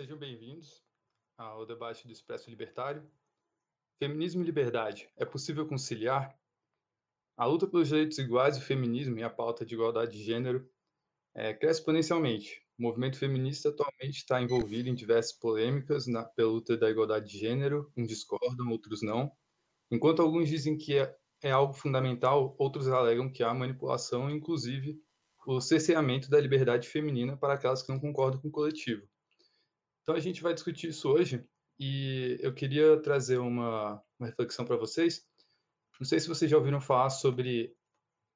Sejam bem-vindos ao debate do Expresso Libertário. Feminismo e liberdade, é possível conciliar? A luta pelos direitos iguais, o feminismo e a pauta de igualdade de gênero é, cresce exponencialmente. O movimento feminista atualmente está envolvido em diversas polêmicas na, pela luta da igualdade de gênero, uns discordam, outros não. Enquanto alguns dizem que é, é algo fundamental, outros alegam que há manipulação, inclusive o cerceamento da liberdade feminina para aquelas que não concordam com o coletivo. Então a gente vai discutir isso hoje e eu queria trazer uma, uma reflexão para vocês. Não sei se vocês já ouviram falar sobre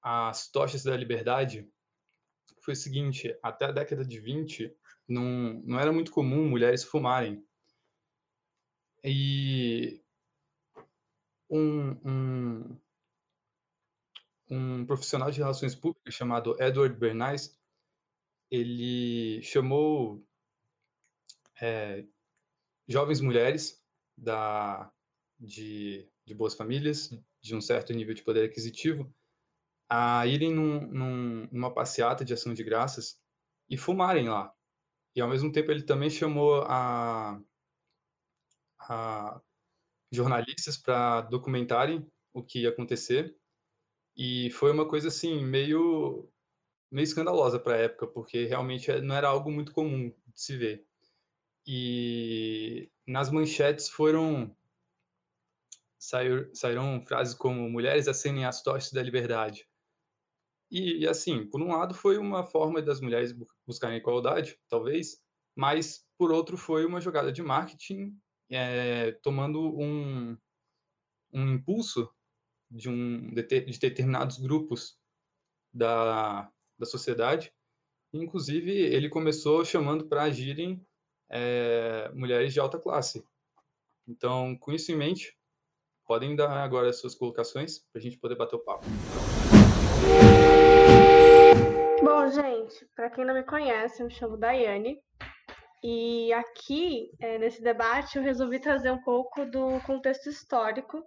as tochas da liberdade. Foi o seguinte, até a década de 20, não, não era muito comum mulheres fumarem. E um, um, um profissional de relações públicas chamado Edward Bernays, ele chamou é, jovens mulheres da, de, de boas famílias, de um certo nível de poder aquisitivo, a irem num, num, numa passeata de ação de graças e fumarem lá. E ao mesmo tempo ele também chamou a, a jornalistas para documentarem o que ia acontecer. E foi uma coisa assim meio meio escandalosa para a época, porque realmente não era algo muito comum de se ver. E nas manchetes foram saíram frases como mulheres acendem as tochas da liberdade. E, e, assim, por um lado foi uma forma das mulheres buscarem igualdade, talvez, mas por outro foi uma jogada de marketing é, tomando um, um impulso de, um, de, de determinados grupos da, da sociedade. Inclusive, ele começou chamando para agirem é, mulheres de alta classe. Então, com isso em mente, podem dar agora as suas colocações para a gente poder bater o papo. Bom, gente, para quem não me conhece, eu me chamo Daiane. E aqui, é, nesse debate, eu resolvi trazer um pouco do contexto histórico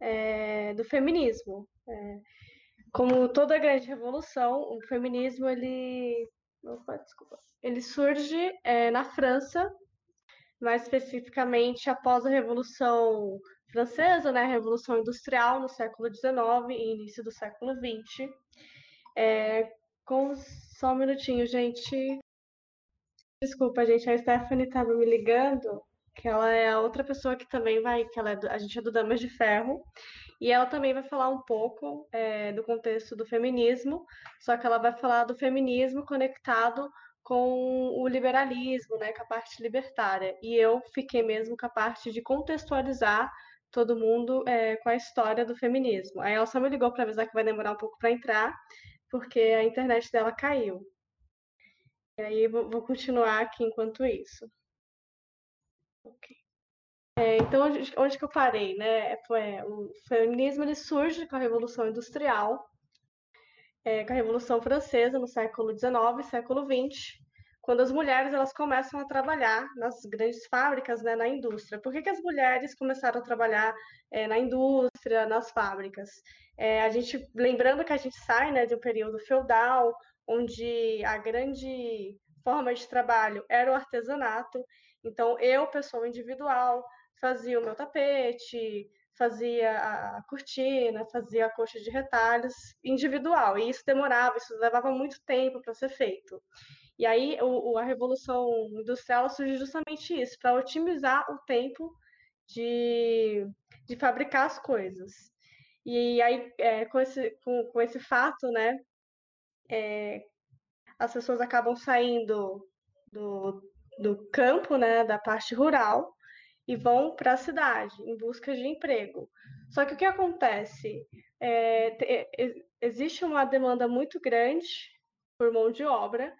é, do feminismo. É, como toda grande revolução, o feminismo ele Opa, desculpa. Ele surge é, na França, mais especificamente após a Revolução Francesa, né, a Revolução Industrial no século XIX e início do século XX. É, com... Só um minutinho, gente. Desculpa, gente, a Stephanie estava me ligando, que ela é a outra pessoa que também vai, que ela é do... a gente é do Damas de Ferro, e ela também vai falar um pouco é, do contexto do feminismo, só que ela vai falar do feminismo conectado com o liberalismo, né, com a parte libertária. E eu fiquei mesmo com a parte de contextualizar todo mundo é, com a história do feminismo. Aí ela só me ligou para avisar que vai demorar um pouco para entrar, porque a internet dela caiu. E aí vou continuar aqui enquanto isso. Ok. É, então, onde, onde, que eu parei, né? Foi, o feminismo ele surge com a Revolução Industrial, é, com a Revolução Francesa no século XIX, século XX, quando as mulheres elas começam a trabalhar nas grandes fábricas, né, na indústria. Por que, que as mulheres começaram a trabalhar é, na indústria, nas fábricas? É, a gente, lembrando que a gente sai né, de um período feudal, onde a grande forma de trabalho era o artesanato. Então, eu, pessoa individual, fazia o meu tapete, fazia a cortina, fazia a coxa de retalhos individual. E isso demorava, isso levava muito tempo para ser feito. E aí o, a Revolução Industrial surgiu justamente isso, para otimizar o tempo de, de fabricar as coisas. E aí, é, com, esse, com, com esse fato, né, é, as pessoas acabam saindo do, do campo, né, da parte rural, e vão para a cidade em busca de emprego. Só que o que acontece? É, existe uma demanda muito grande por mão de obra,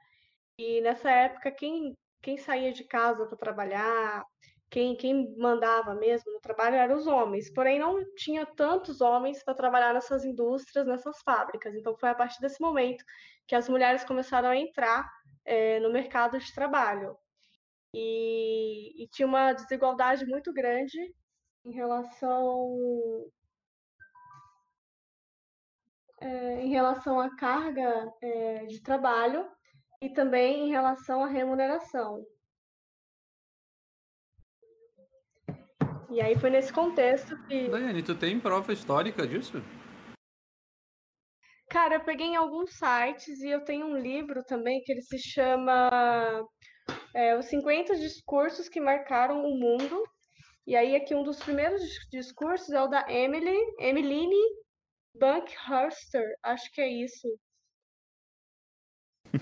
e nessa época, quem, quem saía de casa para trabalhar, quem, quem mandava mesmo no trabalho eram os homens, porém não tinha tantos homens para trabalhar nessas indústrias, nessas fábricas. Então foi a partir desse momento que as mulheres começaram a entrar é, no mercado de trabalho e, e tinha uma desigualdade muito grande em relação é, em relação à carga é, de trabalho e também em relação à remuneração. E aí foi nesse contexto que. Daiane, tu tem prova histórica disso? Cara, eu peguei em alguns sites e eu tenho um livro também que ele se chama é, Os 50 Discursos que Marcaram o Mundo. E aí, aqui, um dos primeiros discursos é o da Emily, Emmeline Bankhurster, acho que é isso.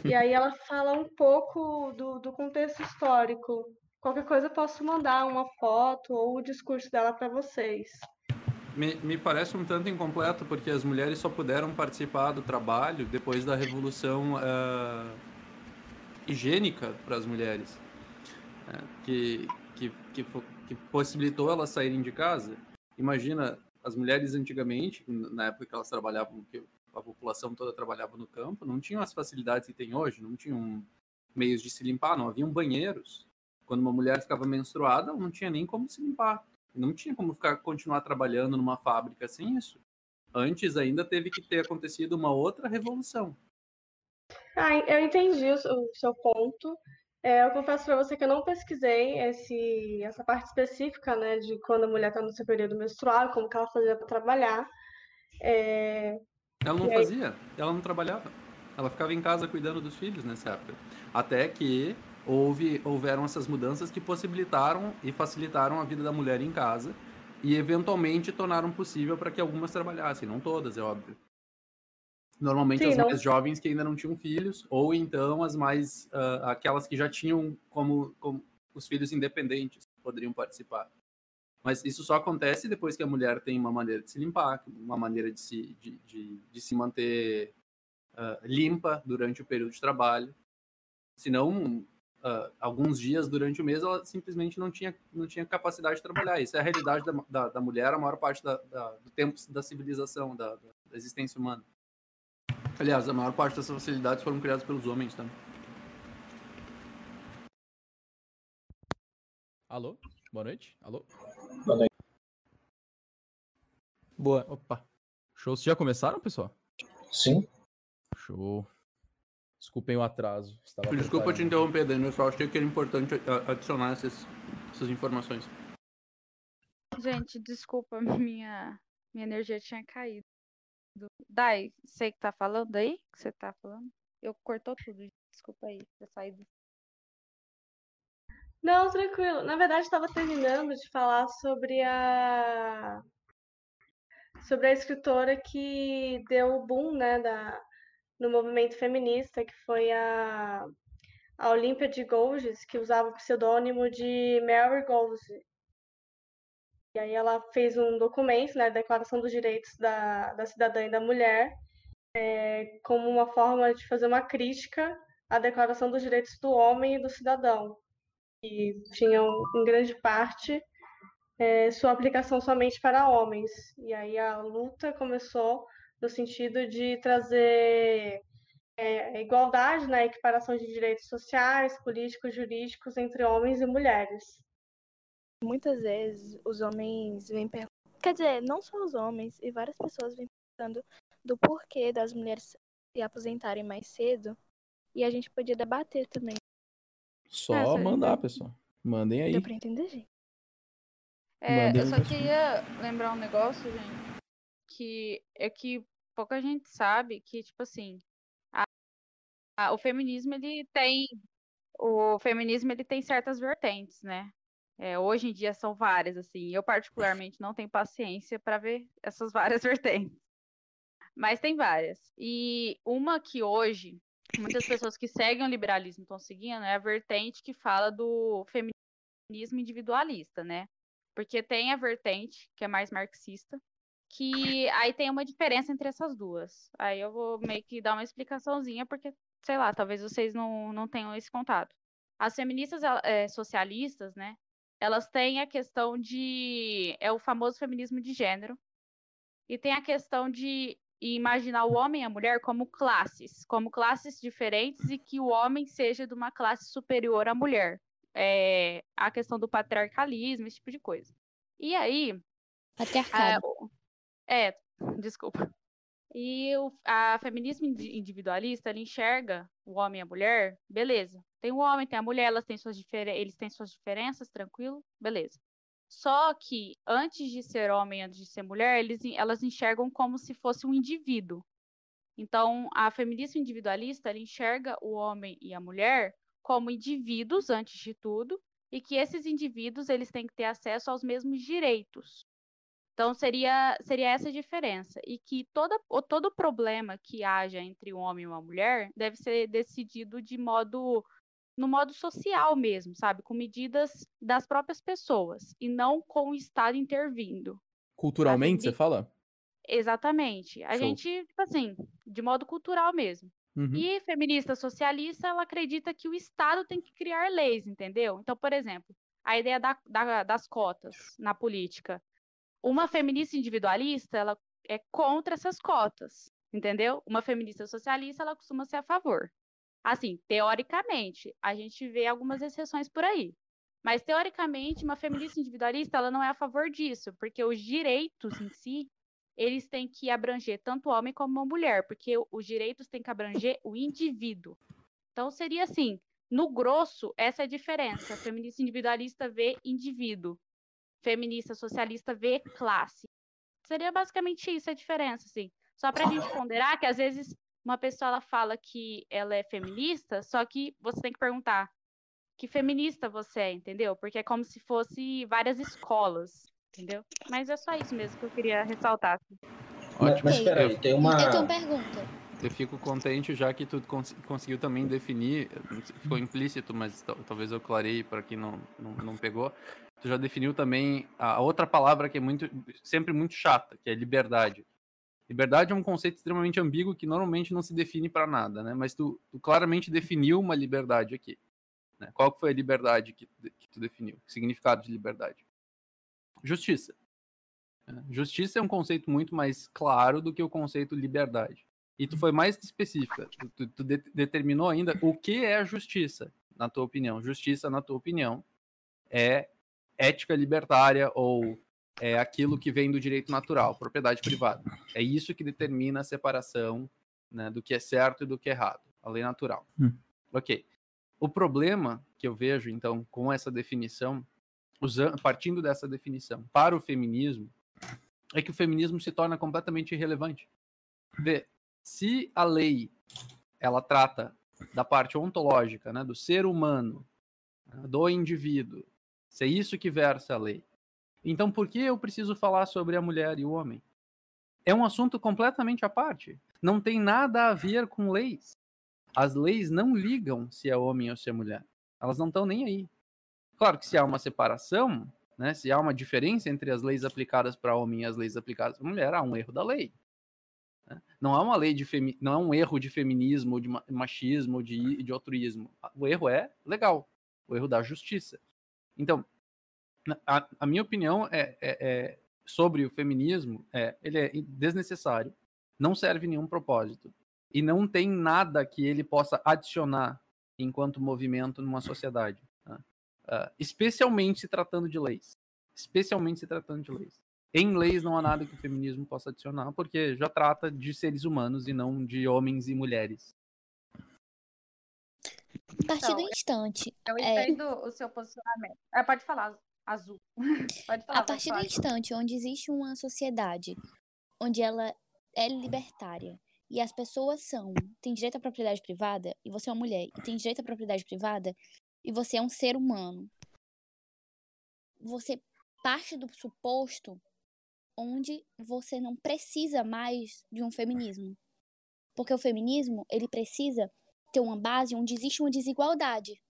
E aí ela fala um pouco do, do contexto histórico. Qualquer coisa eu posso mandar uma foto ou o discurso dela para vocês. Me, me, parece um tanto incompleto, porque as mulheres só puderam participar do trabalho depois da revolução uh, higiênica para as mulheres, uh, que, que, que, que, possibilitou elas saírem de casa. Imagina, as mulheres antigamente, na época que elas trabalhavam, que a população toda trabalhava no campo, não tinham as facilidades que tem hoje, não tinham meios de se limpar, não haviam banheiros. Quando uma mulher ficava menstruada, não tinha nem como se limpar. Não tinha como ficar continuar trabalhando numa fábrica sem isso. Antes ainda teve que ter acontecido uma outra revolução. Ah, eu entendi o seu ponto. É, eu confesso para você que eu não pesquisei esse, essa parte específica, né, de quando a mulher está no seu período menstrual, como que ela fazia para trabalhar. É, ela não fazia, ela não trabalhava. Ela ficava em casa cuidando dos filhos nessa época. Até que houve, houveram essas mudanças que possibilitaram e facilitaram a vida da mulher em casa e eventualmente tornaram possível para que algumas trabalhassem, não todas, é óbvio. Normalmente Sim, as não... mais jovens que ainda não tinham filhos, ou então as mais uh, aquelas que já tinham como, como os filhos independentes poderiam participar. Mas isso só acontece depois que a mulher tem uma maneira de se limpar, uma maneira de se, de, de, de se manter uh, limpa durante o período de trabalho. Senão, uh, alguns dias durante o mês ela simplesmente não tinha, não tinha capacidade de trabalhar. Isso é a realidade da, da, da mulher a maior parte da, da, do tempo da civilização, da, da, existência humana. Aliás, a maior parte dessas facilidades foram criadas pelos homens também. Alô? Boa noite. Alô? Boa noite. Boa. Opa. Show. Vocês já começaram, pessoal? Sim. Show. Desculpem o atraso. Estava Desculpa te interromper, Daniel. Eu só achei que era importante adicionar essas, essas informações. Gente, desculpa, minha, minha energia tinha caído. Dai, sei que tá falando aí? Que você tá falando? Eu cortou tudo. Desculpa aí, ter saído. Não, tranquilo. Na verdade, estava terminando de falar sobre a sobre a escritora que deu o boom, né, da, no movimento feminista, que foi a, a Olímpia de Gouges, que usava o pseudônimo de Mary Gouges. E aí ela fez um documento, né, Declaração dos Direitos da, da Cidadã e da Mulher, é, como uma forma de fazer uma crítica à Declaração dos Direitos do Homem e do Cidadão que tinham, em grande parte, é, sua aplicação somente para homens. E aí a luta começou no sentido de trazer é, igualdade na equiparação de direitos sociais, políticos, jurídicos entre homens e mulheres. Muitas vezes os homens vêm perguntando, quer dizer, não só os homens, e várias pessoas vêm perguntando do porquê das mulheres se aposentarem mais cedo, e a gente podia debater também só é, mandar, pessoal. Mandem aí. Deu pra entender, gente? É, eu só queria lembrar um negócio, gente, que é que pouca gente sabe que, tipo assim, a, a, o feminismo, ele tem o feminismo, ele tem certas vertentes, né? É, hoje em dia são várias, assim. Eu, particularmente, não tenho paciência para ver essas várias vertentes. Mas tem várias. E uma que hoje muitas pessoas que seguem o liberalismo estão seguindo é a vertente que fala do feminismo individualista, né? Porque tem a vertente que é mais marxista, que aí tem uma diferença entre essas duas. Aí eu vou meio que dar uma explicaçãozinha, porque, sei lá, talvez vocês não, não tenham esse contato. As feministas é, socialistas, né? Elas têm a questão de. É o famoso feminismo de gênero. E tem a questão de imaginar o homem e a mulher como classes, como classes diferentes e que o homem seja de uma classe superior à mulher. É, a questão do patriarcalismo, esse tipo de coisa. E aí. Patriarcado. É, é desculpa. E o a feminismo individualista, ele enxerga o homem e a mulher, beleza. Tem o homem, tem a mulher, elas têm suas eles têm suas diferenças, tranquilo, beleza. Só que antes de ser homem, antes de ser mulher, eles, elas enxergam como se fosse um indivíduo. Então, a feminista individualista enxerga o homem e a mulher como indivíduos antes de tudo, e que esses indivíduos eles têm que ter acesso aos mesmos direitos. Então seria seria essa a diferença e que toda todo problema que haja entre um homem e uma mulher deve ser decidido de modo no modo social mesmo, sabe, com medidas das próprias pessoas e não com o Estado intervindo. Culturalmente, você fala? Exatamente. A Show. gente, tipo assim, de modo cultural mesmo. Uhum. E feminista socialista, ela acredita que o Estado tem que criar leis, entendeu? Então, por exemplo, a ideia da- da- das cotas na política. Uma feminista individualista, ela é contra essas cotas, entendeu? Uma feminista socialista, ela costuma ser a favor. Assim, teoricamente, a gente vê algumas exceções por aí. Mas, teoricamente, uma feminista individualista, ela não é a favor disso, porque os direitos em si, eles têm que abranger tanto o homem como a mulher, porque os direitos têm que abranger o indivíduo. Então, seria assim, no grosso, essa é a diferença. A feminista individualista vê indivíduo, feminista socialista vê classe. Seria basicamente isso a diferença, assim. Só para a gente ponderar que, às vezes, uma pessoa ela fala que ela é feminista, só que você tem que perguntar que feminista você é, entendeu? Porque é como se fosse várias escolas, entendeu? Mas é só isso mesmo que eu queria ressaltar. Ótimo. mas peraí, tem uma. Eu tenho uma pergunta. Eu fico contente já que tu cons- conseguiu também definir, ficou implícito, mas tal- talvez eu clarei para quem não, não, não pegou. Tu já definiu também a outra palavra que é muito sempre muito chata, que é liberdade. Liberdade é um conceito extremamente ambíguo que normalmente não se define para nada, né? Mas tu, tu claramente definiu uma liberdade aqui. Né? Qual foi a liberdade que, que tu definiu? O significado de liberdade? Justiça. né? Justiça é um conceito muito mais claro do que o conceito liberdade. E tu foi mais específica. Tu, tu- tu de- determinou ainda o que é a justiça, na tua opinião. Justiça, na tua opinião, é ética libertária ou é aquilo que vem do direito natural, propriedade privada. É isso que determina a separação né, do que é certo e do que é errado, a lei natural. Hum. Ok. O problema que eu vejo, então, com essa definição, usando, partindo dessa definição para o feminismo, é que o feminismo se torna completamente irrelevante. Vê, se a lei ela trata da parte ontológica, né, do ser humano, né, do indivíduo, se é isso que versa a lei, então por que eu preciso falar sobre a mulher e o homem? É um assunto completamente à parte. Não tem nada a ver com leis. As leis não ligam se é homem ou se é mulher. Elas não estão nem aí. Claro que se há uma separação, né, se há uma diferença entre as leis aplicadas para homem e as leis aplicadas para mulher, há um erro da lei. né? Não há uma lei de femi... não é um erro de feminismo, de ma- machismo, de, de altruísmo. O erro é legal, o erro da justiça. Então, a, a minha opinião é, é- é sobre o feminismo é ele é desnecessário, não serve nenhum propósito e não tem nada que ele possa adicionar enquanto movimento numa sociedade, tá? Ah, especialmente se tratando de leis, especialmente se tratando de leis. Em leis não há nada que o feminismo possa adicionar, porque já trata de seres humanos e não de homens e mulheres. A partir Então, do instante, Eu É. entendo o seu posicionamento. Ah, pode falar, azul. Falar. a partir do instante onde existe uma sociedade onde ela é libertária e as pessoas são, têm direito à propriedade privada, e você é uma mulher e tem direito à propriedade privada, e você é um ser humano, você parte do suposto onde você não precisa mais de um feminismo. Porque o feminismo, ele precisa ter uma base onde existe uma desigualdade.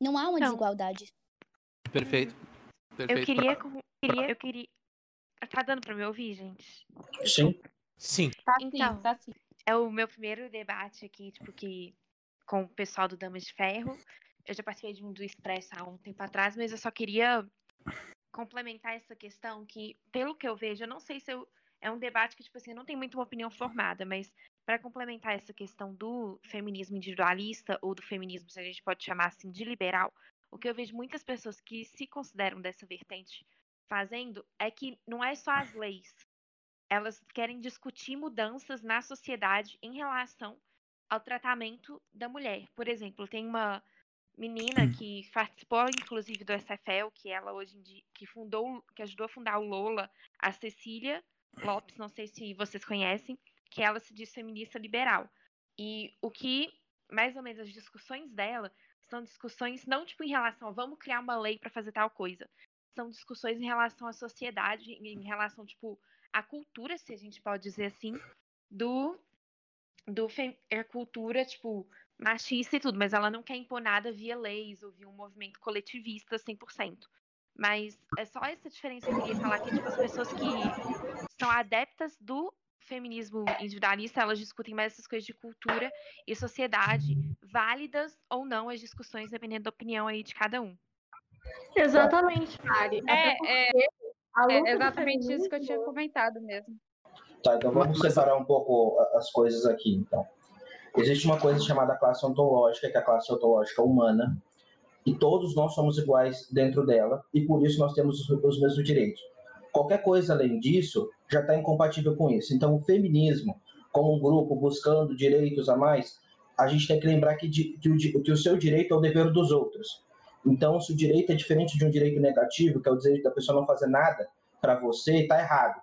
Não há uma Então, desigualdade. Perfeito. Perfeito. Eu queria, com- queria, eu queria. Tá dando pra me ouvir, gente? Sim. Sim. Tá Então. sim, tá sim. É o meu primeiro debate aqui, tipo, que com o pessoal do Damas de Ferro. Eu já participei de um do Expresso há um tempo atrás, mas eu só queria complementar essa questão que, pelo que eu vejo, eu não sei se eu, é um debate que, tipo assim, eu não tenho muito uma opinião formada, mas para complementar essa questão do feminismo individualista ou do feminismo, se a gente pode chamar assim, de liberal, o que eu vejo muitas pessoas que se consideram dessa vertente fazendo é que não é só as leis. Elas querem discutir mudanças na sociedade em relação ao tratamento da mulher. Por exemplo, tem uma menina que participou, inclusive, do SFL, que ela hoje em dia, que fundou, que ajudou a fundar o Lola, a Cecília Lopes, não sei se vocês conhecem, que ela se diz feminista liberal. E o que, mais ou menos, as discussões dela são discussões não tipo em relação a vamos criar uma lei para fazer tal coisa. São discussões em relação à sociedade, em relação, tipo, à cultura, se a gente pode dizer assim, do do é cultura, tipo, machista e tudo, mas ela não quer impor nada via leis ou via um movimento coletivista 100%. Mas é só essa diferença que eu queria falar que tipo, as pessoas que são adeptas do feminismo individualista, elas discutem mais essas coisas de cultura e sociedade, válidas ou não as discussões, dependendo da opinião aí de cada um. Exatamente, Mari. É, é, é exatamente isso que eu tinha comentado mesmo. Tá, então vamos separar um pouco as coisas aqui, então. Existe uma coisa chamada classe ontológica, que é a classe ontológica humana, e todos nós somos iguais dentro dela, e por isso nós temos os mesmos direitos. Qualquer coisa além disso já está incompatível com isso. Então, o feminismo, como um grupo buscando direitos a mais, a gente tem que lembrar que, que, o, que o seu direito é o dever dos outros. Então, se o direito é diferente de um direito negativo, que é o direito da pessoa não fazer nada para você, está errado.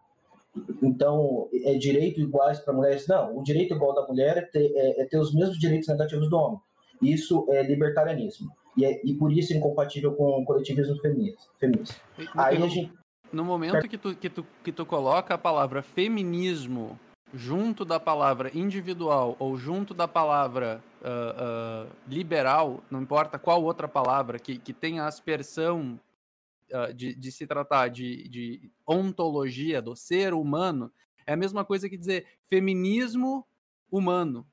Então, é direito iguais para mulheres? Não, o direito igual da mulher é ter, é, é ter, os mesmos direitos negativos do homem. Isso é libertarianismo. E, é, e por isso é incompatível com o coletivismo feminista. feminista. Aí a gente... no momento que tu, que, tu, que tu coloca a palavra feminismo junto da palavra individual ou junto da palavra uh, uh, liberal, não importa qual outra palavra que, que tenha aspersão uh, de, de, se tratar de, de ontologia do ser humano, é a mesma coisa que dizer feminismo humano.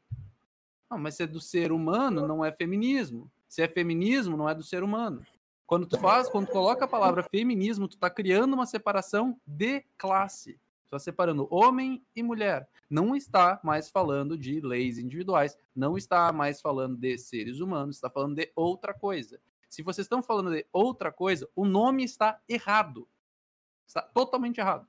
Não, mas se é do ser humano, não é feminismo. Se é feminismo, não é do ser humano. Quando tu faz, quando tu coloca a palavra feminismo, tu está criando uma separação de classe. Tu está separando homem e mulher. Não está mais falando de leis individuais, não está mais falando de seres humanos, está falando de outra coisa. Se vocês estão falando de outra coisa, o nome está errado. Está totalmente errado.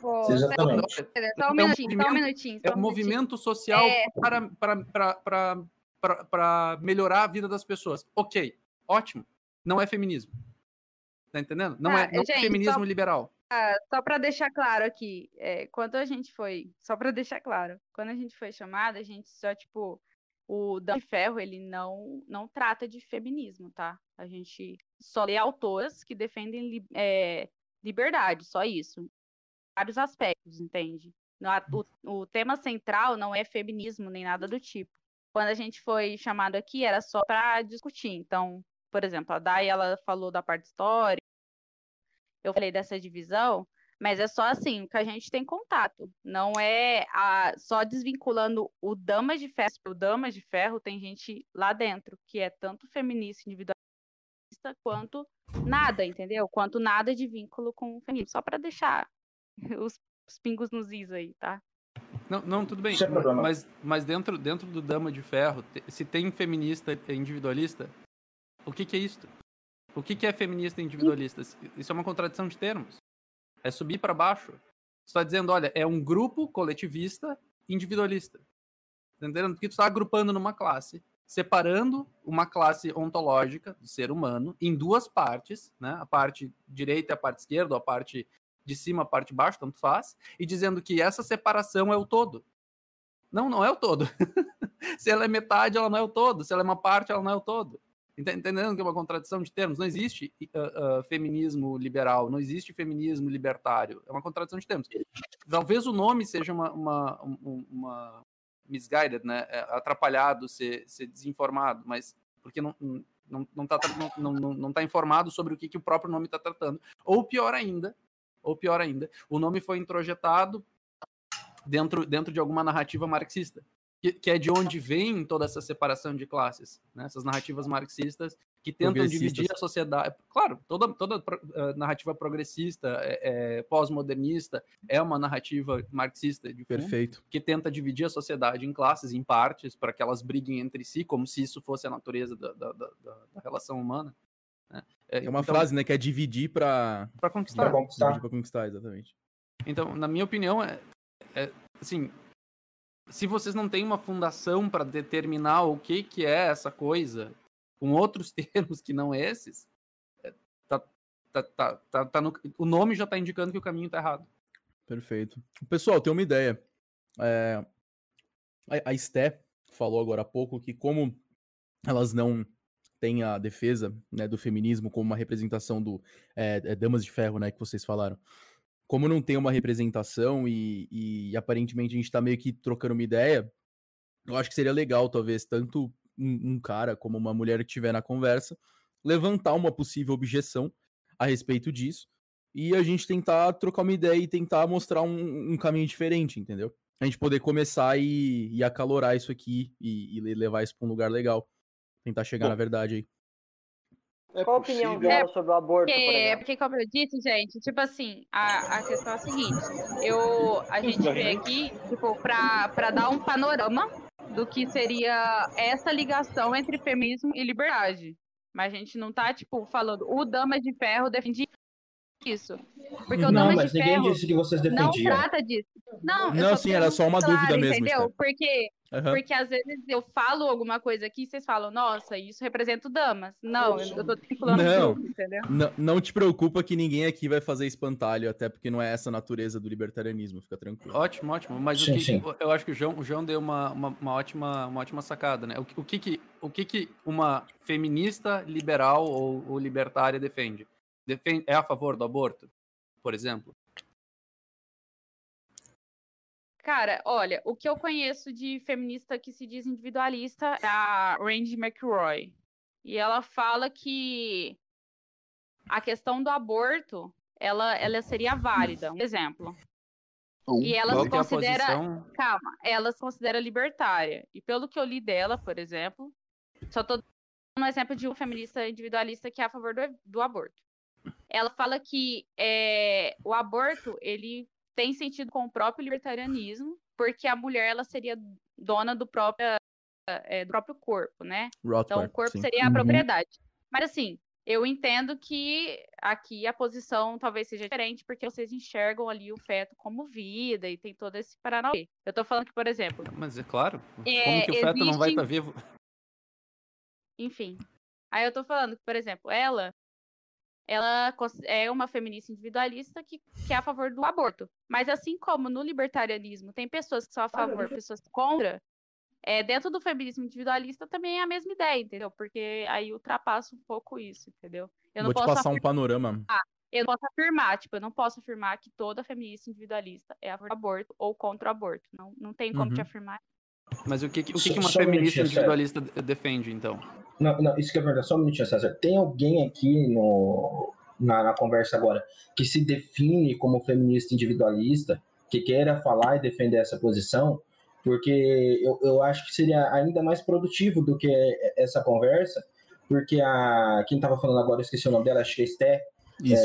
Pô, Exatamente. Só um minutinho, só um minutinho. É um movimento social é... para, para, para, para, para melhorar a vida das pessoas. Ok, ótimo. Não é feminismo. Tá entendendo? Não, ah, é, não é gente, é feminismo só, liberal. Ah, só para deixar claro aqui, é, quando a gente foi, só para deixar claro, quando a gente foi chamada, a gente só tipo o Dan Ferro, ele não, não trata de feminismo, tá? A gente só lê autoras que defendem é, liberdade, só isso. Vários aspectos, entende? O, o tema central não é feminismo nem nada do tipo. Quando a gente foi chamado aqui, era só para discutir. Então, por exemplo, a Dai, ela falou da parte histórica, eu falei dessa divisão, mas é só assim, o que a gente tem contato. Não é a, só desvinculando o Damas de Ferro. O Damas de Ferro tem gente lá dentro que é tanto feminista individualista quanto nada, entendeu? Quanto nada de vínculo com o feminismo. Só para deixar os, os, pingos nos is aí, tá? Não, não tudo bem. É mas, mas dentro, dentro do Dama de Ferro, se tem feminista individualista, o que, que é isso? O que, que é feminista individualista? Isso é uma contradição de termos. É subir para baixo. Você está dizendo, olha, é um grupo coletivista individualista. Entendendo? Porque tu está agrupando numa classe, separando uma classe ontológica do ser humano em duas partes, né? A parte direita e a parte esquerda, a parte de cima, a parte de baixo, tanto faz, e dizendo que essa separação é o todo. Não, não é o todo. Se ela é metade, ela não é o todo. Se ela é uma parte, ela não é o todo. Entendendo que é uma contradição de termos? Não existe uh, uh, feminismo liberal, não existe feminismo libertário. É uma contradição de termos. Talvez o nome seja uma, uma, uma misguided, né? É, atrapalhado, ser, ser desinformado, mas porque não, não, não, tá, não, não, não tá informado sobre o que, que o próprio nome está tratando. Ou pior ainda, ou pior ainda, o nome foi introjetado dentro, dentro de alguma narrativa marxista que, que, é de onde vem toda essa separação de classes, né? essas narrativas marxistas que tentam dividir a sociedade. Claro, toda, toda uh, narrativa progressista, é, é, pós-modernista, é uma narrativa marxista de fundo, Perfeito. que tenta dividir a sociedade em classes, em partes, para que elas briguem entre si, como se isso fosse a natureza da, da, da, da relação humana. Né? É, é uma então, frase, né, que é dividir para conquistar. Para conquistar. Dividir conquistar, exatamente. Então, na minha opinião, é, é assim, se vocês não têm uma fundação para determinar o que, que é essa coisa, com outros termos que não esses, é, tá, tá, tá, tá, tá no, o nome já está indicando que o caminho está errado. Perfeito. Pessoal, tem uma ideia. É, a, Esté falou agora há pouco que como elas não têm a defesa né, do feminismo como uma representação do é, é, Damas de Ferro, né, que vocês falaram. Como não tem uma representação e, e aparentemente a gente está meio que trocando uma ideia, eu acho que seria legal, talvez, tanto um, um cara como uma mulher que estiver na conversa, levantar uma possível objeção a respeito disso e a gente tentar trocar uma ideia e tentar mostrar um, um caminho diferente, entendeu? A gente poder começar e, e acalorar isso aqui e, e levar isso para um lugar legal. Tentar chegar Bom, na verdade aí. É Qual a opinião dela sobre o aborto? Porque, por porque, como eu disse, gente, tipo assim, a, a questão é a seguinte: eu, a gente veio aqui, tipo, para dar um panorama do que seria essa ligação entre feminismo e liberdade. Mas a gente não tá, tipo, falando o Dama de Ferro defende isso. Porque o não, Dama mas de ninguém disse que vocês defendiam. não trata disso. Não, não sim, era só uma claro, dúvida mesmo. Entendeu? Esther. Porque, Uhum. porque às vezes eu falo alguma coisa aqui e vocês falam, nossa, isso representa o Damas. Não, eu, eu tô falando Não. grupo, entendeu? Não, não te preocupa que ninguém aqui vai fazer espantalho, até porque não é essa a natureza do libertarianismo, fica tranquilo. Ótimo, ótimo. Mas o Sim, que, sim. eu acho que o João, o João deu uma, uma, uma ótima, uma ótima sacada, né? O, que- o, que, que, o que, que uma feminista liberal ou, ou libertária defende? Defende? É a favor do aborto, por exemplo? Cara, olha, o que eu conheço de feminista que se diz individualista é a Randy McRoy. E ela fala que a questão do aborto, ela, ela seria válida. Um exemplo. E ela se é considera. posição? Calma, ela se considera libertária. E pelo que eu li dela, por exemplo, só tô dando um exemplo de uma feminista individualista que é a favor do, do aborto. Ela fala que é, o aborto, ele tem sentido com o próprio libertarianismo, porque a mulher, ela seria dona do próprio, é, do próprio corpo, né? Então, Rothbard, o corpo sim. seria a Uhum. propriedade. Mas, assim, eu entendo que aqui a posição talvez seja diferente, porque vocês enxergam ali o feto como vida e tem todo esse paranauê. Eu tô falando que, por exemplo, Mas é claro. É, Como que o feto não vai existe- estar vivo? enfim. Aí eu tô falando que, por exemplo, ela ela é uma feminista individualista que, que é a favor do aborto. Mas assim como no libertarianismo tem pessoas que são a favor, pessoas contra, é, dentro do feminismo individualista também é a mesma ideia, entendeu? Porque aí ultrapassa um pouco isso, entendeu? Eu não Vou te posso passar um afirmar- panorama. eu não posso afirmar, tipo, eu não posso afirmar que toda feminista individualista é a favor do aborto ou contra o aborto. Não, não tem como te Uhum. afirmar. Mas o que, o que, Só- que uma um feminista César. individualista de- defende, então? Não, não, isso que é verdade. Só um minutinho, César. Tem alguém aqui no, na, na conversa agora que se define como feminista individualista, que queira falar e defender essa posição? Porque eu, eu acho que seria ainda mais produtivo do que essa conversa, porque a quem estava falando agora, eu esqueci o nome dela, acho que é Esté, Isso.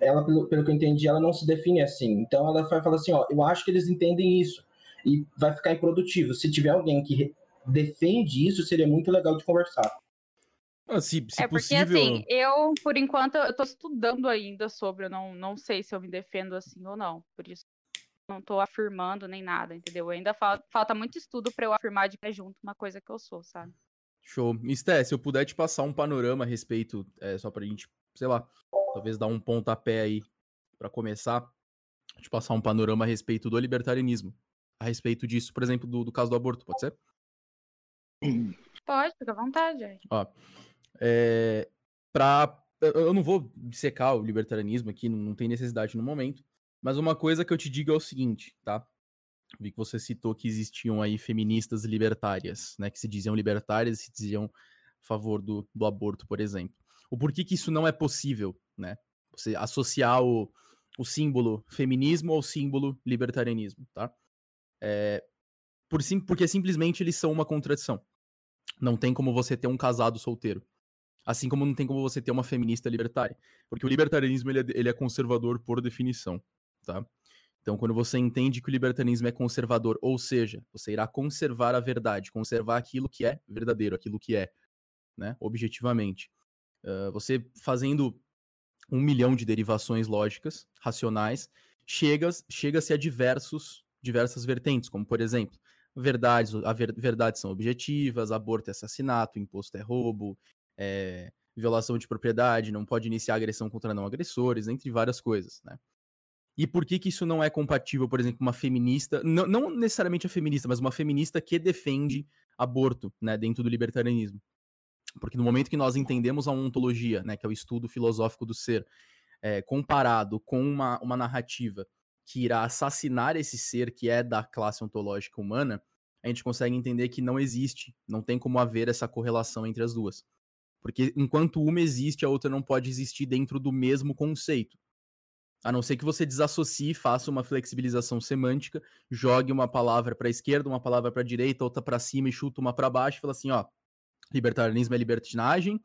ela, pelo, pelo que eu entendi, ela não se define assim. Então ela vai falar assim, ó, eu acho que eles entendem isso. E vai ficar improdutivo. Se tiver alguém que defende isso, seria muito legal de conversar. Ah, se, se é porque, possível. assim, eu, por enquanto, eu tô estudando ainda sobre, eu não, não sei se eu me defendo assim ou não. Por isso, não tô afirmando nem nada, entendeu? Ainda falta, falta muito estudo pra eu afirmar de pé junto uma coisa que eu sou, sabe? Show. Esté, se eu puder te passar um panorama a respeito, é, só pra gente, sei lá, talvez dar um pontapé aí pra começar, te passar um panorama a respeito do libertarianismo. A respeito disso, por exemplo, do, do caso do aborto, pode ser? Pode, fica à vontade. aí. Ó, é, pra, eu eu não vou dissecar o libertarianismo aqui, não, não tem necessidade no momento, mas uma coisa que eu te digo é o seguinte, tá? Vi que você citou que existiam aí feministas libertárias, né? Que se diziam libertárias e se diziam a favor do, do aborto, por exemplo. O porquê que isso não é possível, né? Você associar o, o símbolo feminismo ao símbolo libertarianismo, tá? É, por sim, porque simplesmente eles são uma contradição. Não tem como você ter um casado solteiro. Assim como não tem como você ter uma feminista libertária. Porque o libertarianismo ele é, ele é conservador por definição, tá? Então, quando você entende que o libertarianismo é conservador, ou seja, você irá conservar a verdade, conservar aquilo que é verdadeiro, aquilo que é, né, objetivamente. Uh, você fazendo um milhão de derivações lógicas, racionais, chega- chega-se a diversos, diversas vertentes, como, por exemplo, verdades, a ver, verdades são objetivas, aborto é assassinato, imposto é roubo, é, violação de propriedade, não pode iniciar agressão contra não agressores, entre várias coisas, né? E por que que isso não é compatível, por exemplo, uma feminista, não, não necessariamente a feminista, mas uma feminista que defende aborto, né, dentro do libertarianismo? Porque no momento que nós entendemos a ontologia, né, que é o estudo filosófico do ser, é, comparado com uma, uma narrativa que irá assassinar esse ser que é da classe ontológica humana, a gente consegue entender que não existe, não tem como haver essa correlação entre as duas. Porque enquanto uma existe, a outra não pode existir dentro do mesmo conceito. A não ser que você desassocie, faça uma flexibilização semântica, jogue uma palavra para a esquerda, uma palavra para a direita, outra para cima e chuta uma para baixo e fala assim, ó, libertarianismo é libertinagem,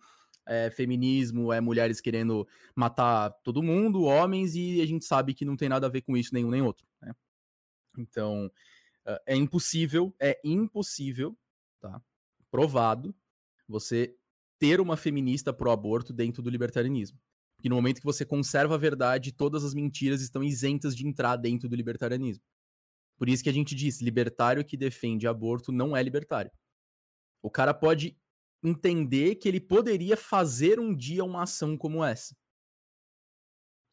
é, feminismo é mulheres querendo matar todo mundo, homens, e a gente sabe que não tem nada a ver com isso nenhum nem outro. Né? Então, é impossível, é impossível, tá? Provado, você ter uma feminista pro aborto dentro do libertarianismo. Porque no momento que você conserva a verdade, todas as mentiras estão isentas de entrar dentro do libertarianismo. Por isso que a gente diz, libertário que defende aborto não é libertário. O cara pode entender que ele poderia fazer um dia uma ação como essa.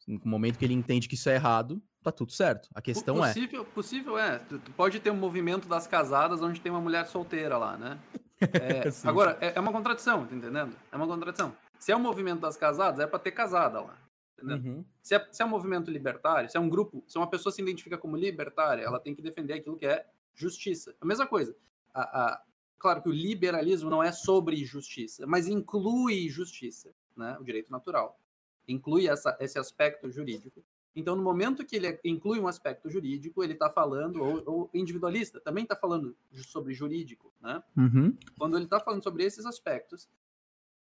No momento que ele entende que isso é errado, tá tudo certo. A questão é possível, é. Possível é. Tu pode ter um movimento das casadas onde tem uma mulher solteira lá, né? É, agora, é, é, uma contradição, tá entendendo? É uma contradição. Se é um movimento das casadas, é para ter casada lá. Uhum. Se, é, se é um movimento libertário, se é um grupo, se uma pessoa se identifica como libertária, ela tem que defender aquilo que é justiça. A mesma coisa. A, a, claro que o liberalismo não é sobre justiça, mas inclui justiça, né? o direito natural. Inclui essa, esse aspecto jurídico. Então, no momento que ele inclui um aspecto jurídico, ele está falando, ou, ou, individualista, também está falando sobre jurídico, né? Uhum. Quando ele está falando sobre esses aspectos,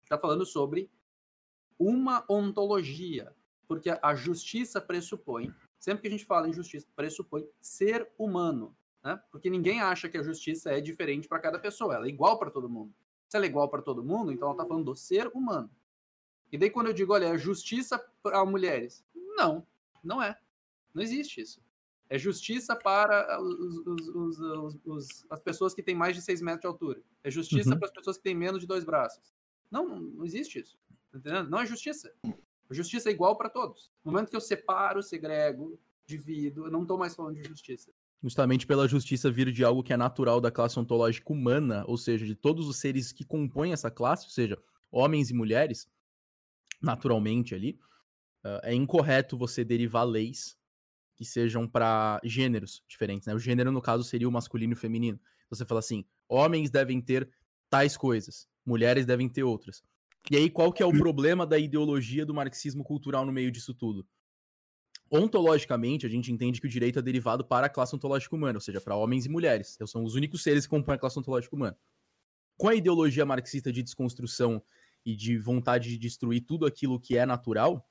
está falando sobre uma ontologia, porque a justiça pressupõe, sempre que a gente fala em justiça, pressupõe ser humano, né? Porque ninguém acha que a justiça é diferente para cada pessoa, ela é igual para todo mundo. Se ela é igual para todo mundo, então ela está falando do ser humano. E daí quando eu digo, olha, é justiça para mulheres, não, não é. Não existe isso. É justiça para os, os, os, as pessoas que têm mais de 6 metros de altura. É justiça uhum. para as pessoas que têm menos de dois braços. Não, não existe isso. Tá? Não é justiça. A justiça é igual para todos. No momento que eu separo, segrego, divido, eu não estou mais falando de justiça. Justamente pela justiça vir de algo que é natural da classe ontológica humana, ou seja, de todos os seres que compõem essa classe, ou seja, homens e mulheres, naturalmente ali, uh, é incorreto você derivar leis que sejam para gêneros diferentes, né? O gênero, no caso, seria o masculino e o feminino. Você fala assim, homens devem ter tais coisas, mulheres devem ter outras. E aí, qual que é o problema da ideologia do marxismo cultural no meio disso tudo? Ontologicamente, a gente entende que o direito é derivado para a classe ontológica humana, ou seja, para homens e mulheres. Eles são os únicos seres que compõem a classe ontológica humana. Com a ideologia marxista de desconstrução e de vontade de destruir tudo aquilo que é natural,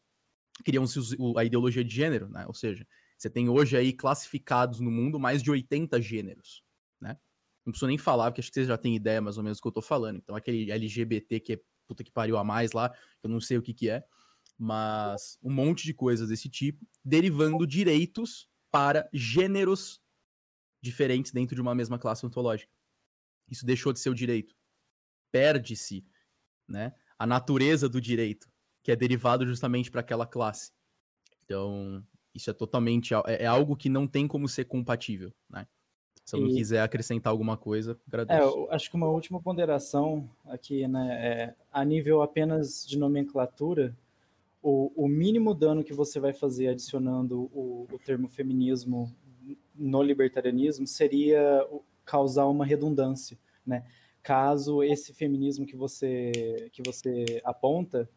criam-se a ideologia de gênero, né? Ou seja, você tem hoje aí classificados no mundo mais de 80 gêneros, né? Não preciso nem falar, porque acho que vocês já têm ideia mais ou menos do que eu tô falando. Então, aquele LGBT que é puta que pariu a mais lá, eu não sei o que que é, mas um monte de coisas desse tipo, derivando direitos para gêneros diferentes dentro de uma mesma classe ontológica. Isso deixou de ser o direito. Perde-se, né, a natureza do direito que é derivado justamente para aquela classe. Então, isso é totalmente é, é, algo que não tem como ser compatível, né? Se alguém quiser acrescentar alguma coisa, agradeço. É, eu acho que uma última ponderação aqui, né, é, a nível apenas de nomenclatura, o, o mínimo dano que você vai fazer adicionando o, o termo feminismo no libertarianismo seria causar uma redundância, né? Caso esse feminismo que você que você aponta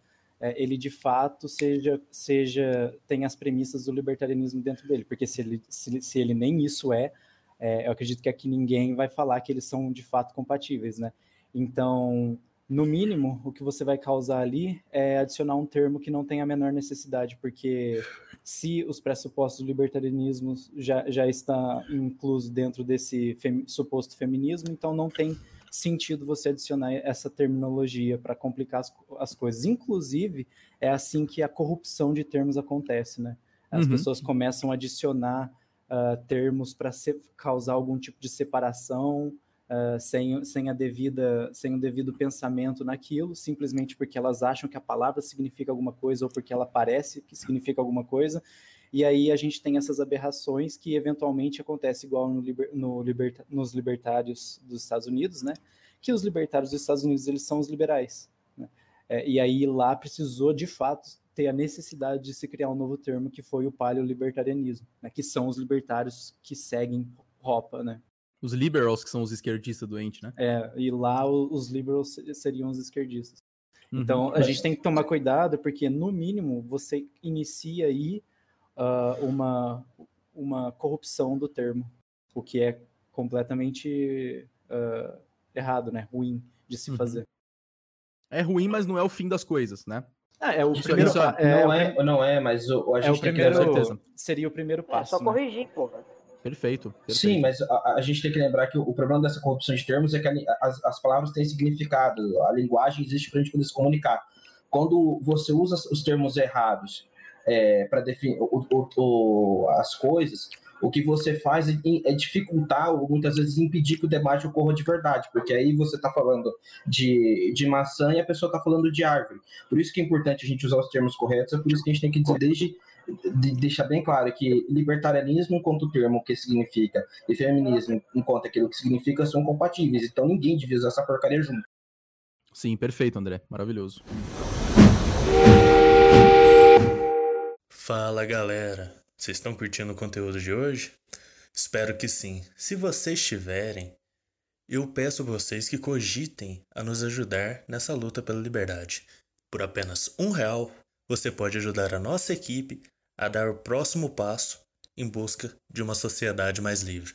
é, ele de fato seja, seja tem as premissas do libertarianismo dentro dele, porque se ele, se, se ele nem isso é, é, eu acredito que aqui ninguém vai falar que eles são de fato compatíveis, né? Então, no mínimo, o que você vai causar ali é adicionar um termo que não tem a menor necessidade, porque se os pressupostos do libertarianismo já, já está incluso dentro desse fem, suposto feminismo, então não tem sentido você adicionar essa terminologia para complicar as, as, coisas. Inclusive, é assim que a corrupção de termos acontece, né? As uhum. pessoas começam a adicionar uh, termos para causar algum tipo de separação uh, sem, sem, a devida, sem o devido pensamento naquilo, simplesmente porque elas acham que a palavra significa alguma coisa ou porque ela parece que significa alguma coisa. E aí a gente tem essas aberrações que eventualmente acontece igual no liber, no liberta, nos libertários dos Estados Unidos, né? Que os libertários dos Estados Unidos eles são os liberais. Né? É, e aí lá precisou de fato ter a necessidade de se criar um novo termo que foi o paleolibertarianismo, né? Que são os libertários que seguem Ropa, né? Os liberals, que são os esquerdistas doentes, né? É, e lá os liberals seriam os esquerdistas. Uhum. Então, a gente tem que tomar cuidado, porque, no mínimo, você inicia aí uh, uma, uma corrupção do termo, o que é completamente uh, errado, né? Ruim de se uhum. fazer. É ruim, mas não é o fim das coisas, né? Ah, é o isso, primeiro isso é, não, é, não é, mas o, a gente é o primeiro, Seria o primeiro passo. É só corrigir, né? porra. Perfeito, perfeito. Sim, mas a, a, gente tem que lembrar que o, o, problema dessa corrupção de termos é que a, as, as palavras têm significado, a linguagem existe para a gente poder se comunicar. Quando você usa os termos errados é, para definir o, o, as coisas, o que você faz é, é dificultar ou muitas vezes impedir que o debate ocorra de verdade, porque aí você está falando de, de maçã e a pessoa está falando de árvore. Por isso que é importante a gente usar os termos corretos, é por isso que a gente tem que dizer desde de deixar bem claro que libertarianismo, enquanto termo que significa, e feminismo, enquanto aquilo que significa, são compatíveis. Então ninguém devia usar essa porcaria junto. Sim, perfeito, André. Maravilhoso. Fala galera, vocês estão curtindo o conteúdo de hoje? Espero que sim. Se vocês estiverem, eu peço a vocês que cogitem a nos ajudar nessa luta pela liberdade. Por apenas um real, você pode ajudar a nossa equipe a dar o próximo passo em busca de uma sociedade mais livre.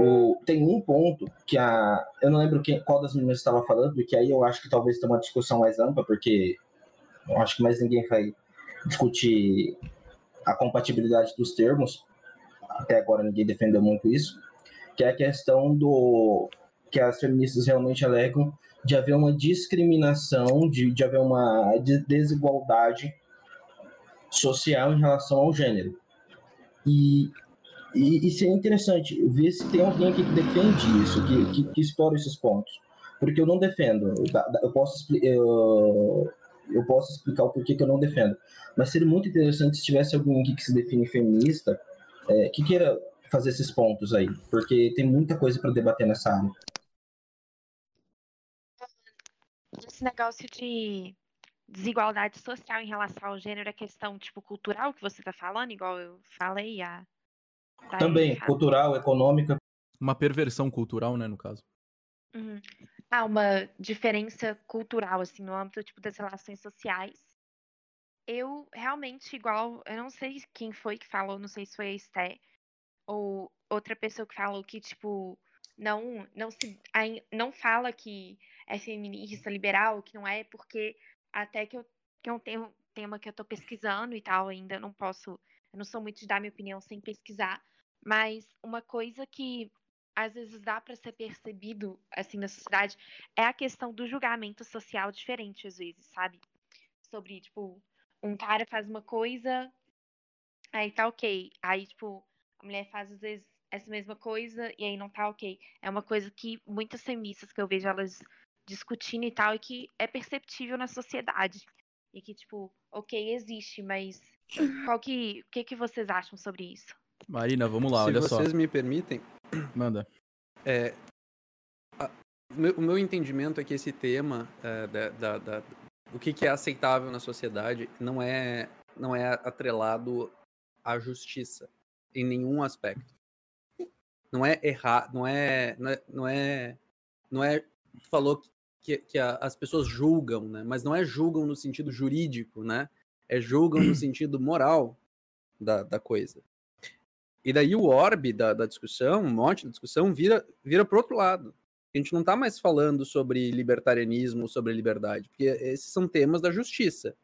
O, tem um ponto que a. Eu não lembro quem, qual das meninas estava falando, que aí eu acho que talvez tenha uma discussão mais ampla, porque eu acho que mais ninguém vai discutir a compatibilidade dos termos. Até agora ninguém defendeu muito isso. Que é a questão do. Que as feministas realmente alegam de haver uma discriminação, de, de haver uma desigualdade social em relação ao gênero. E, e isso é interessante, ver se tem alguém aqui que defende isso, que, que, que explora esses pontos. Porque eu não defendo, eu posso, eu, eu posso explicar o porquê que eu não defendo. Mas seria muito interessante se tivesse alguém aqui que se define feminista, é, que queira fazer esses pontos aí, porque tem muita coisa para debater nessa área esse negócio de desigualdade social em relação ao gênero é questão, tipo, cultural que você tá falando, igual eu falei, a... Também, cultural, econômica. Uma perversão cultural, né, no caso. Uhum. Ah, uma diferença cultural, assim, no âmbito, tipo, das relações sociais. Eu, realmente, igual, eu não sei quem foi que falou, não sei se foi a Esté, ou outra pessoa que falou que, tipo, não, não se, não fala que é feminista, liberal, que não é, porque até que eu, que tenho um tema que eu tô pesquisando e tal, ainda não posso, eu não sou muito de dar minha opinião sem pesquisar, mas uma coisa que às vezes dá para ser percebido assim na sociedade é a questão do julgamento social diferente às vezes, sabe? Sobre tipo, um cara faz uma coisa, aí tá ok, aí tipo, a mulher faz às vezes essa mesma coisa e aí não tá ok. É uma coisa que muitas feministas que eu vejo elas discutindo e tal, e que é perceptível na sociedade. E que, tipo, ok, existe, mas qual que, o que, que vocês acham sobre isso? Marina, vamos lá, Se olha só. Se vocês me permitem. Manda. É, a, o, meu, o, meu, entendimento é que esse tema é, da, da, da, o que, que é aceitável na sociedade não é, não é atrelado à justiça em nenhum aspecto. Não é errar, não é, não é, não é, não é falou que, que a, as pessoas julgam, né? Mas não é julgam no sentido jurídico, né? É julgam no sentido moral da, da coisa. E daí o orbe da, da discussão, o monte da discussão, vira, vira para outro lado. A gente não está mais falando sobre libertarianismo, sobre liberdade, porque esses são temas da justiça,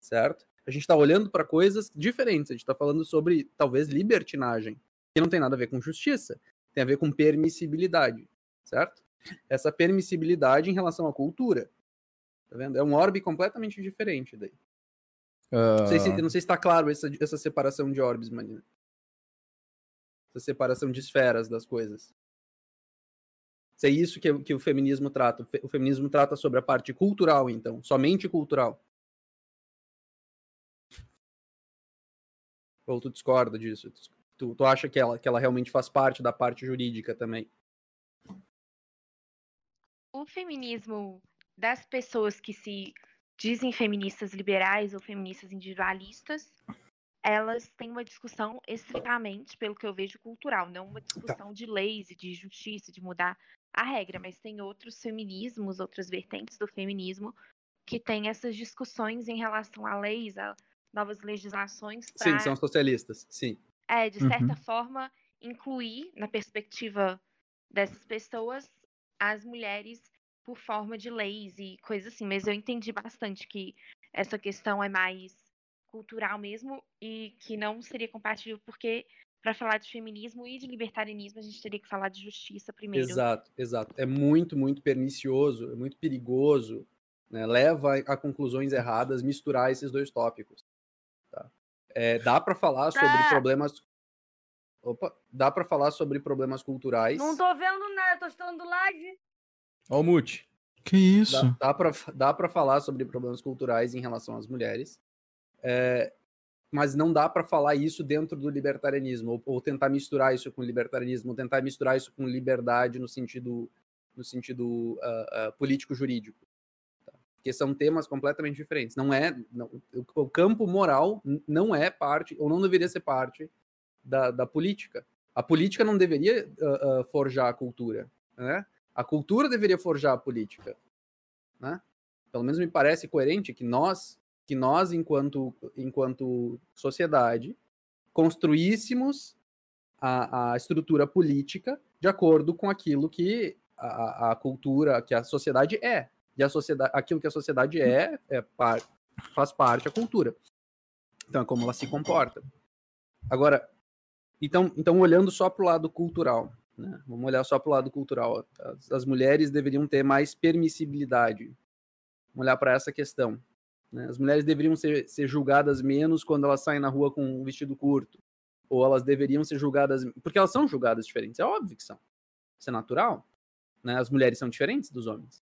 certo? A gente está olhando para coisas diferentes. A gente está falando sobre, talvez, libertinagem, que não tem nada a ver com justiça, tem a ver com permissibilidade, certo? essa permissibilidade em relação à cultura. Tá vendo? É um orbe completamente diferente daí. Uh... Não, sei se, não sei se tá claro essa, essa separação de orbes, Manina. Essa separação de esferas das coisas. Se é isso que, que o feminismo trata. O feminismo trata sobre a parte cultural, então. Somente cultural. Ou tu discorda disso? Tu, tu acha que ela, que ela realmente faz parte da parte jurídica também? O feminismo das pessoas que se dizem feministas liberais ou feministas individualistas, elas têm uma discussão estritamente, pelo que eu vejo, cultural, não uma discussão tá. de leis e de justiça, de mudar a regra, mas tem outros feminismos, outras vertentes do feminismo que têm essas discussões em relação a leis, a novas legislações. Pra, sim, são socialistas, sim. É, de certa uhum. forma, incluir na perspectiva dessas pessoas as mulheres por forma de leis e coisas assim, mas eu entendi bastante que essa questão é mais cultural mesmo e que não seria compatível porque para falar de feminismo e de libertarianismo a gente teria que falar de justiça primeiro. Exato, exato. É muito, muito pernicioso, é muito perigoso, né? leva a conclusões erradas misturar esses dois tópicos. Tá? É, dá para falar sobre ah. problemas Opa, dá para falar sobre problemas culturais. Não tô vendo nada, tô estando live. Ó o mute. Que isso? Dá, dá, pra, dá pra falar sobre problemas culturais em relação às mulheres, é, mas não dá para falar isso dentro do libertarianismo, ou, ou, tentar misturar isso com libertarianismo, ou tentar misturar isso com liberdade no sentido, no sentido uh, uh, político-jurídico. Porque são temas completamente diferentes. Não é, não, o, campo moral não é parte, ou não deveria ser parte da, da política. A política não deveria uh, forjar a cultura, né? A cultura deveria forjar a política, né? Pelo menos me parece coerente que nós, que nós enquanto enquanto sociedade, construíssemos a, a estrutura política de acordo com aquilo que a, a cultura, que a sociedade é. E a sociedade, aquilo que a sociedade é, é par, faz parte da cultura. Então, é como ela se comporta. Agora, então, então olhando só para o lado cultural, né? Vamos olhar só para o lado cultural. As, as, mulheres deveriam ter mais permissibilidade. Vamos olhar para essa questão. Né? As mulheres deveriam ser, ser julgadas menos quando elas saem na rua com um vestido curto. Ou elas deveriam ser julgadas. Porque elas são julgadas diferentes. É óbvio que são. Isso é natural. Né? As mulheres são diferentes dos homens.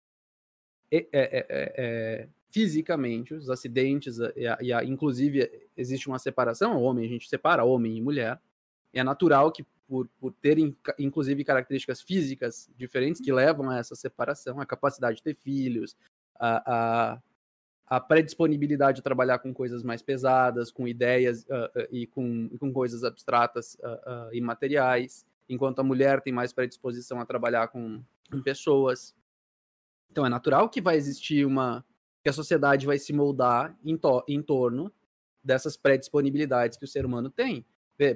É, é, é, é fisicamente, os acidentes, e a, e a, inclusive existe uma separação, homem a gente separa homem e mulher, é natural que por, por terem, inclusive, características físicas diferentes que levam a essa separação, a capacidade de ter filhos, a, a, a predisponibilidade de trabalhar com coisas mais pesadas, com ideias uh, e, com, com coisas abstratas uh, e materiais, enquanto a mulher tem mais predisposição a trabalhar com, com pessoas. Então é natural que vai existir uma. que a sociedade vai se moldar em, to, em torno dessas predisponibilidades que o ser humano tem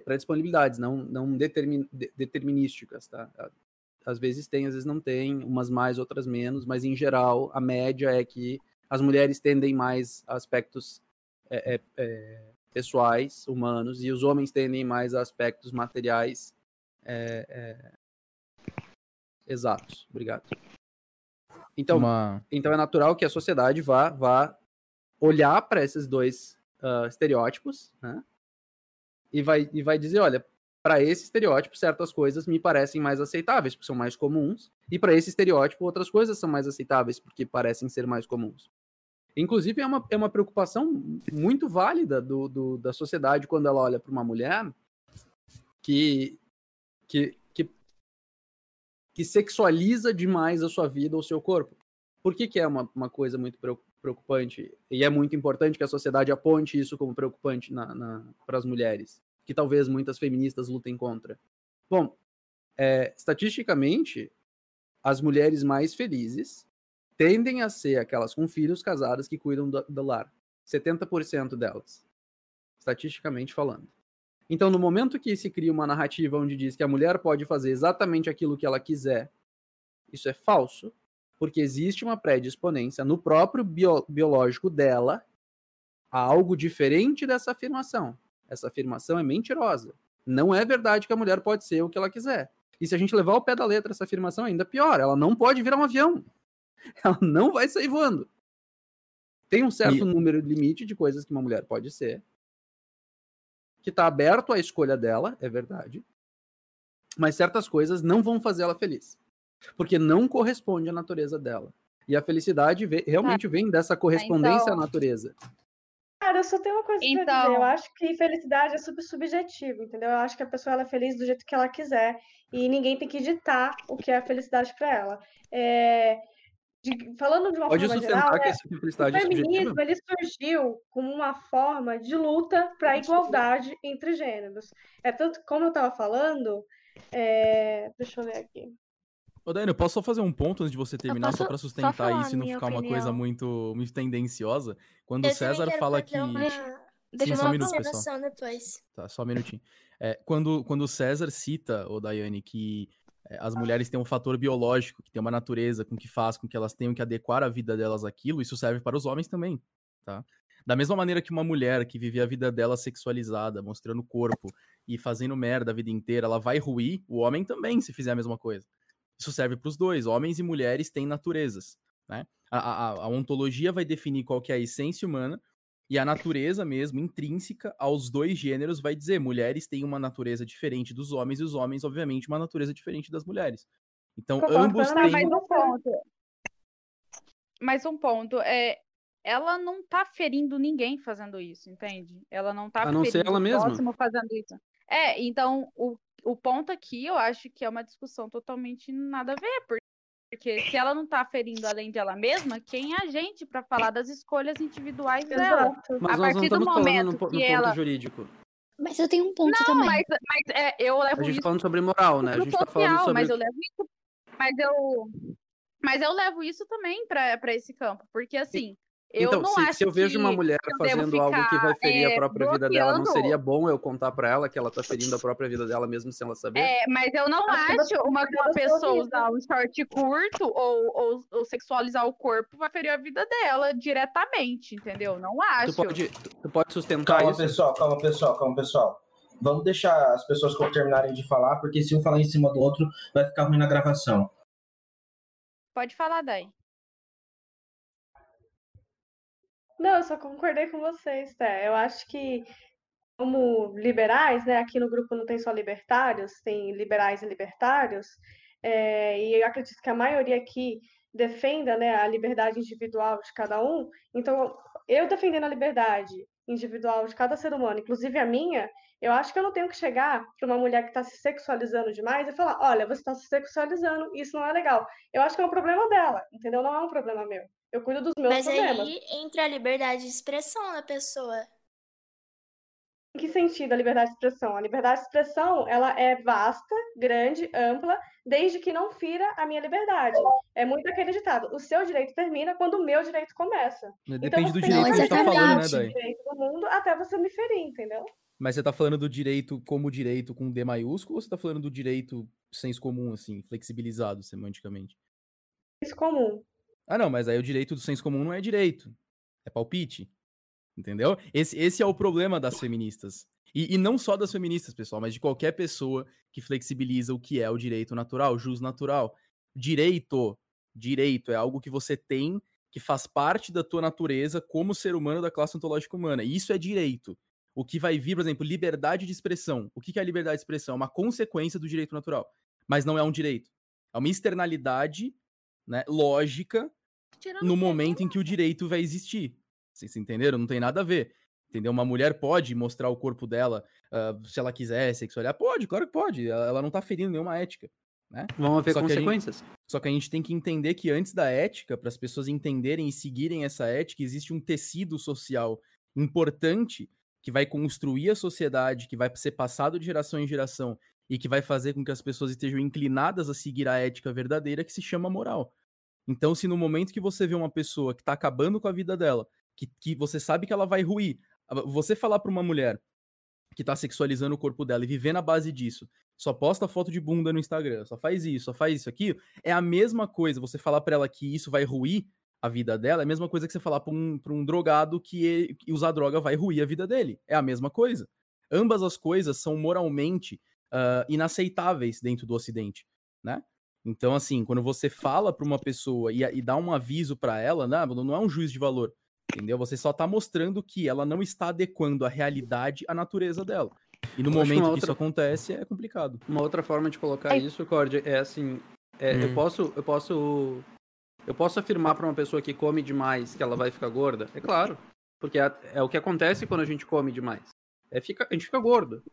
para disponibilidades, não, não determin, de, determinísticas, tá? Às vezes tem, às vezes não tem, umas mais, outras menos, mas em geral a média é que as mulheres tendem mais a aspectos é, é, é, pessoais, humanos, e os homens tendem mais a aspectos materiais é, é, exatos. Obrigado. Então, Uma... então é natural que a sociedade vá, vá olhar para esses dois uh, estereótipos, né? e vai, e vai dizer, olha, para esse estereótipo certas coisas me parecem mais aceitáveis, porque são mais comuns, e para esse estereótipo outras coisas são mais aceitáveis, porque parecem ser mais comuns. Inclusive, é uma, é uma preocupação muito válida do, do da sociedade quando ela olha para uma mulher que, que, que, sexualiza demais a sua vida ou seu corpo. Por que, que é uma, uma coisa muito preocupante? E é muito importante que a sociedade aponte isso como preocupante para as mulheres que talvez muitas feministas lutem contra? Bom, é, estatisticamente, as mulheres mais felizes tendem a ser aquelas com filhos casadas que cuidam do, do lar. 70% delas, estatisticamente falando. Então, no momento que se cria uma narrativa onde diz que a mulher pode fazer exatamente aquilo que ela quiser, isso é falso, porque existe uma predisponência no próprio bio, biológico dela a algo diferente dessa afirmação. Essa afirmação é mentirosa. Não é verdade que a mulher pode ser o que ela quiser. E se a gente levar ao pé da letra essa afirmação, ainda pior. Ela não pode virar um avião. Ela não vai sair voando. Tem um certo e... número limite de coisas que uma mulher pode ser, que está aberto à escolha dela, é verdade. Mas certas coisas não vão fazer ela feliz. Porque não corresponde à natureza dela. E a felicidade realmente vem dessa correspondência então... à natureza. Cara, eu só tenho uma coisa então... pra dizer. Eu então acho que felicidade é super subjetivo, entendeu? Eu acho que a pessoa ela é feliz do jeito que ela quiser. E ninguém tem que ditar o que é felicidade para ela. É... De... falando de uma Pode forma sustentar geral, é... felicidade o feminismo ele surgiu como uma forma de luta para a igualdade entre gêneros. É tanto como eu estava falando, é... deixa eu ler aqui. Ô, Dani, eu posso só fazer um ponto antes de você terminar, posso, só para sustentar só isso e não ficar opinião. uma coisa muito, muito tendenciosa? Quando eu o César fala que. Uma... Deixa Sim, eu só um minuto, pessoal. depois. Tá, só um minutinho. É, quando, quando o César cita, o Daiane, que é, as mulheres têm um fator biológico, que tem uma natureza com que faz com que elas tenham que adequar a vida delas àquilo, isso serve para os homens também, tá? Da mesma maneira que uma mulher que vive a vida dela sexualizada, mostrando o corpo e fazendo merda a vida inteira, ela vai ruir, o homem também, se fizer a mesma coisa. Isso serve para os dois. Homens e mulheres têm naturezas. Né? A, a, a, ontologia vai definir qual que é a essência humana e a natureza mesmo, intrínseca aos dois gêneros, vai dizer mulheres têm uma natureza diferente dos homens e os homens, obviamente, uma natureza diferente das mulheres. Então, ambos têm... Mais um ponto. Mais um ponto. É, ela não tá ferindo ninguém fazendo isso, entende? Ela não tá a não ferindo ser ela mesma. fazendo isso. É, então o o ponto aqui eu acho que é uma discussão totalmente nada a ver, porque se ela não tá ferindo além de ela mesma, quem é a gente para falar das escolhas individuais dela? Mas a partir do momento no, no que ela jurídico. Mas eu tenho um ponto não, também. Mas, mas é, eu levo a gente isso tá falando sobre moral, né? A gente social, tá falando sobre mas eu levo isso, mas eu mas eu levo isso também para esse campo, porque assim, eu então, não se, acho se eu vejo uma mulher fazendo algo que vai ferir é, a própria bloqueando... vida dela, não seria bom eu contar para ela que ela tá ferindo a própria vida dela mesmo sem ela saber? É, mas eu não acho uma, uma pessoa usar um short curto ou, ou, ou, sexualizar o corpo vai ferir a vida dela diretamente, entendeu? Não acho. Tu pode, tu pode sustentar calma, isso? pessoal, calma, pessoal, calma, pessoal. Vamos deixar as pessoas terminarem de falar, porque se um falar em cima do outro, vai ficar ruim na gravação. Pode falar, Dai. Não, eu só concordei com vocês, tá? Eu acho que, como liberais, né, aqui no grupo não tem só libertários, tem liberais e libertários, é, e eu acredito que a maioria aqui defenda né, a liberdade individual de cada um. Então, eu defendendo a liberdade individual de cada ser humano, inclusive a minha, eu acho que eu não tenho que chegar para uma mulher que está se sexualizando demais e falar: olha, você está se sexualizando, isso não é legal. Eu acho que é um problema dela, entendeu? Não é um problema meu. Eu cuido dos meus Mas problemas. Mas aí entra a liberdade de expressão da pessoa. Em que sentido a liberdade de expressão? A liberdade de expressão, ela é vasta, grande, ampla, desde que não fira a minha liberdade. É muito aquele ditado, o seu direito termina quando o meu direito começa. Depende então, do direito que você está falando, né, Dai? direito do mundo até você me ferir, entendeu? Mas você está falando do direito como direito com D maiúsculo ou você está falando do direito senso comum, assim, flexibilizado semanticamente? Senso comum. Ah, não, mas aí o direito do senso comum não é direito. É palpite. Entendeu? Esse, esse é o problema das feministas. E, e, não só das feministas, pessoal, mas de qualquer pessoa que flexibiliza o que é o direito natural, jus natural. Direito, direito é algo que você tem que faz parte da tua natureza como ser humano da classe ontológica humana. Isso é direito. O que vai vir, por exemplo, liberdade de expressão. O que é a liberdade de expressão? É uma consequência do direito natural. Mas não é um direito. É uma externalidade né, lógica Tirando no momento em que o direito vai existir. Vocês entenderam? Não tem nada a ver. Entendeu? Uma mulher pode mostrar o corpo dela uh, se ela quiser sexualizar. Pode, claro que pode. Ela, ela não tá ferindo nenhuma ética. Né? Vão haver só consequências. Que gente, só que a gente tem que entender que antes da ética, para as pessoas entenderem e seguirem essa ética, existe um tecido social importante que vai construir a sociedade, que vai ser passado de geração em geração e que vai fazer com que as pessoas estejam inclinadas a seguir a ética verdadeira que se chama moral. Então, se no momento que você vê uma pessoa que está acabando com a vida dela, que, que você sabe que ela vai ruir, você falar para uma mulher que está sexualizando o corpo dela e viver na base disso, só posta foto de bunda no Instagram, só faz isso, só faz isso aqui, é a mesma coisa você falar para ela que isso vai ruir a vida dela, é a mesma coisa que você falar para um, um drogado que, ele, que usar droga vai ruir a vida dele. É a mesma coisa. Ambas as coisas são moralmente uh, inaceitáveis dentro do Ocidente, né? Então, assim, quando você fala para uma pessoa e, e, dá um aviso para ela, né, não é um juiz de valor. Entendeu? Você só tá mostrando que ela não está adequando a realidade à natureza dela. E no Eu momento que outra- isso acontece, é complicado. Uma outra forma de colocar isso, Cord, é assim, é, eu Hum. posso, eu posso, eu posso afirmar para uma pessoa que come demais que ela vai ficar gorda? É claro, porque é, é o que acontece quando a gente come demais. É fica, a gente fica gordo.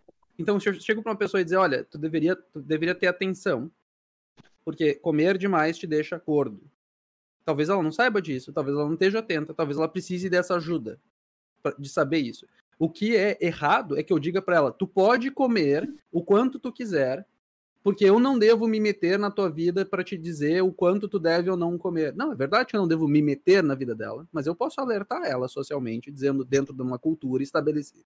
Então, se eu chego para uma pessoa e dizer, olha, tu deveria, tu deveria ter atenção, porque comer demais te deixa gordo. Talvez ela não saiba disso, talvez ela não esteja atenta, talvez ela precise dessa ajuda pra- de saber isso. O que é errado é que eu diga para ela: tu pode comer o quanto tu quiser, porque eu não devo me meter na tua vida para te dizer o quanto tu deve ou não comer. Não, é verdade que eu não devo me meter na vida dela, mas eu posso alertar ela socialmente, dizendo dentro de uma cultura estabelecida.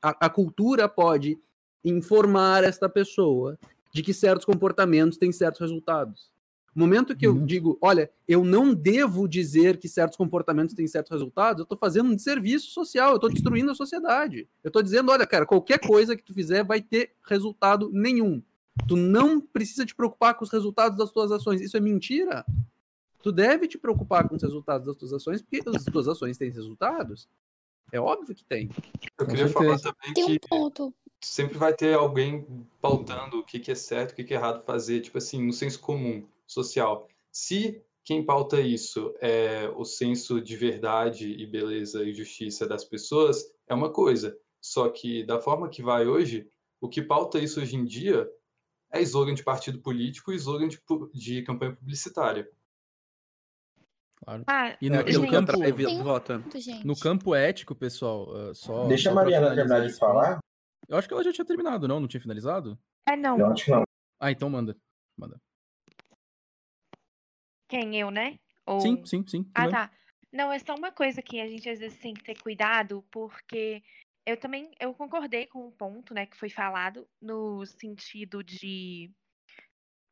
A, a cultura pode informar esta pessoa de que certos comportamentos têm certos resultados. No momento que eu digo, olha, eu não devo dizer que certos comportamentos têm certos resultados, eu estou fazendo um desserviço social, eu estou destruindo a sociedade. Eu estou dizendo, olha, cara, qualquer coisa que tu fizer vai ter resultado nenhum. Tu não precisa te preocupar com os resultados das tuas ações. Isso é mentira. Tu deve te preocupar com os resultados das tuas ações, porque as tuas ações têm resultados. É óbvio que tem. Eu queria falar também Tem um que ponto. Sempre vai ter alguém pautando o que, que é certo, o que, que é errado fazer, tipo assim, no senso comum social. Se quem pauta isso é o senso de verdade e beleza e justiça das pessoas, é uma coisa. Só que da forma que vai hoje, o que pauta isso hoje em dia é slogan de partido político e slogan de, de campanha publicitária. Claro. Ah, E no, É que campo, Tem gente. no campo ético, pessoal, uh, só. Deixa só a Mariana terminar de falar. Eu acho que ela já tinha terminado, não? Não tinha finalizado? É não. Eu acho que não. Ah, então manda. Manda. Quem eu, né? Ou... Sim, sim, sim. Ah, mesmo. tá. Não, é só uma coisa que a gente às vezes tem que ter cuidado, porque eu também eu concordei com um ponto, né, que foi falado no sentido de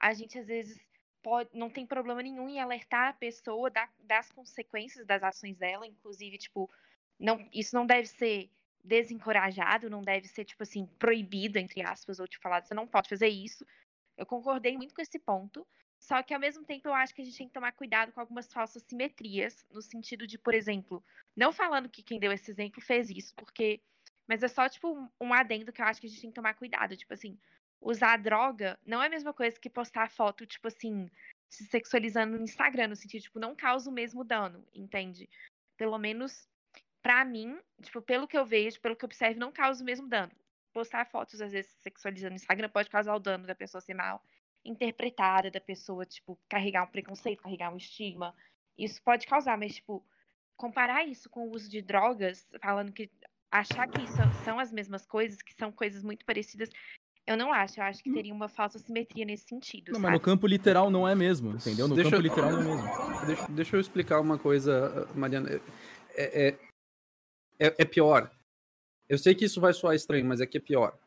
a gente às vezes pode, não tem problema nenhum em alertar a pessoa da- das consequências das ações dela, inclusive, tipo, não, isso não deve ser desencorajado, não deve ser, tipo assim, proibido, entre aspas, ou te falar, você não pode fazer isso. Eu concordei muito com esse ponto, só que ao mesmo tempo eu acho que a gente tem que tomar cuidado com algumas falsas simetrias, no sentido de, por exemplo, não falando que quem deu esse exemplo fez isso, porque. Mas é só, tipo, um- adendo que eu acho que a gente tem que tomar cuidado. Tipo assim, usar droga não é a mesma coisa que postar foto, tipo assim, se sexualizando no Instagram, no sentido, tipo, não causa o mesmo dano, entende? Pelo menos, pra mim, tipo, pelo que eu vejo, pelo que eu observo, não causa o mesmo dano. Postar fotos, às vezes, sexualizando no Instagram pode causar o dano da pessoa ser mal interpretada, da pessoa, tipo, carregar um preconceito, carregar um estigma. Isso pode causar, mas, tipo, comparar isso com o uso de drogas, falando que achar que isso são as mesmas coisas, que são coisas muito parecidas, eu não acho. Eu acho que teria uma falsa simetria nesse sentido, Não, sabe? mas no campo literal não é mesmo, entendeu? No Deixa campo eu- literal não é mesmo. Deixa, deixa eu explicar uma coisa, Mariana. É, é, é, é pior. Eu sei que isso vai soar estranho, mas é que é pior.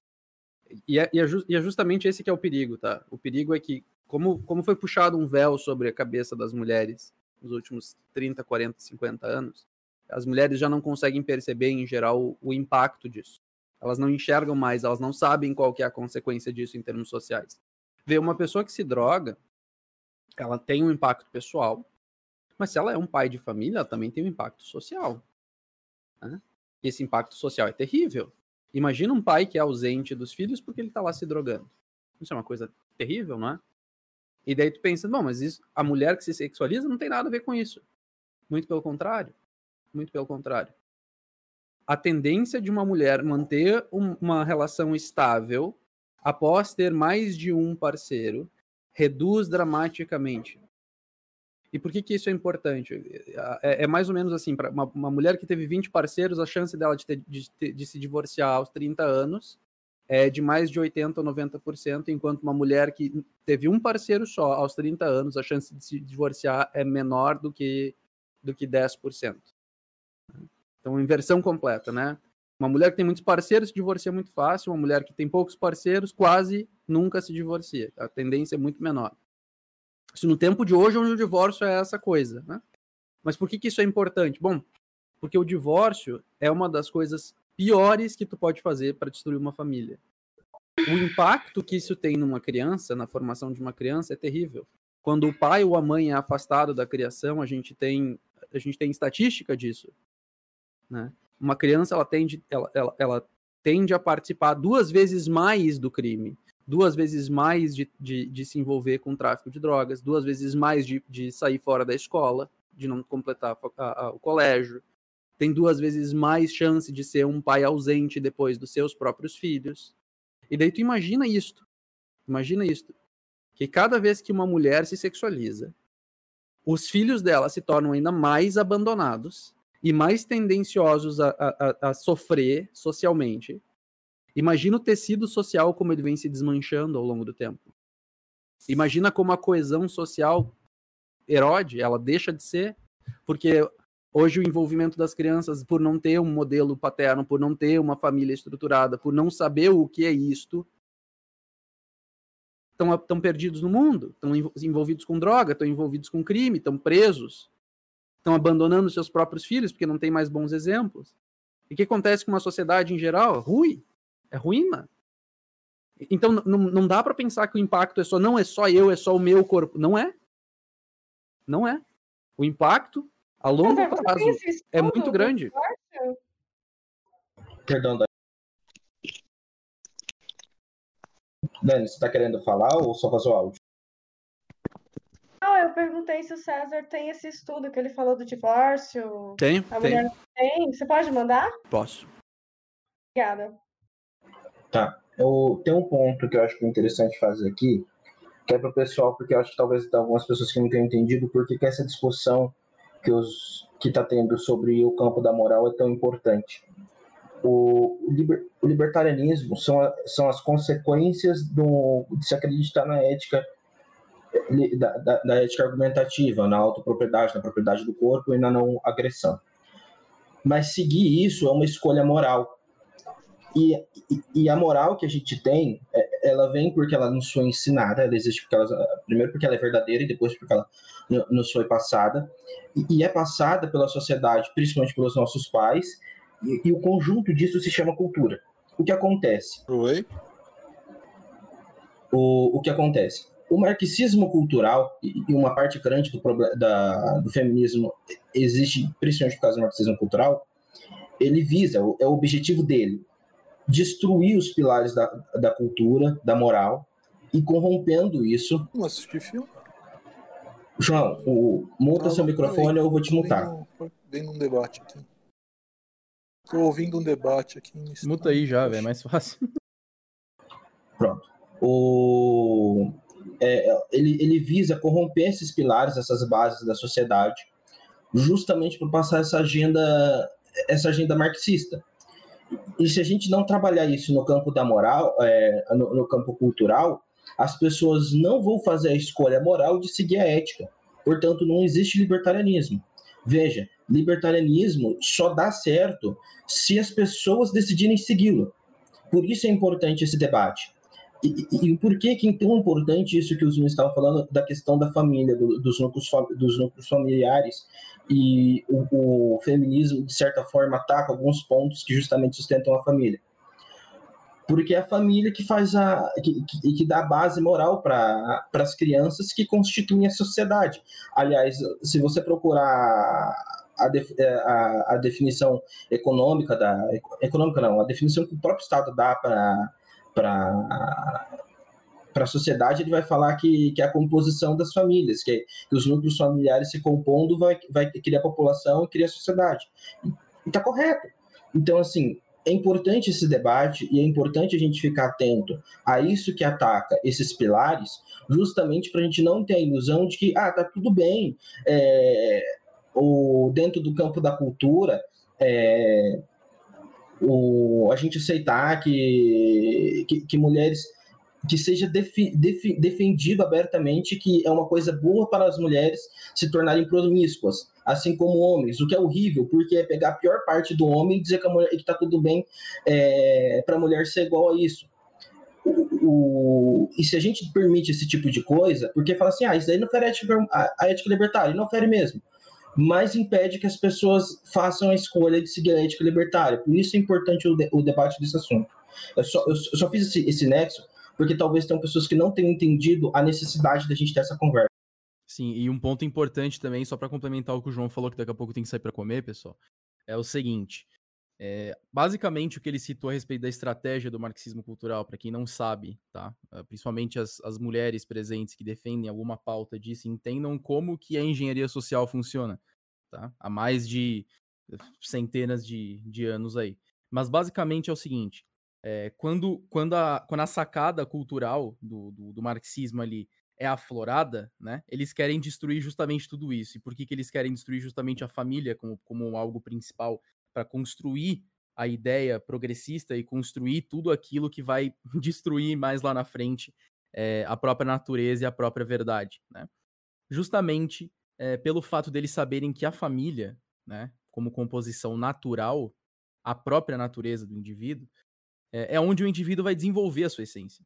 E é, e é e é justamente esse que é o perigo, tá? O perigo é que, como, como foi puxado um véu sobre a cabeça das mulheres nos últimos 30, 40, 50 anos, as mulheres já não conseguem perceber, em geral, o, o impacto disso. Elas não enxergam mais, elas não sabem qual que é a consequência disso em termos sociais. Ver uma pessoa que se droga, ela tem um impacto pessoal, mas se ela é um pai de família, ela também tem um impacto social. Né? Esse impacto social é terrível. Imagina um pai que é ausente dos filhos porque ele tá lá se drogando. Isso é uma coisa terrível, não é? E daí tu pensa, bom, mas isso, a mulher que se sexualiza não tem nada a ver com isso. Muito pelo contrário. Muito pelo contrário. A tendência de uma mulher manter um- uma relação estável após ter mais de um parceiro reduz dramaticamente. E por que, que isso é importante? É, é mais ou menos assim, para uma, uma mulher que teve 20 parceiros, a chance dela de, ter- de de se divorciar aos 30 anos é de mais de 80% ou 90%, enquanto uma mulher que teve um parceiro só aos 30 anos, a chance de se divorciar é menor do que, do que 10%. Então, inversão completa, né? Uma mulher que tem muitos parceiros se divorcia muito fácil, uma mulher que tem poucos parceiros quase nunca se divorcia. A tendência é muito menor. Isso no tempo de hoje, onde o divórcio é essa coisa, né? Mas por que, que isso é importante? Bom, porque o divórcio é uma das coisas piores que tu pode fazer para destruir uma família. O impacto que isso tem numa criança, na formação de uma criança, é terrível. Quando o pai ou a mãe é afastado da criação, a gente tem a gente tem estatística disso. né? Uma criança ela tende, ela, ela, ela tende a participar duas vezes mais do crime, duas vezes mais de, de, de se envolver com tráfico de drogas, duas vezes mais de, de sair fora da escola, de não completar a, a, o colégio, tem duas vezes mais chance de ser um pai ausente depois dos seus próprios filhos. E daí tu imagina isto. Imagina isto. Que cada vez que uma mulher se sexualiza, os filhos dela se tornam ainda mais abandonados e mais tendenciosos a, a, a sofrer socialmente. Imagina o tecido social como ele vem se desmanchando ao longo do tempo. Imagina como a coesão social erode, ela deixa de ser, porque hoje o envolvimento das crianças, por não ter um modelo paterno, por não ter uma família estruturada, por não saber o que é isto, estão perdidos no mundo, estão envolvidos com droga, estão envolvidos com crime, estão presos, estão abandonando seus próprios filhos porque não tem mais bons exemplos. E o que acontece com uma sociedade em geral? Ruim. É ruim, mano. Então não, não dá para pensar que o impacto é só, não é só eu, é só o meu corpo. Não é. Não é. O impacto a longo prazo é muito grande. Perdão, Dani. Dani, você está querendo falar ou só vazou áudio? Não, eu perguntei se o César tem esse estudo que ele falou do divórcio. Tem, a tem. Mulher... tem. Você pode mandar? Posso. Obrigada. Tá. Eu, tem um ponto que eu acho interessante fazer aqui, que é para o pessoal, porque eu acho que talvez algumas pessoas que não tenham entendido por que essa discussão que os que está tendo sobre o campo da moral é tão importante. O, liber, o libertarianismo são, são as consequências do, de se acreditar na ética da, da, da, ética argumentativa, na autopropriedade, na propriedade do corpo e na não agressão. Mas seguir isso é uma escolha moral. E, e, e, a moral que a gente tem, é, ela vem porque ela nos foi ensinada, ela existe porque ela, primeiro porque ela é verdadeira e depois porque ela nos foi passada. E, e é passada pela sociedade, principalmente pelos nossos pais, e, e, o conjunto disso se chama cultura. O que acontece? Oi? O, o que acontece? O marxismo cultural, e uma parte grande do, da, do feminismo existe principalmente por causa do marxismo cultural, ele visa, é o objetivo dele, destruir os pilares da, da cultura, da moral, e corrompendo isso. Não assisti filme. João, o, multa ah, seu microfone ou eu vou te multar. Vem num debate aqui. Tô ouvindo um debate aqui. Muta aí já, velho, é mais fácil. Pronto. O é, ele, ele visa corromper esses pilares, essas bases da sociedade, justamente para passar essa agenda, essa agenda marxista. E se a gente não trabalhar isso no campo da moral, é, no, no campo cultural, as pessoas não vão fazer a escolha moral de seguir a ética. Portanto, não existe libertarianismo. Veja, libertarianismo só dá certo se as pessoas decidirem segui-lo. Por isso é importante esse debate. E, e, por que que é tão importante isso que os meninos estavam falando da questão da família, do, dos, núcleos, dos núcleos familiares e o, o, feminismo de certa forma ataca alguns pontos que justamente sustentam a família, porque é a família que faz a que, que, que dá a base moral para as crianças que constituem a sociedade. Aliás, se você procurar a, def, é, a, a definição econômica da econômica não, a definição que o próprio Estado dá para para a sociedade, ele vai falar que, que é a composição das famílias, que, que os núcleos familiares se compondo vai, vai criar população e criar sociedade. E está correto. Então, assim, é importante esse debate e é importante a gente ficar atento a isso que ataca esses pilares, justamente para a gente não ter a ilusão de que, ah, tá tudo bem, é, o, dentro do campo da cultura, é, o, a gente aceitar que, que, que mulheres que seja defi, defi, defendido abertamente que é uma coisa boa para as mulheres se tornarem promíscuas, assim como homens, o que é horrível, porque é pegar a pior parte do homem e dizer que a mulher está tudo bem é, para a mulher ser igual a isso. O, o, e se a gente permite esse tipo de coisa, porque fala assim, ah, isso aí não fere a ética, a, a ética libertária, não fere mesmo mais impede que as pessoas façam a escolha de seguir a ética libertária. Por isso é importante o, de, o debate desse assunto. Eu só, eu só fiz esse, esse nexo porque talvez tenham pessoas que não tenham entendido a necessidade da gente ter essa conversa. Sim, e um ponto importante também, só para complementar o que o João falou, que daqui a pouco tem que sair para comer, pessoal, é o seguinte: é, basicamente, o que ele citou a respeito da estratégia do marxismo cultural, para quem não sabe, tá? Ah, principalmente as, as mulheres presentes que defendem alguma pauta disso, entendam como que a engenharia social funciona, tá? Há mais de centenas de, de anos aí. Mas basicamente é o seguinte: é, quando, quando, a, quando a sacada cultural do, do, do, marxismo ali é aflorada, né, eles querem destruir justamente tudo isso. E por que, que eles querem destruir justamente a família como, como algo principal? Para construir a ideia progressista e construir tudo aquilo que vai destruir mais lá na frente é, a própria natureza e a própria verdade. Né? Justamente é, pelo fato deles saberem que a família, né, como composição natural, a própria natureza do indivíduo, é, é onde o indivíduo vai desenvolver a sua essência,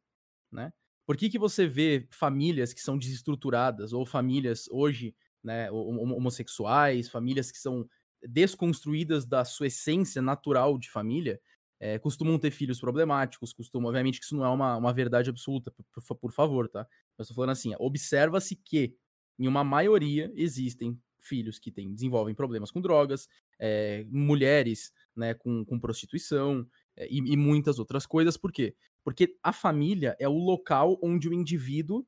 né? Por que, que você vê famílias que são desestruturadas, ou famílias hoje, né, homossexuais, famílias que são desconstruídas da sua essência natural de família, é, costumam ter filhos problemáticos, costumam, obviamente que isso não é uma, uma verdade absoluta, por, por favor, tá? Eu estou falando assim, observa-se que em uma maioria existem filhos que têm, desenvolvem problemas com drogas, é, mulheres né, com, com prostituição, é, e, e muitas outras coisas. Por quê? Porque a família é o local onde o indivíduo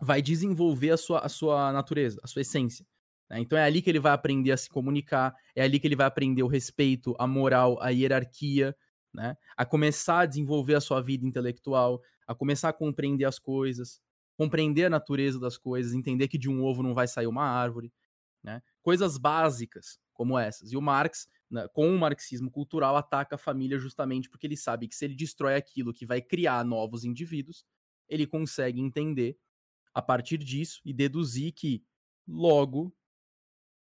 vai desenvolver a sua, a sua natureza, a sua essência. Né? Então é ali que ele vai aprender a se comunicar, é ali que ele vai aprender o respeito, a moral, a hierarquia, né? a começar a desenvolver a sua vida intelectual, a começar a compreender as coisas, compreender a natureza das coisas, entender que de um ovo não vai sair uma árvore. Né? Coisas básicas como essas. E o Marx né, com o marxismo cultural, ataca a família justamente porque ele sabe que se ele destrói aquilo que vai criar novos indivíduos, ele consegue entender a partir disso e deduzir que, logo,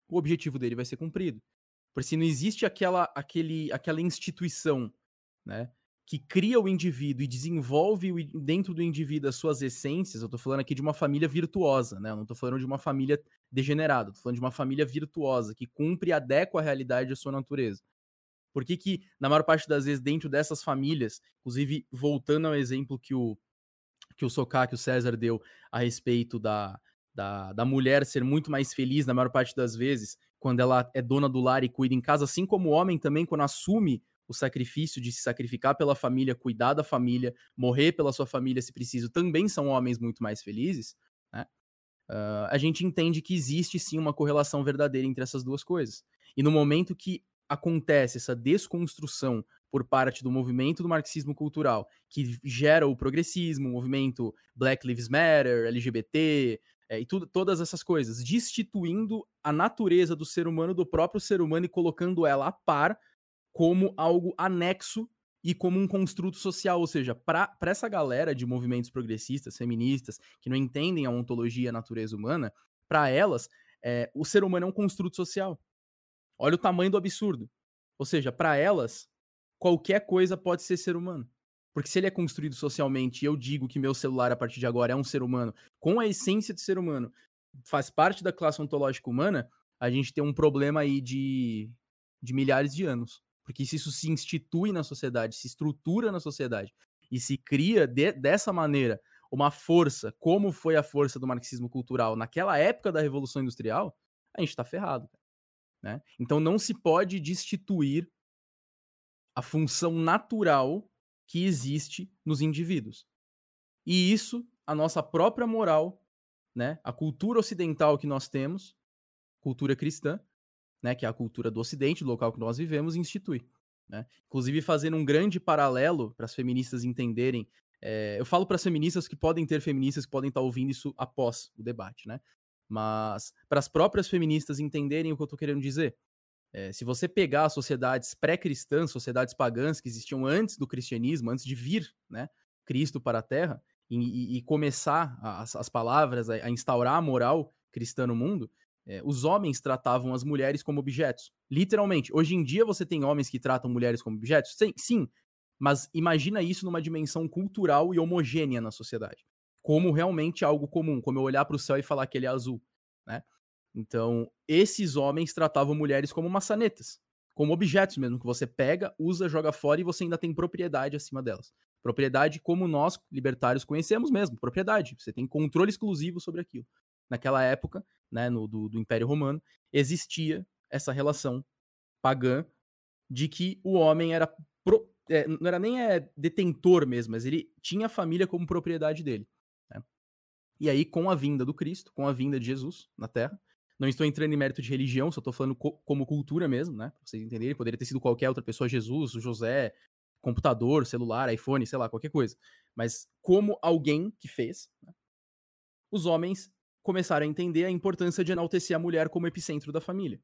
o objetivo dele vai ser cumprido. Porque se não existe aquela, aquele, aquela instituição né, que cria o indivíduo e desenvolve dentro do indivíduo as suas essências, eu tô falando aqui de uma família virtuosa, né? Eu não tô falando de uma família degenerada, tô falando de uma família virtuosa, que cumpre e adequa a realidade da sua natureza. Por que que, na maior parte das vezes, dentro dessas famílias, inclusive voltando ao exemplo que o que o Socá, que o César deu a respeito da, da, da mulher ser muito mais feliz na maior parte das vezes, quando ela é dona do lar e cuida em casa, assim como o homem também, quando assume o sacrifício de se sacrificar pela família, cuidar da família, morrer pela sua família se preciso, também são homens muito mais felizes, né? Uh, a gente entende que existe sim uma correlação verdadeira entre essas duas coisas. E no momento que acontece essa desconstrução por parte do movimento do marxismo cultural, que gera o progressismo, o movimento Black Lives Matter, LGBT, é, e tudo, todas essas coisas, destituindo a natureza do ser humano, do próprio ser humano e colocando ela a par como algo anexo e como um construto social, ou seja, para essa galera de movimentos progressistas, feministas, que não entendem a ontologia e a natureza humana, para elas, é, o ser humano é um construto social. Olha o tamanho do absurdo. Ou seja, para elas, qualquer coisa pode ser ser humano. Porque se ele é construído socialmente e eu digo que meu celular a partir de agora é um ser humano, com a essência de ser humano, faz parte da classe ontológica humana, a gente tem um problema aí de, de milhares de anos. Porque se isso se institui na sociedade, se estrutura na sociedade e se cria de, dessa maneira uma força, como foi a força do marxismo cultural naquela época da Revolução Industrial, a gente está ferrado. Né? Então não se pode destituir a função natural que existe nos indivíduos. E isso, a nossa própria moral, né, a cultura ocidental que nós temos, cultura cristã, né, que é a cultura do Ocidente, do local que nós vivemos, institui. Né? Inclusive, fazendo um grande paralelo para as feministas entenderem. É, eu falo para as feministas que podem ter feministas que podem estar tá ouvindo isso após o debate, né? Mas para as próprias feministas entenderem o que eu estou querendo dizer. É, se você pegar sociedades pré-cristãs, sociedades pagãs que existiam antes do cristianismo, antes de vir né, Cristo para a Terra, e, e, e começar as, as palavras a, a instaurar a moral cristã no mundo, é, os homens tratavam as mulheres como objetos. Literalmente. Hoje em dia você tem homens que tratam mulheres como objetos? Sim, sim. Mas imagina isso numa dimensão cultural e homogênea na sociedade. Como realmente algo comum, como eu olhar para o céu e falar que ele é azul, né? Então, esses homens tratavam mulheres como maçanetas, como objetos mesmo, que você pega, usa, joga fora e você ainda tem propriedade acima delas. Propriedade como nós, libertários, conhecemos mesmo, propriedade. Você tem controle exclusivo sobre aquilo naquela época, né, no, do, do Império Romano, existia essa relação pagã de que o homem era pro, é, não era nem é, detentor mesmo, mas ele tinha a família como propriedade dele. Né? E aí, com a vinda do Cristo, com a vinda de Jesus na Terra, não estou entrando em mérito de religião, só estou falando co como cultura mesmo, né? Pra vocês entenderem, poderia ter sido qualquer outra pessoa, Jesus, José, computador, celular, iPhone, sei lá, qualquer coisa. Mas como alguém que fez, né? os homens começaram a entender a importância de enaltecer a mulher como epicentro da família.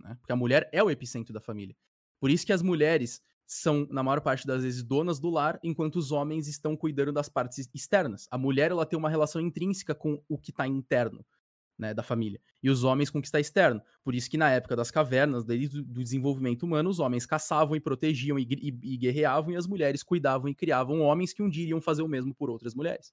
Né? Porque a mulher é o epicentro da família. Por isso que as mulheres são, na maior parte das vezes, donas do lar, enquanto os homens estão cuidando das partes externas. A mulher ela tem uma relação intrínseca com o que está interno. Né, da família, e os homens com o que está externo. Por isso que na época das cavernas, desde do desenvolvimento humano, os homens caçavam e protegiam e, e, e, guerreavam, e as mulheres cuidavam e criavam homens que um dia iriam fazer o mesmo por outras mulheres.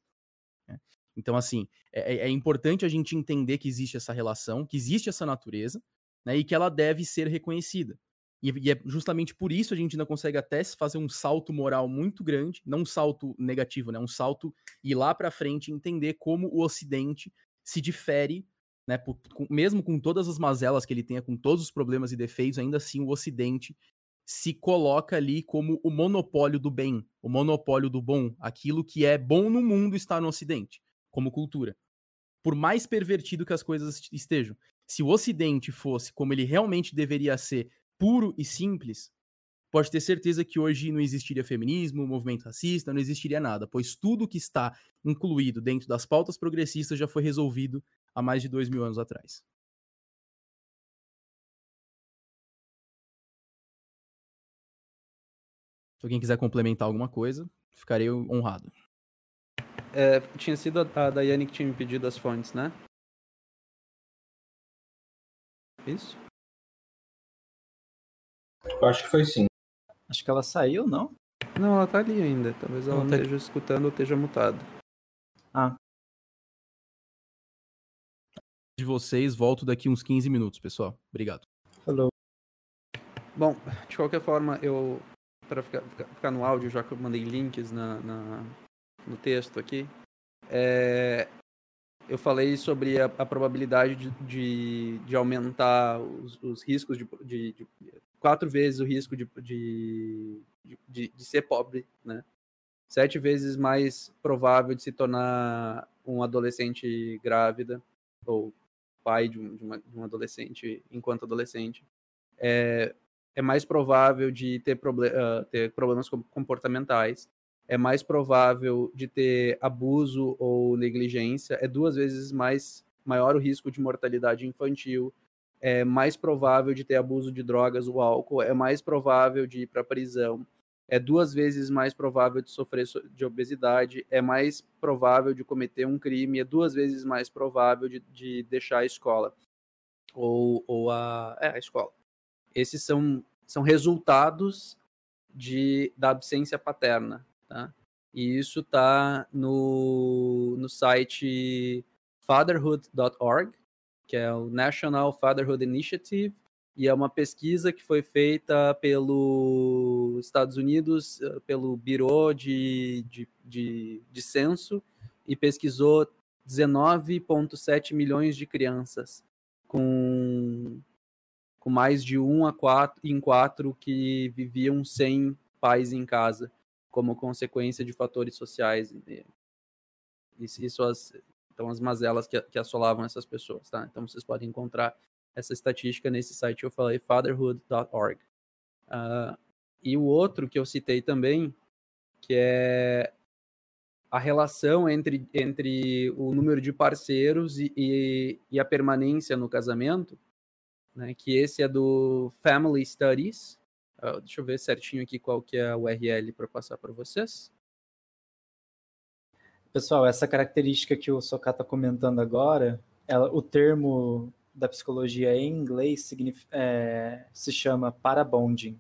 Então, assim, é, é, é, importante a gente entender que existe essa relação, que existe essa natureza, né, e que ela deve ser reconhecida. E, e, é justamente por isso a gente ainda consegue até fazer um salto moral muito grande, não um salto negativo, né? Um salto ir lá para frente e entender como o Ocidente se difere, né? Por, com, mesmo com todas as mazelas que ele tenha, com todos os problemas e defeitos, ainda assim o Ocidente se coloca ali como o monopólio do bem, o monopólio do bom, aquilo que é bom no mundo está no Ocidente, como cultura. Por mais pervertido que as coisas estejam, se o Ocidente fosse como ele realmente deveria ser, puro e simples, pode ter certeza que hoje não existiria feminismo, movimento racista, não existiria nada, pois tudo que está incluído dentro das pautas progressistas já foi resolvido há mais de dois mil anos atrás. Se alguém quiser complementar alguma coisa, ficarei honrado. É, tinha sido a Daiane que tinha me pedido as fontes, né? Isso? Eu acho que foi sim. Acho que ela saiu, não? Não, ela tá ali ainda. Talvez ela não esteja escutando ou esteja mutada. Ah. De vocês, volto daqui uns 15 minutos, pessoal. Obrigado. Falou. Bom, de qualquer forma, eu. Para ficar, ficar, ficar, no áudio, já que eu mandei links na, na no texto aqui, é, eu falei sobre a, a probabilidade de, de, de, aumentar os, os riscos de, de, de, quatro vezes o risco de, de, de, ser pobre, né? Sete vezes mais provável de se tornar um adolescente grávida ou pai de um, uma, de um adolescente enquanto adolescente. É, é mais provável de ter, proble uh, ter problemas comportamentais é mais provável de ter abuso ou negligência, é duas vezes mais maior o risco de mortalidade infantil, é mais provável de ter abuso de drogas ou álcool, é mais provável de ir para prisão, é duas vezes mais provável de sofrer de obesidade, é mais provável de cometer um crime, é duas vezes mais provável de, de deixar a escola ou, ou a, é, a escola. Esses são, são resultados de, da absência paterna. Tá? E isso está no, no site fatherhood.org, que é o National Fatherhood Initiative, e é uma pesquisa que foi feita pelos Estados Unidos, eh, pelo Bureau de, de, de, de Censo, e pesquisou 19,7 milhões de crianças com, com mais de um a quatro, em quatro que viviam sem pais em casa como consequência de fatores sociais. Isso, isso as, então, as mazelas que, que assolavam essas pessoas, tá? Então, vocês podem encontrar essa estatística nesse site que eu falei, fatherhood.org. Uh, ah, e o outro que eu citei também, que é a relação entre, entre o número de parceiros e, e, e a permanência no casamento, né, que esse é do Family Studies, Uh, deixa eu ver certinho aqui qual que é a URL para passar para vocês. Pessoal, essa característica que o Soká está comentando agora, ela, o termo da psicologia em inglês é, se chama parabonding.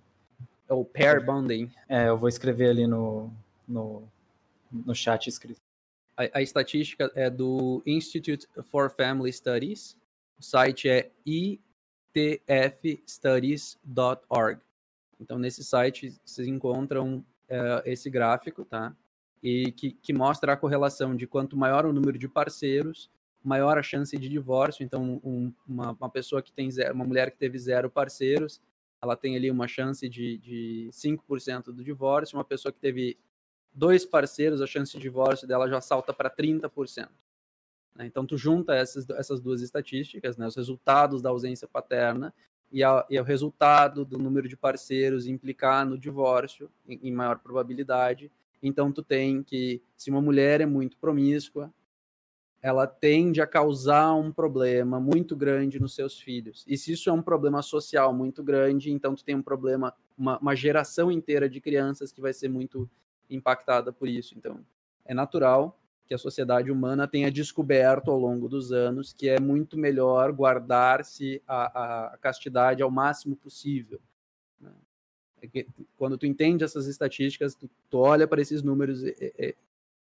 É o pair bonding. É, eu vou escrever ali no, no, no chat escrito. A, a estatística é do Institute for Family Studies. O site é itfstudies.org. Então, nesse site, vocês encontram é, esse gráfico, tá? E que, que mostra a correlação de quanto maior o número de parceiros, maior a chance de divórcio. Então, um, uma, uma pessoa que tem zero, uma mulher que teve zero parceiros, ela tem ali uma chance de, de 5% do divórcio, uma pessoa que teve dois parceiros, a chance de divórcio dela já salta para 30%. Né? Então, tu junta essas, essas duas estatísticas, né, os resultados da ausência paterna e, a, e o resultado do número de parceiros implicar no divórcio, em, em maior probabilidade. Então, tu tem que, se uma mulher é muito promíscua, ela tende a causar um problema muito grande nos seus filhos. E se isso é um problema social muito grande, então tu tem um problema, uma, uma geração inteira de crianças que vai ser muito impactada por isso. Então, é natural que a sociedade humana tenha descoberto ao longo dos anos que é muito melhor guardar-se a, a, castidade ao máximo possível. Né? É quando tu entende essas estatísticas, tu, tu olha para esses números, e,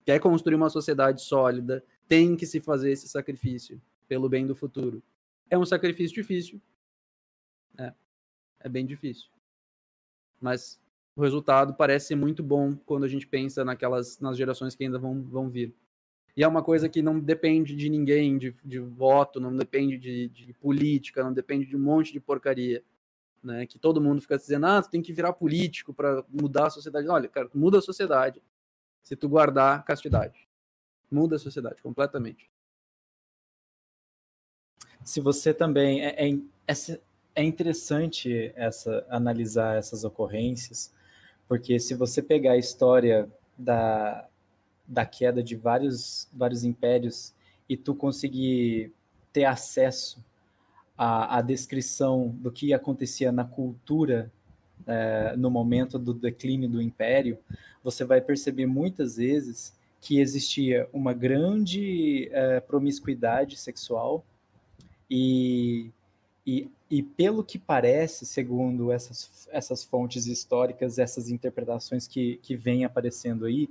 quer construir uma sociedade sólida, tem que se fazer esse sacrifício pelo bem do futuro. É um sacrifício difícil, é, é bem difícil, mas o resultado parece muito bom quando a gente pensa naquelas nas gerações que ainda vão, vão vir. E é uma coisa que não depende de ninguém, de, de voto, não depende de, de, política, não depende de um monte de porcaria. Né? Que todo mundo fica dizendo, ah, tu tem que virar político para mudar a sociedade. Olha, cara, muda a sociedade se tu guardar castidade. Muda a sociedade completamente. Se você também. É, é, é interessante essa, analisar essas ocorrências, porque se você pegar a história da, da queda de vários, vários impérios e tu conseguir ter acesso à, à descrição do que acontecia na cultura é, no momento do declínio do império, você vai perceber muitas vezes que existia uma grande é, promiscuidade sexual e, e, e, pelo que parece, segundo essas, essas fontes históricas, essas interpretações que, que vêm aparecendo aí,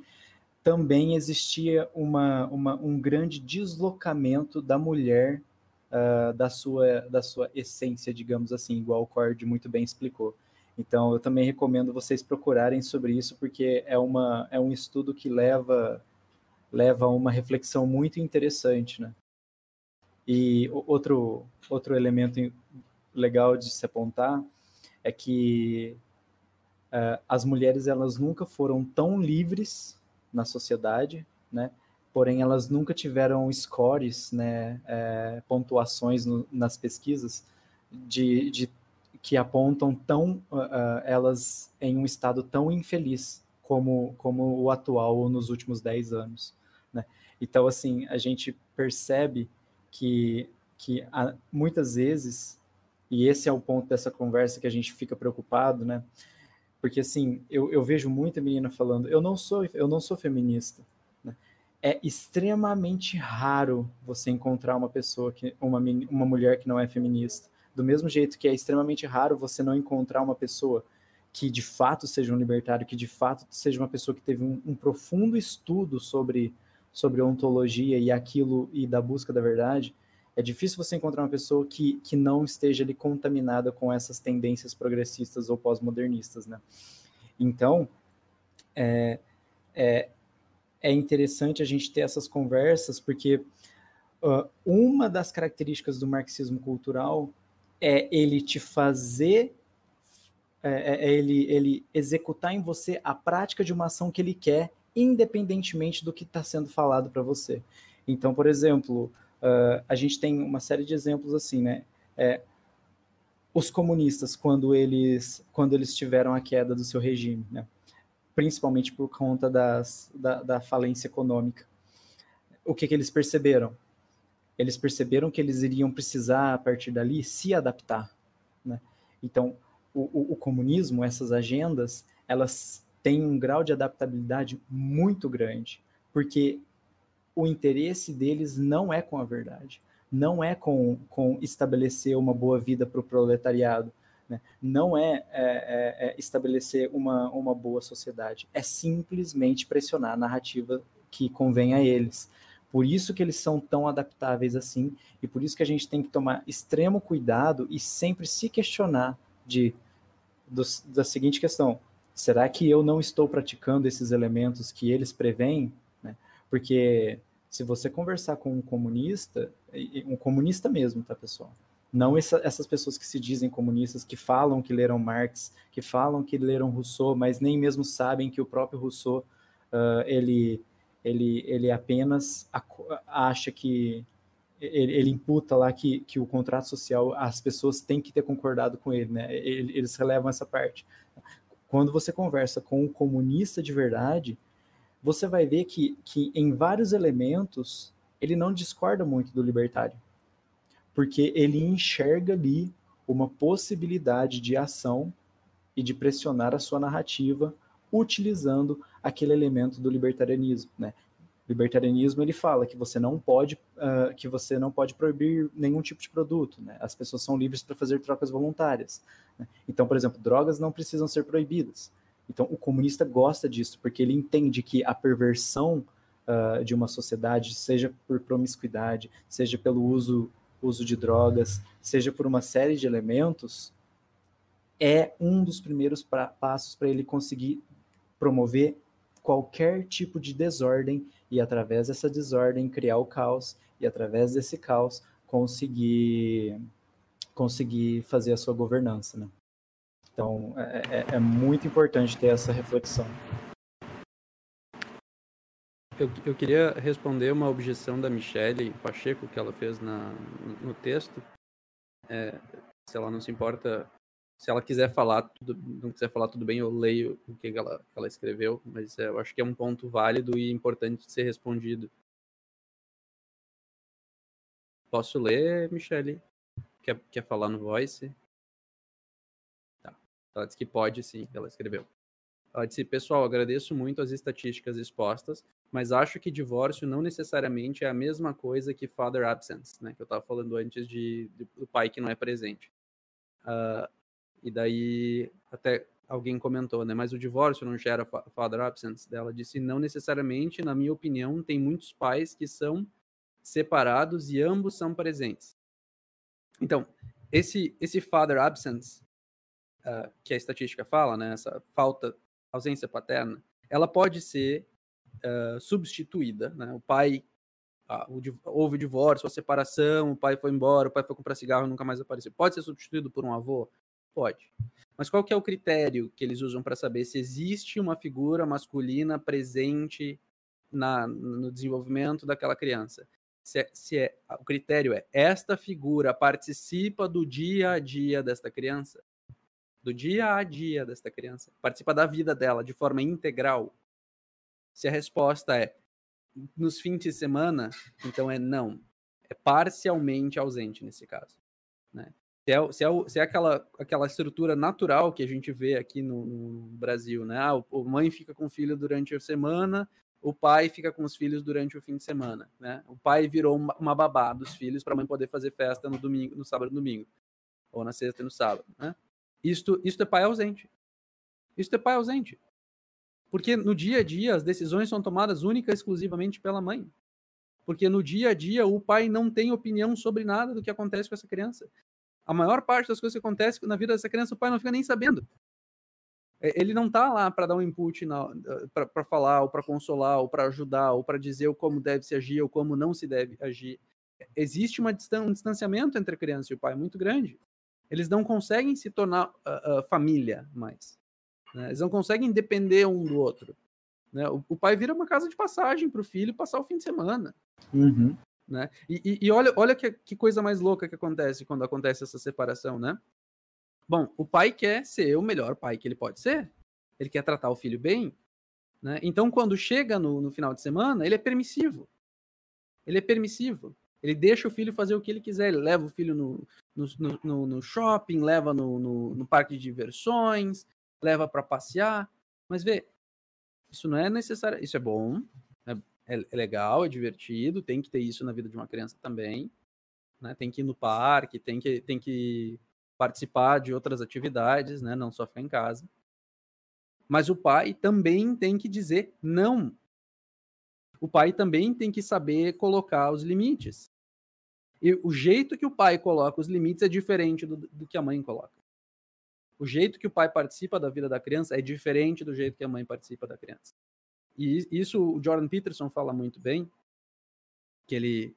também existia uma, uma, um grande deslocamento da mulher uh, da, sua, da sua essência, digamos assim, igual o Cord muito bem explicou. Então, eu também recomendo vocês procurarem sobre isso, porque é, uma, é um estudo que leva, leva a uma reflexão muito interessante. Né? E outro, outro elemento legal de se apontar é que uh, as mulheres elas nunca foram tão livres na sociedade, né? Porém, elas nunca tiveram scores, né, é, pontuações no, nas pesquisas de, de, que apontam tão uh, elas em um estado tão infeliz como, como o atual nos últimos 10 anos. Né? Então, assim, a gente percebe que, que há, muitas vezes, e esse é o ponto dessa conversa que a gente fica preocupado, né? Porque assim, eu, eu vejo muita menina falando, eu não sou, eu não sou feminista. Né? É extremamente raro você encontrar uma pessoa que, uma, uma mulher que não é feminista. Do mesmo jeito que é extremamente raro você não encontrar uma pessoa que de fato seja um libertário, que de fato seja uma pessoa que teve um, um profundo estudo sobre, sobre ontologia e aquilo e da busca da verdade, é difícil você encontrar uma pessoa que, que não esteja ali contaminada com essas tendências progressistas ou pós-modernistas, né? Então, é, é, é interessante a gente ter essas conversas, porque uh, uma das características do marxismo cultural é ele te fazer, é, é, é ele, ele executar em você a prática de uma ação que ele quer, independentemente do que está sendo falado para você. Então, por exemplo, Uh, a gente tem uma série de exemplos assim, né? É, os comunistas, quando eles, quando eles tiveram a queda do seu regime, né? principalmente por conta das, da, da falência econômica, o que, que eles perceberam? Eles perceberam que eles iriam precisar, a partir dali, se adaptar. Né? Então, o, o, o comunismo, essas agendas, elas têm um grau de adaptabilidade muito grande, porque o interesse deles não é com a verdade, não é com, com estabelecer uma boa vida para o proletariado, né? não é, é, é, é, estabelecer uma, uma boa sociedade, é simplesmente pressionar a narrativa que convém a eles. Por isso que eles são tão adaptáveis assim, e por isso que a gente tem que tomar extremo cuidado e sempre se questionar de do, da seguinte questão: será que eu não estou praticando esses elementos que eles preveem? Porque se você conversar com um comunista, um comunista mesmo, tá, pessoal? Não essa, essas pessoas que se dizem comunistas, que falam que leram Marx, que falam que leram Rousseau, mas nem mesmo sabem que o próprio Rousseau uh, ele, ele, ele apenas acha que ele, ele, imputa lá que, que o contrato social as pessoas têm que ter concordado com ele, né? Eles relevam essa parte. Quando você conversa com um comunista de verdade, você vai ver que, que em vários elementos ele não discorda muito do libertário porque ele enxerga ali uma possibilidade de ação e de pressionar a sua narrativa utilizando aquele elemento do libertarianismo, né? O libertarianismo ele fala que você não pode uh, que você não pode proibir nenhum tipo de produto, né? As pessoas são livres para fazer trocas voluntárias. Né? Então, por exemplo, drogas não precisam ser proibidas. Então, o comunista gosta disso porque ele entende que a perversão uh, de uma sociedade, seja por promiscuidade, seja pelo uso uso de drogas, seja por uma série de elementos, é um dos primeiros pra, passos para ele conseguir promover qualquer tipo de desordem e através dessa desordem criar o caos e através desse caos conseguir conseguir fazer a sua governança, né? Então é, é, é muito importante ter essa reflexão. Eu, eu queria responder uma objeção da Michelle Pacheco que ela fez na, no texto. É, se ela não se importa, se ela quiser falar, tudo, não quiser falar tudo bem, eu leio o que ela, ela escreveu, mas é, eu acho que é um ponto válido e importante de ser respondido. Posso ler, Michelle? Quer, quer falar no voice? Ela disse que pode sim, ela escreveu. Ela disse, pessoal, agradeço muito as estatísticas expostas, mas acho que divórcio não necessariamente é a mesma coisa que father absence, né? Que eu estava falando antes de, de, do pai que não é presente. Uh, e daí até alguém comentou, né? Mas o divórcio não gera father absence? Ela disse não necessariamente, na minha opinião, tem muitos pais que são separados e ambos são presentes. Então, esse esse father absence uh, que a estatística fala, né? Essa falta ausência paterna, ela pode ser uh, substituída, né? O pai ah, houve divórcio, a separação, o pai foi embora, o pai foi comprar cigarro e nunca mais apareceu. Pode ser substituído por um avô? Pode. Mas qual que é o critério que eles usam para saber se existe uma figura masculina presente na, no desenvolvimento daquela criança? Se, é, se é, o critério é esta figura participa do dia a dia desta criança, do dia a dia desta criança, participa da vida dela de forma integral. Se a resposta é nos fins de semana, então é não. É parcialmente ausente nesse caso. Né? Se é, se é, se é aquela, aquela estrutura natural que a gente vê aqui no, no Brasil, né? Ah, o, mãe fica com o filho durante a semana, o pai fica com os filhos durante o fim de semana, né? O pai virou uma, uma babá dos filhos para a mãe poder fazer festa no domingo, no sábado e domingo, ou na sexta e no sábado, né? Isto, isto é pai ausente. Isto é pai ausente. Porque no dia a dia as decisões são tomadas única e exclusivamente pela mãe. Porque no dia a dia o pai não tem opinião sobre nada do que acontece com essa criança. A maior parte das coisas que acontecem na vida dessa criança o pai não fica nem sabendo. É, ele não está lá para dar um input, para falar, ou para consolar, ou para ajudar, ou para dizer como deve se agir, ou como não se deve agir. Existe uma um distanciamento entre a criança e o pai muito grande. Eles não conseguem se tornar uh, uh, família mais. Né? Eles não conseguem depender um do outro. Né? O, o, pai vira uma casa de passagem para o filho passar o fim de semana. Uhum. Né? E, e, e, olha, olha que, que, coisa mais louca que acontece quando acontece essa separação, né? Bom, o pai quer ser o melhor pai que ele pode ser. Ele quer tratar o filho bem. Né? Então, quando chega no, no final de semana, ele é permissivo. Ele é permissivo. Ele deixa o filho fazer o que ele quiser. Ele leva o filho no, no, no, no shopping, leva no, no, parque de diversões, leva para passear. Mas vê, isso não é necessário. Isso é bom, é, é, é, legal, é divertido, tem que ter isso na vida de uma criança também. Né? Tem que ir no parque, tem que, tem que participar de outras atividades, né? não só ficar em casa. Mas o pai também tem que dizer não. O pai também tem que saber colocar os limites. E o jeito que o pai coloca os limites é diferente do, do que a mãe coloca. O jeito que o pai participa da vida da criança é diferente do jeito que a mãe participa da criança. E isso o Jordan Peterson fala muito bem, que ele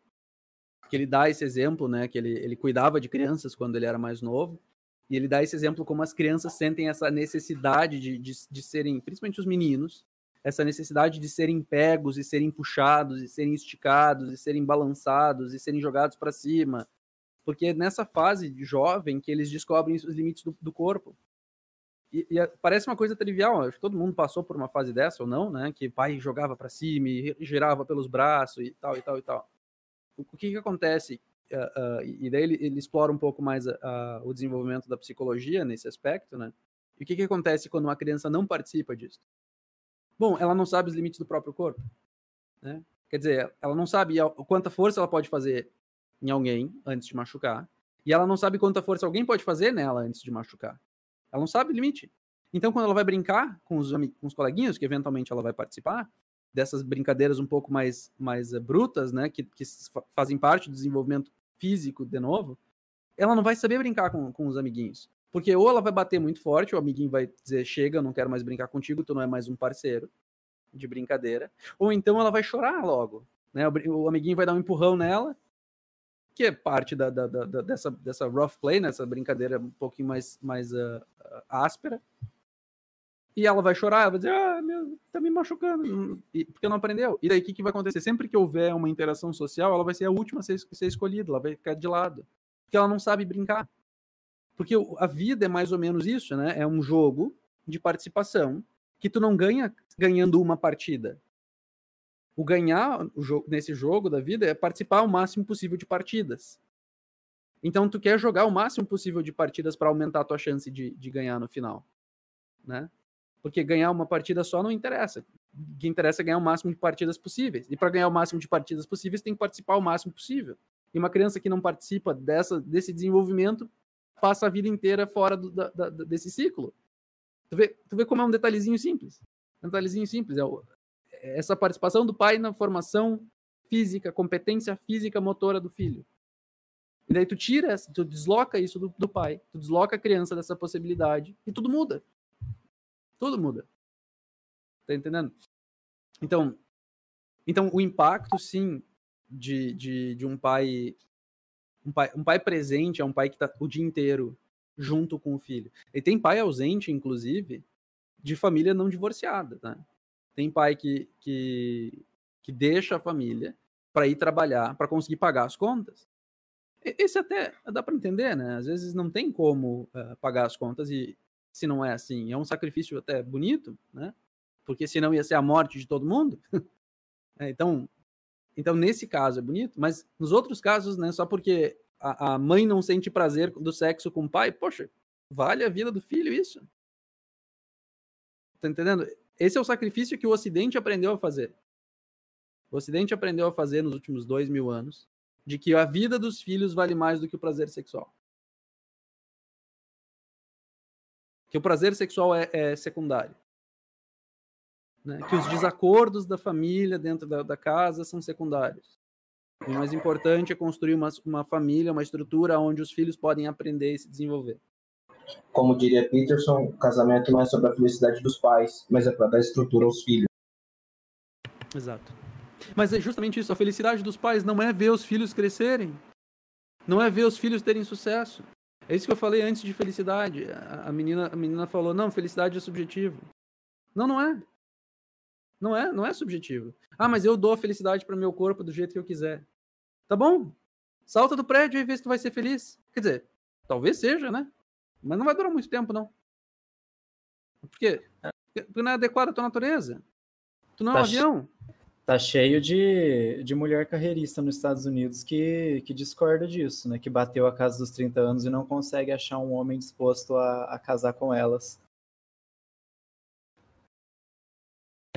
que ele dá esse exemplo, né? Que ele, ele cuidava de crianças quando ele era mais novo. E ele dá esse exemplo como as crianças sentem essa necessidade de, de, de serem, principalmente os meninos, essa necessidade de serem pegos e serem puxados e serem esticados e serem balançados e serem jogados para cima. Porque é nessa fase jovem que eles descobrem os limites do, do corpo. E, e, parece uma coisa trivial, acho que todo mundo passou por uma fase dessa ou não, né? Que pai jogava para cima e girava pelos braços e tal e tal e tal. O, o que que acontece? Uh, uh, e daí ele, ele, explora um pouco mais uh, o desenvolvimento da psicologia nesse aspecto, né? E o que que acontece quando uma criança não participa disso? Bom, ela não sabe os limites do próprio corpo, né? Quer dizer, ela não sabe quanta força ela pode fazer em alguém antes de machucar, e ela não sabe quanta força alguém pode fazer nela antes de machucar. Ela não sabe o limite. Então, quando ela vai brincar com os, com os coleguinhas, que eventualmente ela vai participar, dessas brincadeiras um pouco mais, mais uh, brutas, né, que, que fazem parte do desenvolvimento físico, de novo, ela não vai saber brincar com, com os amiguinhos. Porque ou ela vai bater muito forte, o amiguinho vai dizer, chega, eu não quero mais brincar contigo, tu não é mais um parceiro de brincadeira, ou então ela vai chorar logo, né, o, amiguinho vai dar um empurrão nela, que é parte da, da, da, dessa, dessa rough play, né, brincadeira um pouquinho mais, mais uh, áspera. E ela vai chorar, ela vai dizer, ah, meu, tá me machucando, e, porque não aprendeu. E daí o que, que vai acontecer? Sempre que houver uma interação social, ela vai ser a última a ser, ser escolhida, ela vai ficar de lado. Porque ela não sabe brincar. Porque a vida é mais ou menos isso, né? É um jogo de participação que tu não ganha ganhando uma partida o ganhar o jogo, nesse jogo da vida é participar o máximo possível de partidas. Então tu quer jogar o máximo possível de partidas para aumentar a tua chance de, de ganhar no final, né? Porque ganhar uma partida só não interessa. O que interessa é ganhar o máximo de partidas possíveis. E para ganhar o máximo de partidas possíveis, tem que participar o máximo possível. E uma criança que não participa dessa, desse desenvolvimento passa a vida inteira fora do, da, da, desse ciclo. Tu vê, tu vê como é um detalhezinho simples. Um detalhezinho simples. É o, essa participação do pai na formação física, competência física motora do filho. E daí tu tira, tu desloca isso do, do pai, tu desloca a criança dessa possibilidade e tudo muda. Tudo muda. Tá entendendo? Então, então o impacto, sim, de, de, de um pai um pai, um pai presente é um pai que está o dia inteiro junto com o filho. E tem pai ausente, inclusive, de família não divorciada, tá? Tem pai que, que, que deixa a família para ir trabalhar, para conseguir pagar as contas. Esse até dá para entender, né? Às vezes não tem como uh, pagar as contas e se não é assim, é um sacrifício até bonito, né? Porque senão ia ser a morte de todo mundo. é, então, então nesse caso é bonito, mas nos outros casos, né? Só porque a, a mãe não sente prazer do sexo com o pai, poxa, vale a vida do filho isso? Tá entendendo? Esse é o sacrifício que o Ocidente aprendeu a fazer. O Ocidente aprendeu a fazer nos últimos dois mil anos, de que a vida dos filhos vale mais do que o prazer sexual. Que o prazer sexual é, é secundário. Né? Que os desacordos da família dentro da, da casa são secundários. O mais importante é construir uma, uma família, uma estrutura onde os filhos podem aprender e se desenvolver. Como diria Peterson, o casamento não é sobre a felicidade dos pais, mas é para dar estrutura aos filhos. Exato. Mas é justamente isso, a felicidade dos pais não é ver os filhos crescerem. Não é ver os filhos terem sucesso. É isso que eu falei antes de felicidade. A menina, a menina falou: "Não, felicidade é subjetivo". Não, não é. Não é, não é subjetivo. Ah, mas eu dou a felicidade para meu corpo do jeito que eu quiser. Tá bom? Salta do prédio e vê se tu vai ser feliz. Quer dizer, talvez seja, né? Mas não vai durar muito tempo, não. Por quê? Porque não é adequado à tua natureza. Tu não é um tá avião. Tá cheio de, de mulher carreirista nos Estados Unidos que, que discorda disso, né? Que bateu a casa dos 30 anos e não consegue achar um homem disposto a, a casar com elas.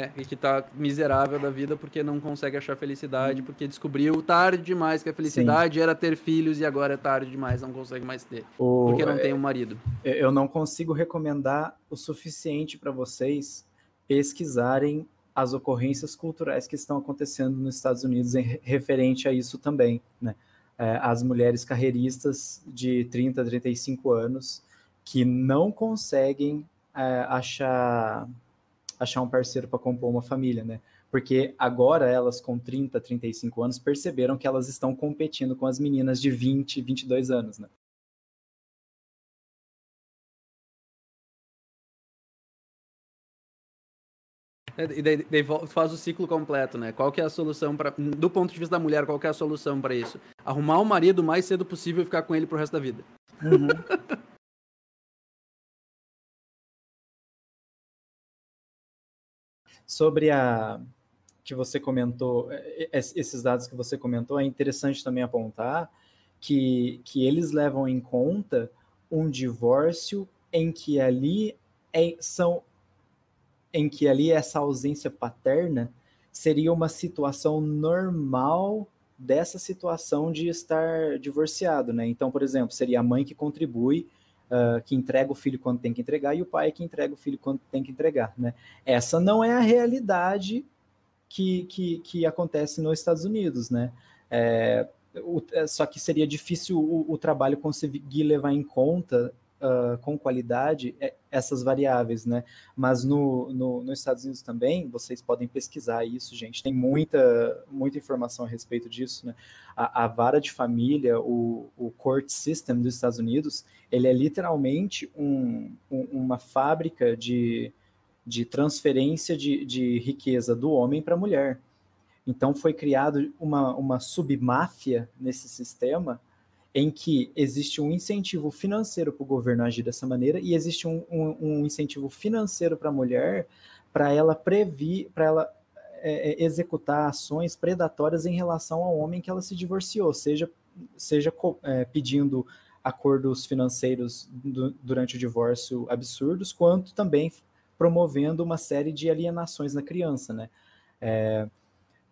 É, e que tá miserável da vida porque não consegue achar felicidade, porque descobriu tarde demais que a felicidade Sim. era ter filhos e agora é tarde demais, não consegue mais ter. O... Porque não tem um marido. Eu não consigo recomendar o suficiente para vocês pesquisarem as ocorrências culturais que estão acontecendo nos Estados Unidos em referente a isso também, né? É, as mulheres carreiristas de 30 a 35 anos que não conseguem é, achar achar um parceiro para compor uma família, né? Porque agora elas com 30, 35 anos perceberam que elas estão competindo com as meninas de 20, 22 anos, né? É, e daí, daí, faz o ciclo completo, né? Qual que é a solução para, do ponto de vista da mulher, qual que é a solução para isso? Arrumar o marido o mais cedo possível e ficar com ele pro resto da vida. Uhum. Sobre a que você comentou, esses dados que você comentou, é interessante também apontar que, que eles levam em conta um divórcio em que ali é, são em que ali essa ausência paterna seria uma situação normal dessa situação de estar divorciado, né? Então, por exemplo, seria a mãe que contribui, uh, que entrega o filho quando tem que entregar, e o pai que entrega o filho quando tem que entregar, né? Essa não é a realidade que, que, que acontece nos Estados Unidos, né? É, o, é, só que seria difícil o, o trabalho conseguir levar em conta uh, com qualidade é, essas variáveis, né? Mas no, no, nos Estados Unidos também, vocês podem pesquisar isso, gente. Tem muita, muita informação a respeito disso, né? A, a vara de família, o, o court system dos Estados Unidos, ele é literalmente um, um, uma fábrica de, de transferência de, de riqueza do homem para a mulher. Então foi criado uma, uma submáfia nesse sistema em que existe um incentivo financeiro para o governo agir dessa maneira e existe um, um, um incentivo financeiro para a mulher para ela prever, para ela é, é, executar ações predatórias em relação ao homem que ela se divorciou, seja, seja é, pedindo acordos financeiros do, durante o divórcio absurdos, quanto também promovendo uma série de alienações na criança, né? É,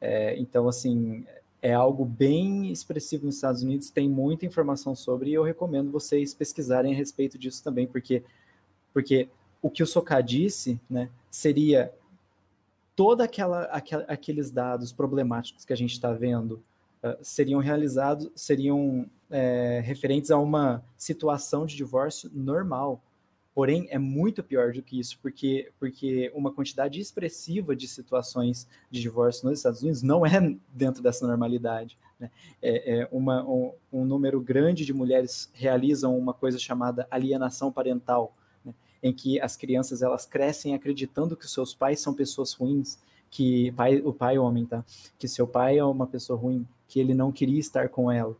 é, então, assim, é algo bem expressivo nos Estados Unidos, tem muita informação sobre, e eu recomendo vocês pesquisarem a respeito disso também, porque, porque o que o Socá disse né, seria toda aquela, aqueles dados problemáticos que a gente está vendo uh, seriam realizados, seriam é, referentes a uma situação de divórcio normal. Porém, é muito pior do que isso, porque, porque uma quantidade expressiva de situações de divórcio nos Estados Unidos não é dentro dessa normalidade. Né? É, é uma, um, um, número grande de mulheres realizam uma coisa chamada alienação parental, né? em que as crianças elas crescem acreditando que seus pais são pessoas ruins, que pai, o pai é homem, tá? Que seu pai é uma pessoa ruim, que ele não queria estar com ela.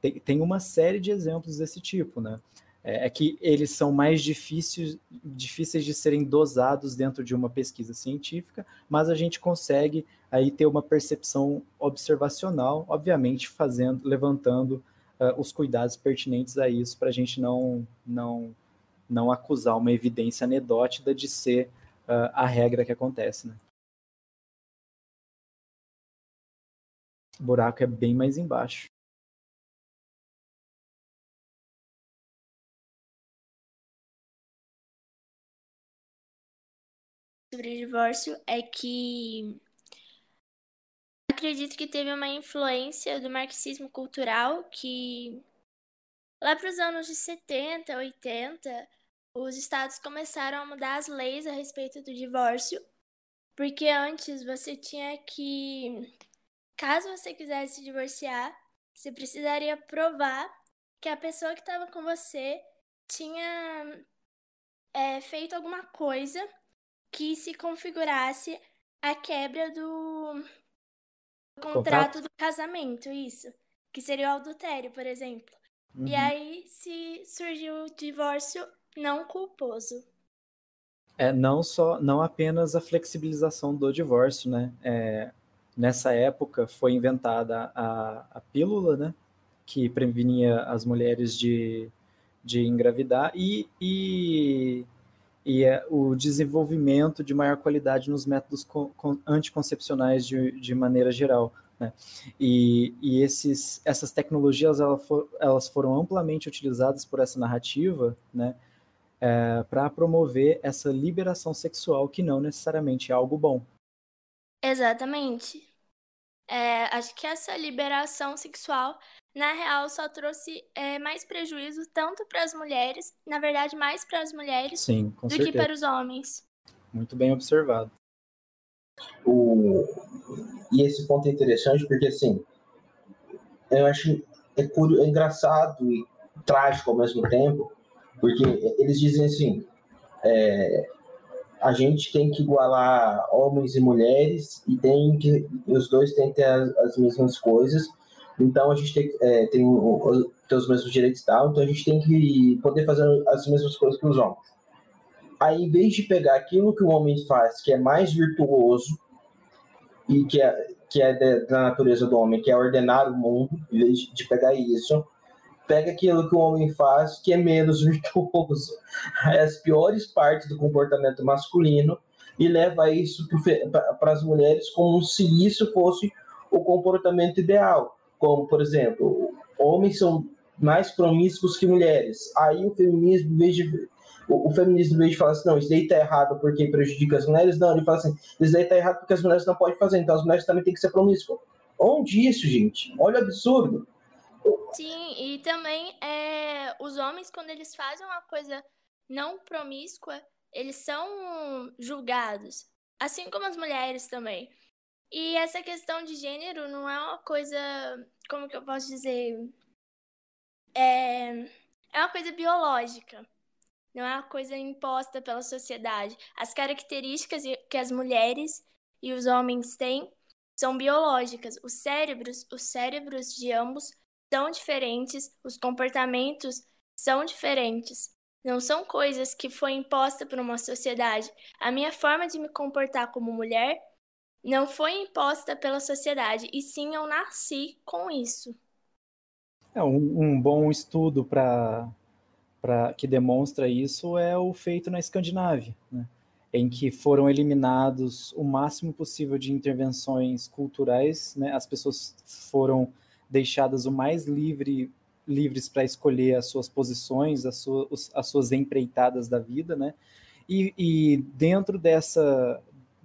Tem, tem uma série de exemplos desse tipo, né? É, é que eles são mais difíceis, difíceis de serem dosados dentro de uma pesquisa científica, mas a gente consegue aí ter uma percepção observacional, obviamente fazendo, levantando uh, os cuidados pertinentes a isso para a gente não, não, não acusar uma evidência anedótica de ser uh, a regra que acontece, né? O buraco é bem mais embaixo. Sobre o divórcio é que acredito que teve uma influência do marxismo cultural que lá para os anos de 70, 80, os estados começaram a mudar as leis a respeito do divórcio, porque antes você tinha que caso você quisesse se divorciar, você precisaria provar que a pessoa que estava com você tinha é, feito alguma coisa que se configurasse a quebra do contrato, contrato do casamento, isso. Que seria o adultério, por exemplo. Uhum. E aí se surgiu o divórcio não culposo. É, não só, não apenas a flexibilização do divórcio, né? É, nessa época foi inventada a, a pílula, né? Que prevenia as mulheres de, de engravidar e, e e é o desenvolvimento de maior qualidade nos métodos anticoncepcionais de, de maneira geral. Né? E, e esses, essas tecnologias elas, for, elas foram amplamente utilizadas por essa narrativa né, é, para promover essa liberação sexual, que não necessariamente é algo bom. Exatamente. É, acho que essa liberação sexual na real só trouxe é, mais prejuízo tanto para as mulheres, na verdade mais para as mulheres Sim, do certeza. que para os homens. Muito bem observado. O, e esse ponto é interessante porque, assim, eu acho é, curioso, é engraçado e trágico ao mesmo tempo, porque eles dizem assim, é, a gente tem que igualar homens e mulheres e tem que os dois têm que ter as, as mesmas coisas. Então a gente tem, é, tem, tem os mesmos direitos e tal, então a gente tem que poder fazer as mesmas coisas que os homens. Aí, em vez de pegar aquilo que o homem faz, que é mais virtuoso e que é, que é da natureza do homem, que é ordenar o mundo, em vez de pegar isso, pega aquilo que o homem faz, que é menos virtuoso, as piores partes do comportamento masculino, e leva isso para as mulheres como se isso fosse o comportamento ideal. Como, por exemplo, homens são mais promíscuos que mulheres. Aí o feminismo, em vez de o, o feminismo, em vez de falar assim, não, isso daí tá errado porque prejudica as mulheres, não, ele fala assim, isso daí tá errado porque as mulheres não podem fazer, então as mulheres também têm que ser promíscuas. Onde isso, gente? Olha o absurdo. Sim, e também é, os homens, quando eles fazem uma coisa não promíscua, eles são julgados. Assim como as mulheres também. E essa questão de gênero não é uma coisa, como que eu posso dizer? É, é uma coisa biológica. Não é uma coisa imposta pela sociedade. As características que as mulheres e os homens têm são biológicas. Os cérebros, os cérebros de ambos são diferentes, os comportamentos são diferentes. Não são coisas que foi imposta por uma sociedade. A minha forma de me comportar como mulher não foi imposta pela sociedade, e sim eu nasci com isso. É um, um bom estudo para que demonstra isso é o feito na Escandinávia, né? em que foram eliminados o máximo possível de intervenções culturais, né? as pessoas foram deixadas o mais livre, livres para escolher as suas posições, as suas, as suas empreitadas da vida, né? E, e dentro dessa,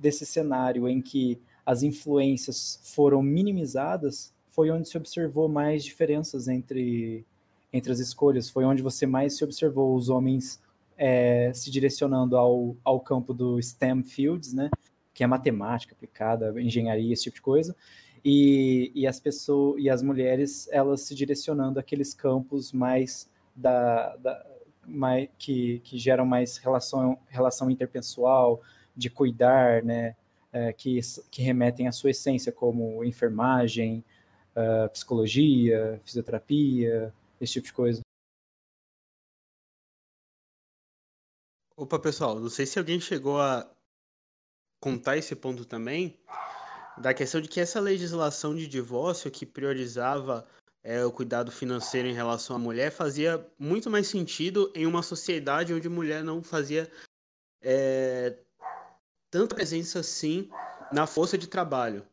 desse cenário em que as influências foram minimizadas, foi onde se observou mais diferenças entre, entre as escolhas, foi onde você mais se observou os homens é, se direcionando ao, ao campo do STEM fields, né? Que é matemática aplicada, engenharia, esse tipo de coisa, e, e as pessoas e as mulheres elas se direcionando àqueles campos mais da, da mais, que, que geram mais relação relação interpessoal de cuidar né é, que, que remetem à sua essência como enfermagem uh, psicologia fisioterapia esse tipo de coisa. Opa, pessoal, não sei se alguém chegou a contar esse ponto também, da questão de que essa legislação de divórcio que priorizava é, o cuidado financeiro em relação à mulher fazia muito mais sentido em uma sociedade onde mulher não fazia é, tanta presença assim na força de trabalho.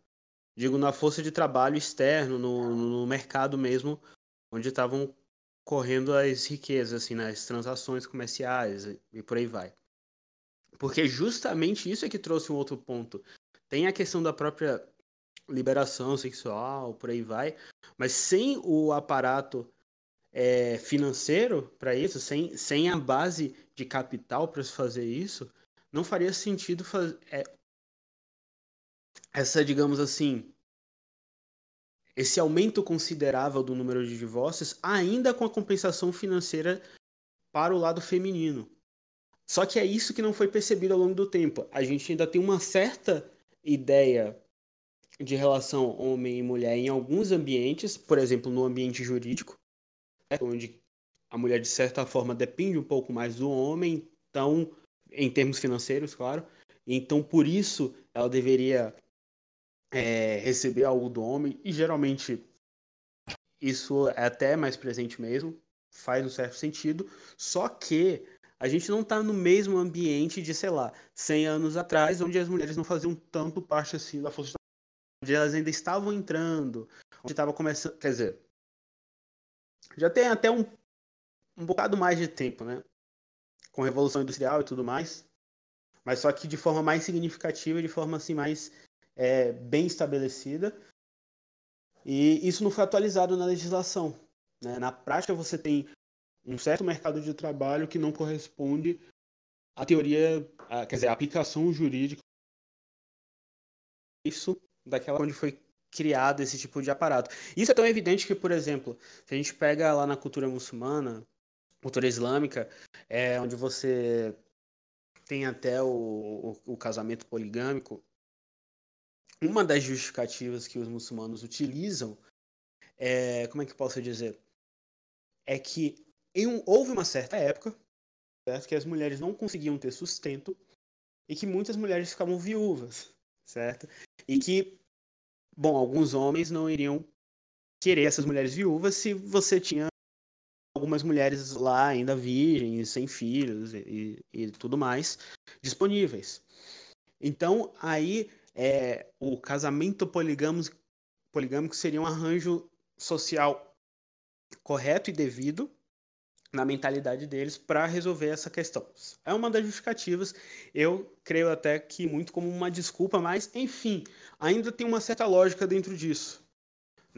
Digo, na força de trabalho externo, no, no mercado mesmo, onde estavam correndo as riquezas, assim, nas transações comerciais e por aí vai. Porque justamente isso é que trouxe um outro ponto tem a questão da própria liberação sexual, por aí vai, mas sem o aparato é, financeiro para isso, sem, sem a base de capital para se fazer isso, não faria sentido fazer é, essa, digamos assim, esse aumento considerável do número de divórcios, ainda com a compensação financeira para o lado feminino. Só que é isso que não foi percebido ao longo do tempo. A gente ainda tem uma certa ideia de relação homem e mulher em alguns ambientes, por exemplo, no ambiente jurídico, né, onde a mulher de certa forma depende um pouco mais do homem, então, em termos financeiros, claro. Então, por isso, ela deveria é, receber algo do homem, e geralmente isso é até mais presente mesmo, faz um certo sentido, só que a gente não está no mesmo ambiente de, sei lá, 100 anos atrás, onde as mulheres não faziam tanto parte assim da força onde elas ainda estavam entrando, onde estava começando, quer dizer, já tem até um, um bocado mais de tempo, né? Com a Revolução Industrial e tudo mais, mas só que de forma mais significativa, de forma assim mais é, bem estabelecida. E isso não foi atualizado na legislação. Né? Na prática, você tem um certo mercado de trabalho que não corresponde à teoria, à, quer dizer, à aplicação jurídica isso daquela onde foi criado esse tipo de aparato. Isso é tão evidente que, por exemplo, se a gente pega lá na cultura muçulmana, cultura islâmica, é onde você tem até o, o, o casamento poligâmico, uma das justificativas que os muçulmanos utilizam é, como é que eu posso dizer? É que um, houve uma certa época certo? que as mulheres não conseguiam ter sustento e que muitas mulheres ficavam viúvas, certo? E que, bom, alguns homens não iriam querer essas mulheres viúvas se você tinha algumas mulheres lá ainda virgens, sem filhos e, e tudo mais disponíveis. Então, aí é, o casamento poligâmico, poligâmico seria um arranjo social correto e devido na mentalidade deles para resolver essa questão. É uma das justificativas, eu creio até que muito como uma desculpa, mas enfim, ainda tem uma certa lógica dentro disso.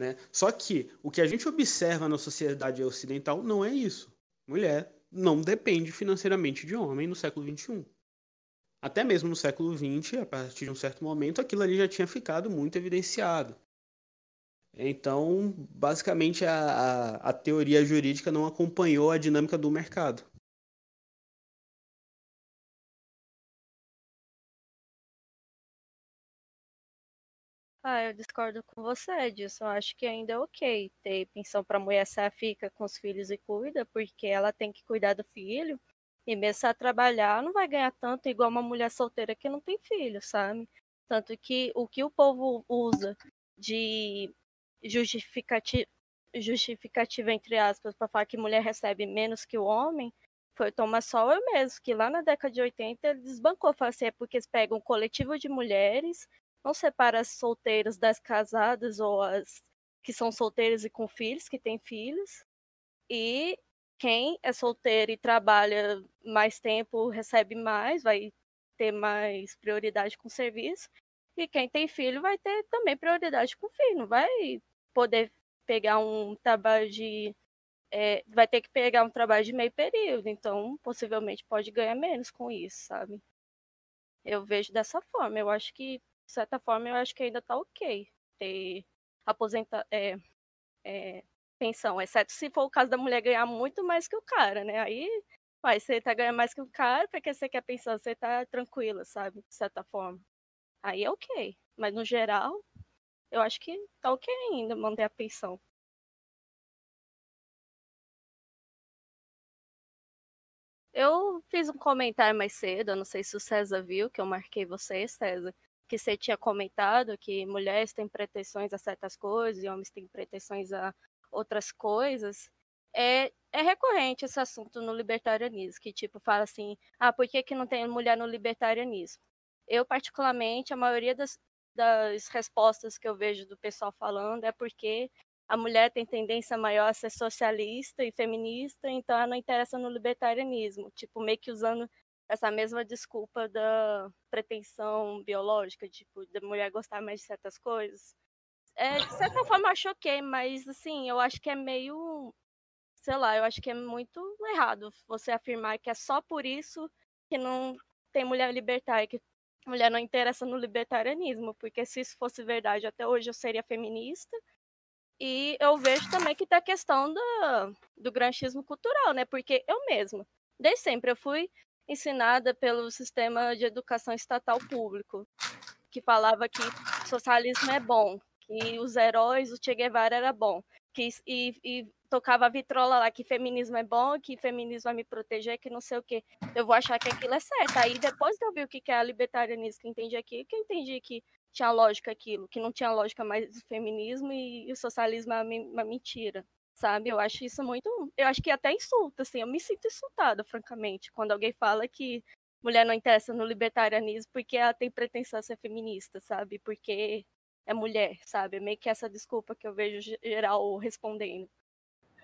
Né? Só que o que a gente observa na sociedade ocidental não é isso. Mulher não depende financeiramente de homem no século XXI. Até mesmo no século XX, a partir de um certo momento, aquilo ali já tinha ficado muito evidenciado. Então, basicamente, a, a, a teoria jurídica não acompanhou a dinâmica do mercado. Ah, eu discordo com você. Eu acho que ainda é ok ter pensão para mulher se ela fica com os filhos e cuida, porque ela tem que cuidar do filho. E mesmo se ela trabalhar, não vai ganhar tanto igual uma mulher solteira que não tem filho, sabe? Tanto que o que o povo usa de justificativa, justificativa entre aspas, para falar que mulher recebe menos que o homem, foi o Thomas Sowell mesmo, que lá na década de 80 ele desbancou, falou assim, é porque eles pegam um coletivo de mulheres, não separa as solteiras das casadas ou as que são solteiras e com filhos, que têm filhos, e quem é solteiro e trabalha mais tempo recebe mais, vai ter mais prioridade com o serviço, e quem tem filho vai ter também prioridade com o filho, não vai poder pegar um trabalho de. É, vai ter que pegar um trabalho de meio período, então possivelmente pode ganhar menos com isso, sabe? Eu vejo dessa forma. Eu acho que, de certa forma, eu acho que ainda tá ok ter aposenta, é, é, pensão, exceto se for o caso da mulher ganhar muito mais que o cara, né? Aí, vai, você tá ganhando mais que o cara, porque você quer pensar, você tá tranquila, sabe? De certa forma. Aí é ok. Mas no geral, eu acho que tá ok ainda manter a pensão. Eu fiz um comentário mais cedo, eu não sei se o César viu, que eu marquei você, César, que você tinha comentado que mulheres têm pretensões a certas coisas e homens têm pretensões a outras coisas. É, é recorrente esse assunto no libertarianismo, que tipo fala assim, ah, por que, que não tem mulher no libertarianismo? Eu, particularmente, a maioria das, das respostas que eu vejo do pessoal falando é porque a mulher tem tendência maior a ser socialista e feminista, então ela não interessa no libertarianismo, tipo, meio que usando essa mesma desculpa da pretensão biológica, tipo, da mulher gostar mais de certas coisas. É, de certa forma eu choquei, mas assim, eu acho que é meio, sei lá, eu acho que é muito errado você afirmar que é só por isso que não tem mulher libertária, que mulher não interessa no libertarianismo, porque se isso fosse verdade, até hoje eu seria feminista. E eu vejo também que tem a questão do, do granchismo cultural, né? Porque eu mesma, desde sempre, eu fui ensinada pelo sistema de educação estatal público, que falava que socialismo é bom, que os heróis, o Che Guevara era bom, que, e, e tocava a vitrola lá que feminismo é bom, que feminismo vai me proteger, que não sei o que. Eu vou achar que aquilo é certo. Aí depois que eu vi o que é a libertarianismo, que entendi aqui, que eu entendi que tinha lógica aquilo, que não tinha lógica mais o feminismo e, o socialismo é uma mentira. Sabe? Eu acho isso muito. Eu acho que até insulta, assim. Eu me sinto insultada, francamente, quando alguém fala que mulher não interessa no libertarianismo porque ela tem pretensão a ser feminista, sabe? Porque é mulher, sabe? É meio que essa desculpa que eu vejo geral respondendo.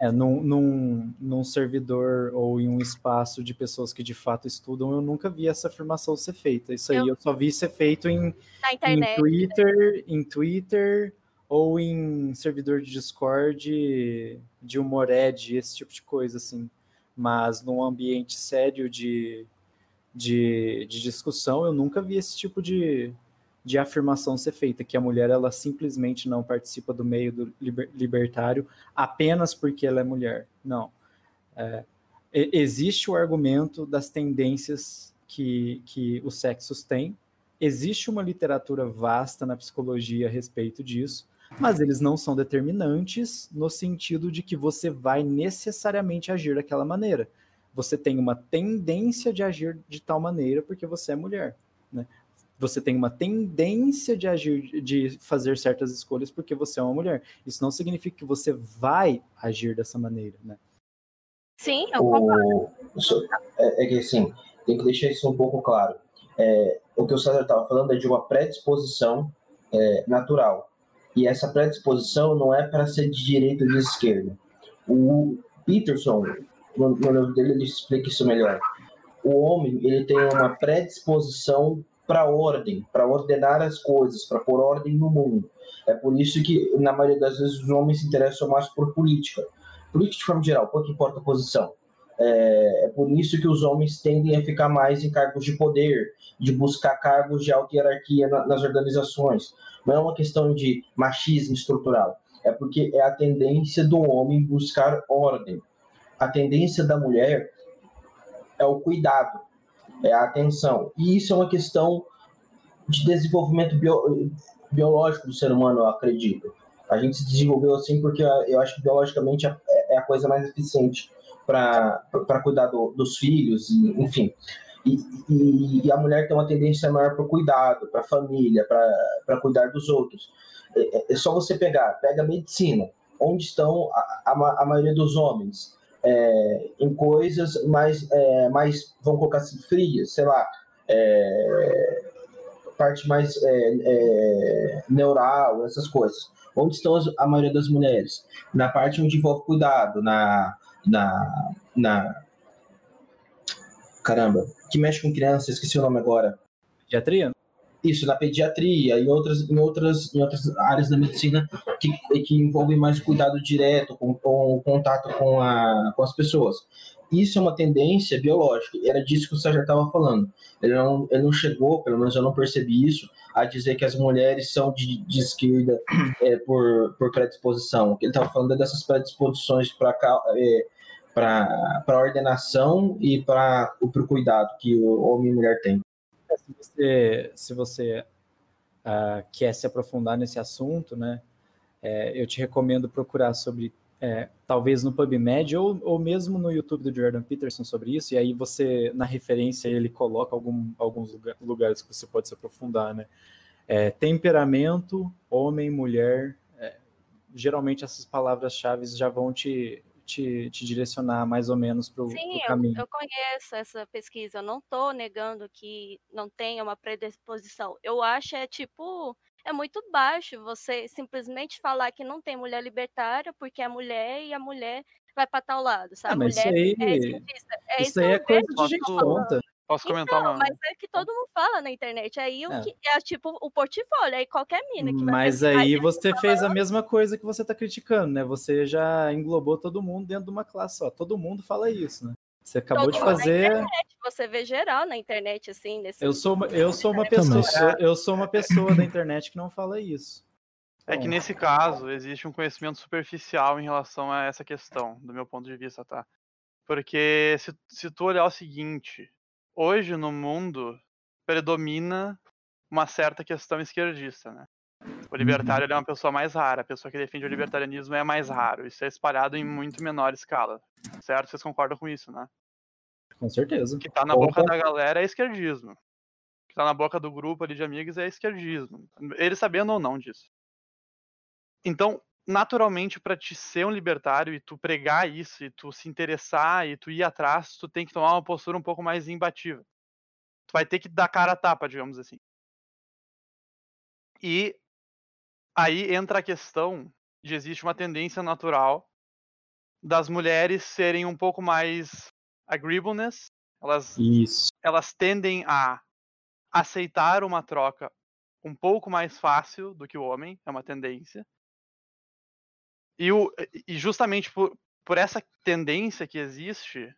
É, num, num, num, servidor ou em um espaço de pessoas que de fato estudam, eu nunca vi essa afirmação ser feita. Isso aí eu, eu só vi ser feito em, internet, em Twitter, né? em Twitter ou em servidor de Discord, de Humored, esse tipo de coisa, assim. Mas num ambiente sério de, de, de discussão, eu nunca vi esse tipo de, de afirmação ser feita, que a mulher ela simplesmente não participa do meio do liber, libertário apenas porque ela é mulher. Não. É, existe o argumento das tendências que, que os sexos têm, existe uma literatura vasta na psicologia a respeito disso, mas eles não são determinantes no sentido de que você vai necessariamente agir daquela maneira. Você tem uma tendência de agir de tal maneira porque você é mulher. Né? Você tem uma tendência de agir, de fazer certas escolhas porque você é uma mulher. Isso não significa que você vai agir dessa maneira, né? Sim, eu concordo. O, é, é, que assim, tem que deixar isso um pouco claro. É, o que o César estava falando é de uma predisposição é, natural. E essa predisposição não é para ser de direita ou de esquerda. O Peterson, no, livro dele, ele explica isso melhor. O homem ele tem uma predisposição para ordem, para ordenar as coisas, para pôr ordem no mundo. É por isso que, na maioria das vezes, os homens se interessam mais por política política de forma geral, pouco importa a posição. É, é, por isso que os homens tendem a ficar mais em cargos de poder, de buscar cargos de alta hierarquia na, nas organizações. Não é uma questão de machismo estrutural, é porque é a tendência do homem buscar ordem. A tendência da mulher é o cuidado, é a atenção. E isso é uma questão de desenvolvimento bio, biológico do ser humano, eu acredito. A gente se desenvolveu assim porque eu acho que biologicamente é, é a coisa mais eficiente para cuidar do, dos filhos, enfim. E, e, e, a mulher tem uma tendência maior para o cuidado, para a família, para cuidar dos outros. É, é, é, só você pegar, pega a medicina, onde estão a, a, a maioria dos homens? É, em coisas mais, é, mais, vamos colocar assim, frias, sei lá, é, parte mais é, neural, essas coisas. Onde estão as, a maioria das mulheres? Na parte onde envolve cuidado, na, na, na. Caramba, que mexe com criança, esqueci o nome agora. Pediatria? Isso, na pediatria e outras, em, outras, em outras áreas da medicina que, que envolvem mais cuidado direto, com, com contato com, a, com as pessoas. Isso é uma tendência biológica, era disso que o Sérgio estava falando. Ele não, ele não chegou, pelo menos eu não percebi isso, a dizer que as mulheres são de, de esquerda é, por, por predisposição. O que ele estava falando é dessas predisposições para é, para ordenação e para o cuidado que o homem e mulher têm. É, se você, se você uh, quer se aprofundar nesse assunto, né, é, eu te recomendo procurar sobre é, talvez no PubMed ou, ou mesmo no YouTube do Jordan Peterson sobre isso, e aí você, na referência, ele coloca algum, alguns lugares que você pode se aprofundar, né? É, temperamento, homem, mulher, é, geralmente essas palavras-chave já vão te, te, te, direcionar mais ou menos para o caminho. Sim, eu, eu, conheço essa pesquisa, eu não estou negando que não tenha uma predisposição. Eu acho é tipo é muito baixo você simplesmente falar que não tem mulher libertária porque é mulher e a mulher vai para tal lado, sabe? Ah, mas mulher isso aí, é, isso, isso aí é coisa de gente conta. Posso comentar então, uma... mas é que todo mundo fala na internet. Aí o é. que é tipo o portfólio, aí qualquer mina que Mas aí você fez a mesma coisa que você tá criticando, né? Você já englobou todo mundo dentro de uma classe só. Todo mundo fala isso, né? Você acabou Todo de fazer. você vê geral na internet, assim. Nesse eu sou uma, eu sou uma pessoa, eu, eu sou uma pessoa da internet que não fala isso. É que nesse caso existe um conhecimento superficial em relação a essa questão, do meu ponto de vista, tá? Porque se, se tu olhar o seguinte, hoje no mundo predomina uma certa questão esquerdista, né? O libertário uhum. é uma pessoa mais rara, a pessoa que defende o libertarianismo é mais raro. Isso é espalhado em muito menor escala. Certo? Vocês concordam com isso, né? Com certeza. O que tá na boca da galera é esquerdismo. O que tá na boca do grupo ali de amigos é esquerdismo. Eles sabendo ou não disso. Então, naturalmente, para te ser um libertário e tu pregar isso, e tu se interessar, e tu ir atrás, tu tem que tomar uma postura um pouco mais imbatível. Tu vai ter que dar cara a tapa, digamos assim. E aí entra a questão de existe uma tendência natural das mulheres serem um pouco mais agreeableness. Elas, Isso. elas tendem a aceitar uma troca um pouco mais fácil do que o homem, é uma tendência. E, o, e justamente por, por essa tendência que existe,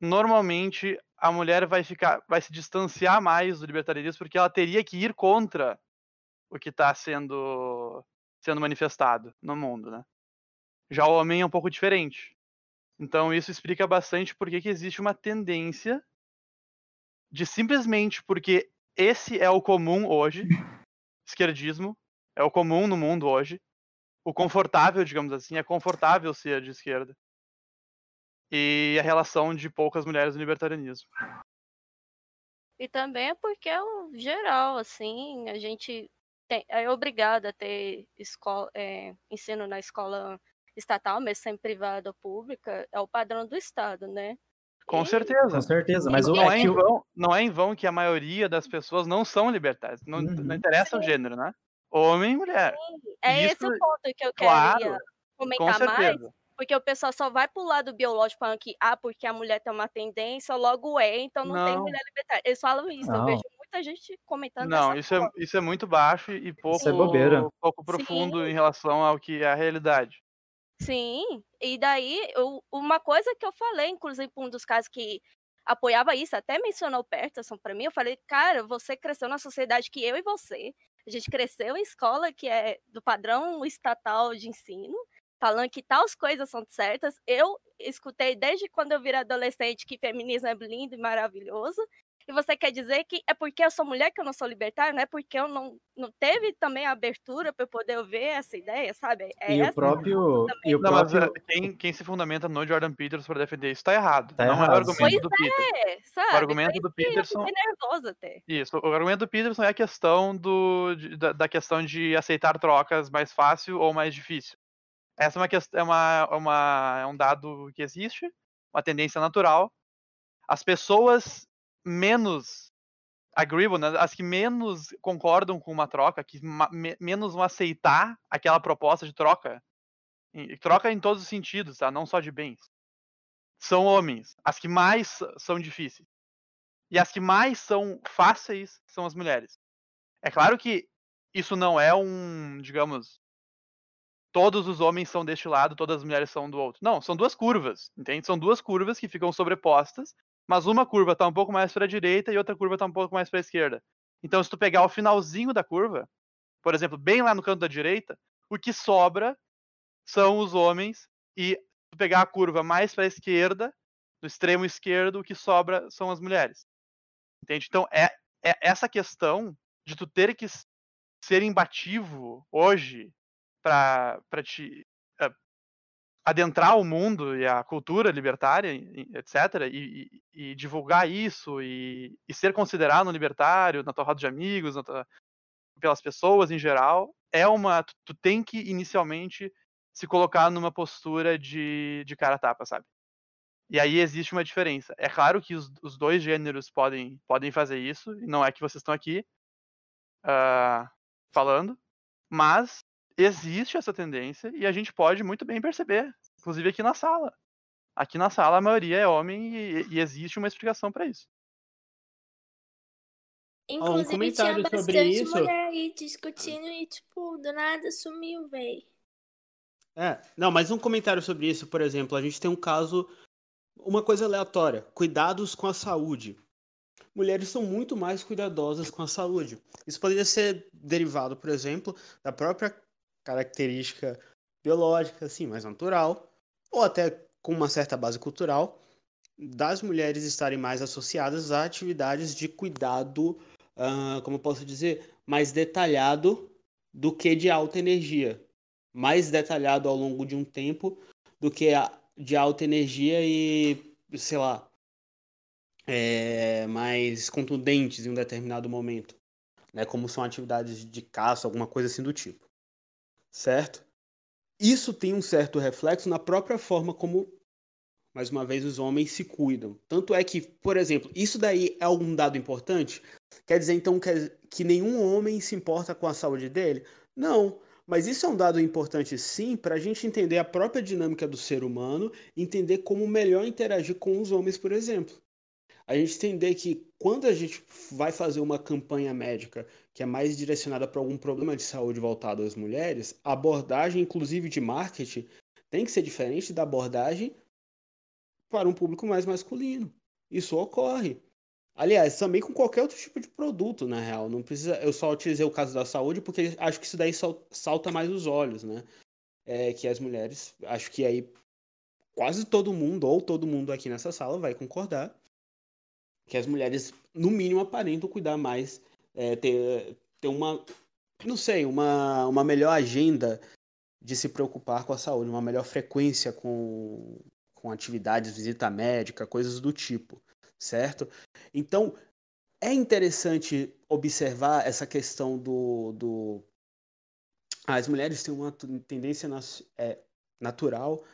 normalmente a mulher vai ficar, vai se distanciar mais do libertarianismo porque ela teria que ir contra o que está sendo sendo manifestado no mundo, né? Já o homem é um pouco diferente. Então isso explica bastante por que existe uma tendência de simplesmente porque esse é o comum hoje, esquerdismo, é o comum no mundo hoje. O confortável, digamos assim, é confortável ser de esquerda. E a relação de poucas mulheres no libertarianismo. E também é porque é o geral, assim, a gente tem, é obrigado a ter escola, é, ensino na escola estatal, mesmo sem privada ou pública, é o padrão do Estado, né? Com certeza. Com certeza, mas não, é é em vão, não é em vão que a maioria das pessoas não são libertárias. Não, não interessa o gênero, né? Homem e mulher. É Isso- esse o ponto que eu claro, queria com comentar mais, porque o pessoal só vai pro lado biológico falando que, ah, porque a mulher tem uma tendência, logo é, então não, tem Não. mulher libertária. Eles falam isso, eu Não. vejo muita gente comentando Não, isso é, forma. isso é muito baixo e pouco, é bobeira. pouco profundo em relação ao que é a realidade. Sim, e daí eu, uma coisa que eu falei, inclusive para um dos casos que apoiava isso, até mencionou o Peterson para mim, eu falei, cara, você cresceu na sociedade que eu e você, a gente cresceu em escola que é do padrão estatal de ensino, falando que tais coisas são certas. Eu escutei desde quando eu virei adolescente que feminismo é lindo e maravilhoso. E você quer dizer que é porque eu sou mulher que eu não sou libertária, não é porque eu não, não teve também a abertura para eu poder ver essa ideia, sabe? É E o próprio. E o Não, mas próprio. é, quem, quem se fundamenta no Jordan Peterson para defender isso está errado. Tá não é o errado, argumento sim. do Peterson. É, sabe? O argumento do Peterson. nervosa até. Isso, o argumento do Peterson é a questão do, de- da, da questão de aceitar trocas mais fácil ou mais difícil. Essa é uma, é uma, é uma é um dado que existe, uma tendência natural. As pessoas menos agreeable, né, as que menos concordam com uma troca, que me- menos vão aceitar aquela proposta de troca, em- troca em todos os sentidos, tá? não só de bens, são homens. As que mais são difíceis. E as que mais são fáceis são as mulheres. É claro que isso não é um, digamos, todos os homens são deste lado, todas as mulheres são do outro. Não, são duas curvas, entende? São duas curvas que ficam sobrepostas, mas uma curva está um pouco mais para a direita e outra curva está um pouco mais para a esquerda. Então, se tu pegar o finalzinho da curva, por exemplo, bem lá no canto da direita, o que sobra são os homens e se tu pegar a curva mais para a esquerda, no extremo esquerdo, o que sobra são as mulheres. Entende? Então, é, é essa questão de tu ter que ser imbativo hoje para te adentrar o mundo e a cultura libertária, etc., e, e- e divulgar isso e, e ser considerado um libertário na tua roda de amigos, tua- pelas pessoas em geral, é uma. Tu, tu tem que inicialmente se colocar numa postura de, de cara tapa, sabe? E aí existe uma diferença. É claro que os, os dois gêneros podem, podem fazer isso, e não é que vocês estão aqui ah, falando, mas existe essa tendência e a gente pode muito bem perceber, inclusive aqui na sala. Aqui na sala a maioria é homem e, e existe uma explicação para isso. Inclusive, tinha comentário sobre bastante isso. mulher aí discutindo e, tipo, do nada sumiu, véi. É, não, mas um comentário sobre isso, por exemplo, a gente tem um caso, uma coisa aleatória, cuidados com a saúde. Mulheres são muito mais cuidadosas com a saúde. Isso poderia ser derivado, por exemplo, da própria característica biológica, assim, mais natural, ou até com uma certa base cultural, das mulheres estarem mais associadas a atividades de cuidado, ah, como eu posso dizer, mais detalhado do que de alta energia mais detalhado ao longo de um tempo do que de alta energia e, sei lá, é, mais contundentes em um determinado momento, né? Como são atividades de caça, alguma coisa assim do tipo, certo? Isso tem um certo reflexo na própria forma como, mais uma vez, os homens se cuidam. Tanto é que, por exemplo, isso daí é algum dado importante? Quer dizer, então, que, que nenhum homem se importa com a saúde dele? Não. Mas isso é um dado importante, sim, para a gente entender a própria dinâmica do ser humano, entender como melhor interagir com os homens, por exemplo. A gente entender que quando a gente vai fazer uma campanha médica que é mais direcionada para algum problema de saúde voltado às mulheres, a abordagem, inclusive de marketing, tem que ser diferente da abordagem para um público mais masculino. Isso ocorre. Aliás, também com qualquer outro tipo de produto, na real. Não precisa. Eu só utilizei o caso da saúde porque acho que isso daí salta mais os olhos, né? É que as mulheres, acho que aí quase todo mundo, ou todo mundo aqui nessa sala, vai concordar que as mulheres, no mínimo, aparentam cuidar mais, é, ter, ter uma, não sei, uma, uma melhor agenda de se preocupar com a saúde, uma melhor frequência com, com atividades, visita médica, coisas do tipo, certo? Então, é interessante observar essa questão do. do... as mulheres têm uma tendência é, natural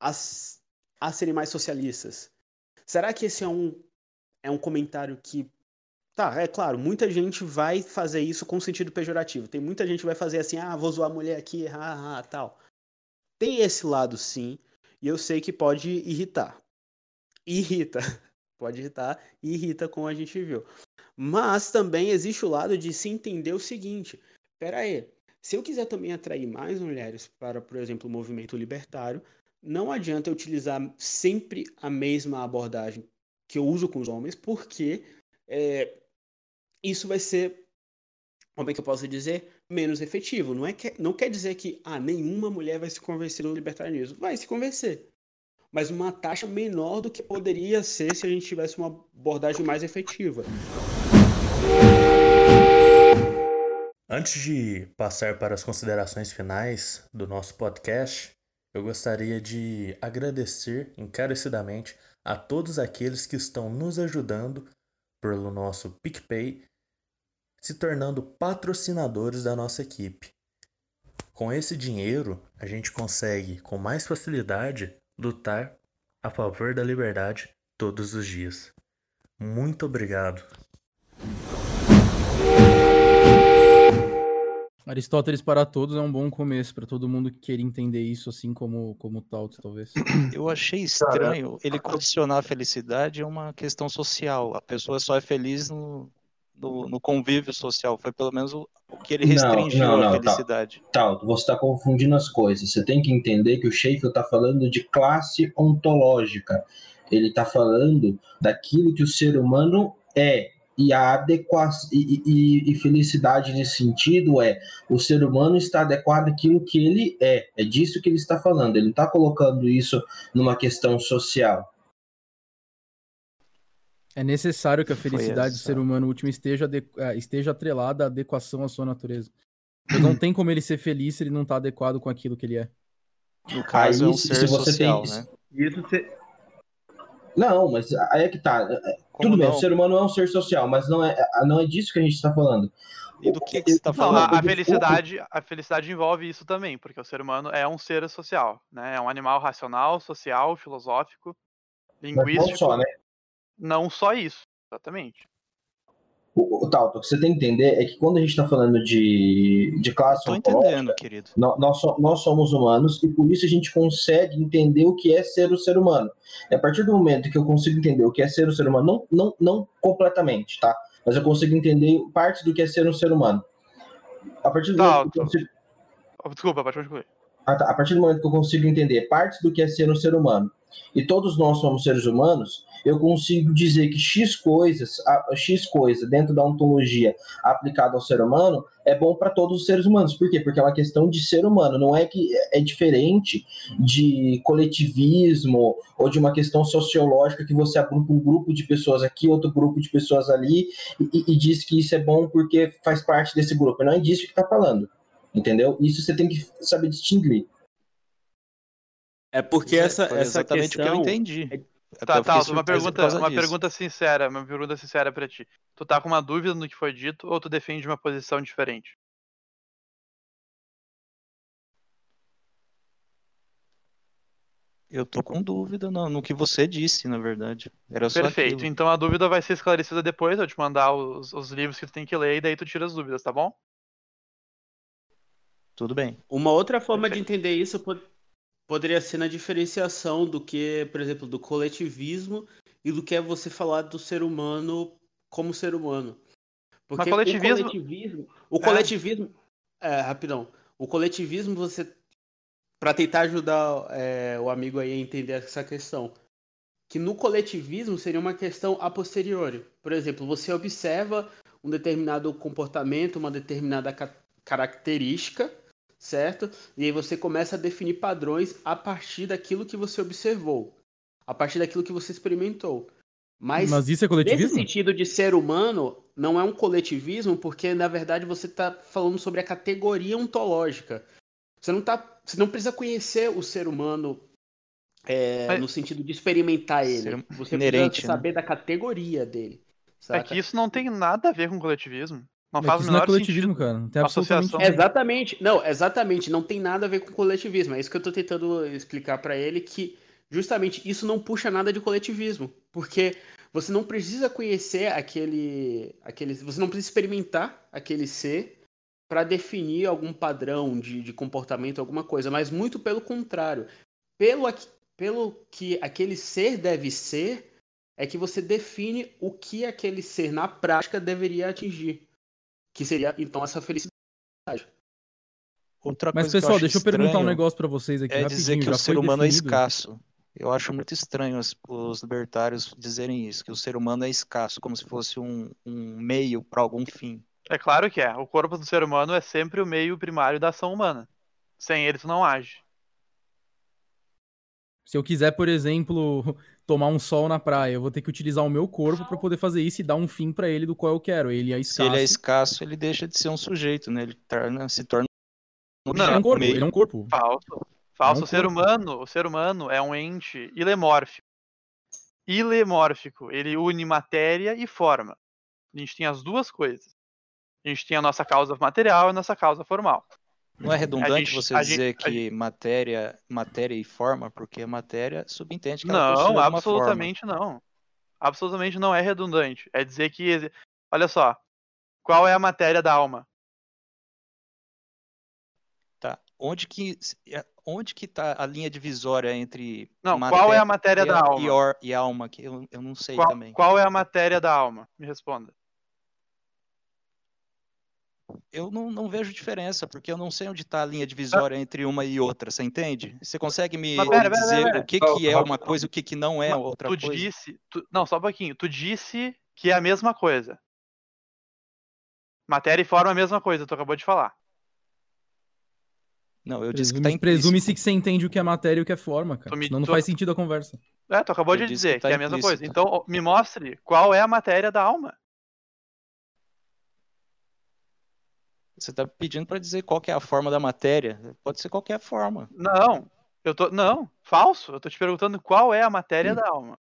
a, a serem mais socialistas. Será que esse é um, é um comentário que. Tá, é claro, muita gente vai fazer isso com sentido pejorativo. Tem muita gente que vai fazer assim, ah, vou zoar a mulher aqui, ah, ah, tal. Tem esse lado sim, e eu sei que pode irritar. Irrita. Pode irritar irrita, como a gente viu. Mas também existe o lado de se entender o seguinte: pera aí, se eu quiser também atrair mais mulheres para, por exemplo, o movimento libertário, não adianta utilizar sempre a mesma abordagem que eu uso com os homens, porque é, isso vai ser, como é que eu posso dizer, menos efetivo. Não, é que, não quer dizer que ah, nenhuma mulher vai se convencer do libertarianismo. Vai se convencer. Mas uma taxa menor do que poderia ser se a gente tivesse uma abordagem mais efetiva. Antes de passar para as considerações finais do nosso podcast, eu gostaria de agradecer encarecidamente a todos aqueles que estão nos ajudando pelo nosso PicPay, se tornando patrocinadores da nossa equipe. Com esse dinheiro, a gente consegue com mais facilidade lutar a favor da liberdade todos os dias. Muito obrigado. Aristóteles para todos é um bom começo para todo mundo que queira entender isso, assim como como talvez. Eu achei estranho ele condicionar a felicidade a uma questão social. A pessoa só é feliz no, no, no convívio social. Foi pelo menos o, que ele restringiu não, não, não, a felicidade. Tauto, você está confundindo as coisas. Você tem que entender que o Sheik está falando de classe ontológica. Ele está falando daquilo que o ser humano é e a adequação e, e, e, felicidade nesse sentido é o ser humano está adequado àquilo que ele é. É disso que ele está falando. Ele está colocando isso numa questão social. É necessário que a felicidade do ser humano último esteja, é, esteja atrelada à adequação à sua natureza. Mas não tem como ele ser feliz se ele não está adequado com aquilo que ele é. No caso, aí, é um ser se você social, tem... né? Isso, você, não, mas aí é que tá. É, é, Como Tudo bem, o ser humano é um ser social, mas não é, não é disso que a gente está falando. E do que, que você está falando? A felicidade, a felicidade envolve isso também, porque o ser humano é um ser social, né? É um animal racional, social, filosófico, linguístico. Mas não só, né? Não só isso, exatamente. O, o, tal, o que você tem que entender é que quando a gente está falando de, de classe Tô entendendo, querido. Nós, nós somos humanos e por isso a gente consegue entender o que é ser o ser humano. E a partir do momento que eu consigo entender o que é ser o ser humano, não, não, não completamente, tá? Mas eu consigo entender parte do que é ser um ser humano. A partir do tá, momento que eu consigo... Desculpa, pode concluir. A partir do momento que eu consigo entender partes do que é ser um ser humano e todos nós somos seres humanos, eu consigo dizer que X coisas, X coisa dentro da ontologia aplicada ao ser humano é bom para todos os seres humanos. Por quê? Porque é uma questão de ser humano, não é que é diferente de coletivismo ou de uma questão sociológica que você agrupa um grupo de pessoas aqui, outro grupo de pessoas ali e, e diz que isso é bom porque faz parte desse grupo. Não é disso que está falando, entendeu? Isso você tem que saber distinguir. É porque é, essa, essa exatamente questão... o que eu entendi. É Tá, tá, uma pergunta, uma pergunta sincera, uma pergunta sincera para ti. Tu tá com uma dúvida no que foi dito ou tu defende uma posição diferente? Eu tô com dúvida no, no que você disse, na verdade. Era Perfeito. Aquilo. Então a dúvida vai ser esclarecida depois, eu te mandar os, os livros que tu tem que ler e daí tu tira as dúvidas, tá bom? Tudo bem. Uma outra forma Perfeito. de entender isso poderia ser na diferenciação do que, por exemplo, do coletivismo e do que é você falar do ser humano como ser humano. Porque coletivismo... o coletivismo, o é. coletivismo, é. é, rapidão, o coletivismo você para tentar ajudar é, o amigo aí a entender essa questão. que no coletivismo seria uma questão a posteriori. Por exemplo, você observa um determinado comportamento, uma determinada ca característica, certo? E aí você começa a definir padrões a partir daquilo que você observou, a partir daquilo que você experimentou. Mas, Mas isso é coletivismo? Nesse sentido de ser humano, não é um coletivismo, porque na verdade você está falando sobre a categoria ontológica. Você não, tá, você não precisa conhecer o ser humano é, Mas- no sentido de experimentar ele. Ser Você inerente, precisa né? saber da categoria dele. É saca? que isso não tem nada a ver com coletivismo. Não É faz isso não é menor coletivismo, sentido. cara. Não tem Associação. absolutamente Exatamente. Não, exatamente. Não tem nada a ver com coletivismo. É isso que eu tô tentando explicar pra ele que justamente isso não puxa nada de coletivismo, porque você não precisa conhecer aquele aquele você não precisa experimentar aquele ser para definir algum padrão de, de comportamento, alguma coisa, mas muito pelo contrário. Pelo, pelo que aquele ser deve ser, é que você define o que aquele ser na prática deveria atingir. Que seria, então, essa felicidade. Outra Mas, eu pessoal, acho deixa eu perguntar um negócio pra vocês aqui É rapidinho. dizer que já o ser humano é definido? escasso. Eu acho muito estranho os, os libertários dizerem isso, que o ser humano é escasso, como se fosse um, um meio para algum fim. É claro que é. O corpo do ser humano é sempre o meio primário da ação humana. Sem ele, tu não age. Se eu quiser, por exemplo, tomar um sol na praia, eu vou ter que utilizar o meu corpo pra poder fazer isso e dar um fim pra ele do qual eu quero. Ele é Se escasso. ele é escasso, ele deixa de ser um sujeito, né? Ele torna- se torna um Ele é um corpo, ele é um corpo. Falso. Falso. É um o ser corpo. humano, o ser humano é um ente ilemórfico. Ilemórfico. Ele une matéria e forma. A gente tem as duas coisas. A gente tem a nossa causa material e a nossa causa formal. Não é redundante gente- você dizer gente- que matéria, matéria e forma, porque a matéria subentende que ela Não, absolutamente não. Absolutamente não é redundante. É dizer que. Olha só. Qual é a matéria da alma? Tá. Onde que onde que tá a linha divisória entre Não, qual é a matéria da alma? e, or- e alma que eu, eu não sei Qual, também. qual é a matéria da alma? Me responda. Eu não, não vejo diferença, porque eu não sei onde está a linha divisória entre uma e outra, você entende? Você consegue me, pera, me pera, dizer pera, o que, que é uma coisa e o que, que não é outra tu coisa? disse. tu- não, só um pouquinho. Tu disse que é a mesma coisa. Matéria e forma é a mesma coisa, tu acabou de falar. Não, eu disse que tá Presume- Presume-se que você entende o que é matéria e o que é forma, cara. Me- Senão não tu- faz sentido a conversa. É, tu acabou Eu de dizer que que, tá é a mesma coisa. implícito. Então, me mostre qual é a matéria da alma. Você está pedindo para dizer qual que é a forma da matéria. Pode ser qualquer forma. Não, eu tô. Não, falso. Eu tô te perguntando qual é a matéria da alma.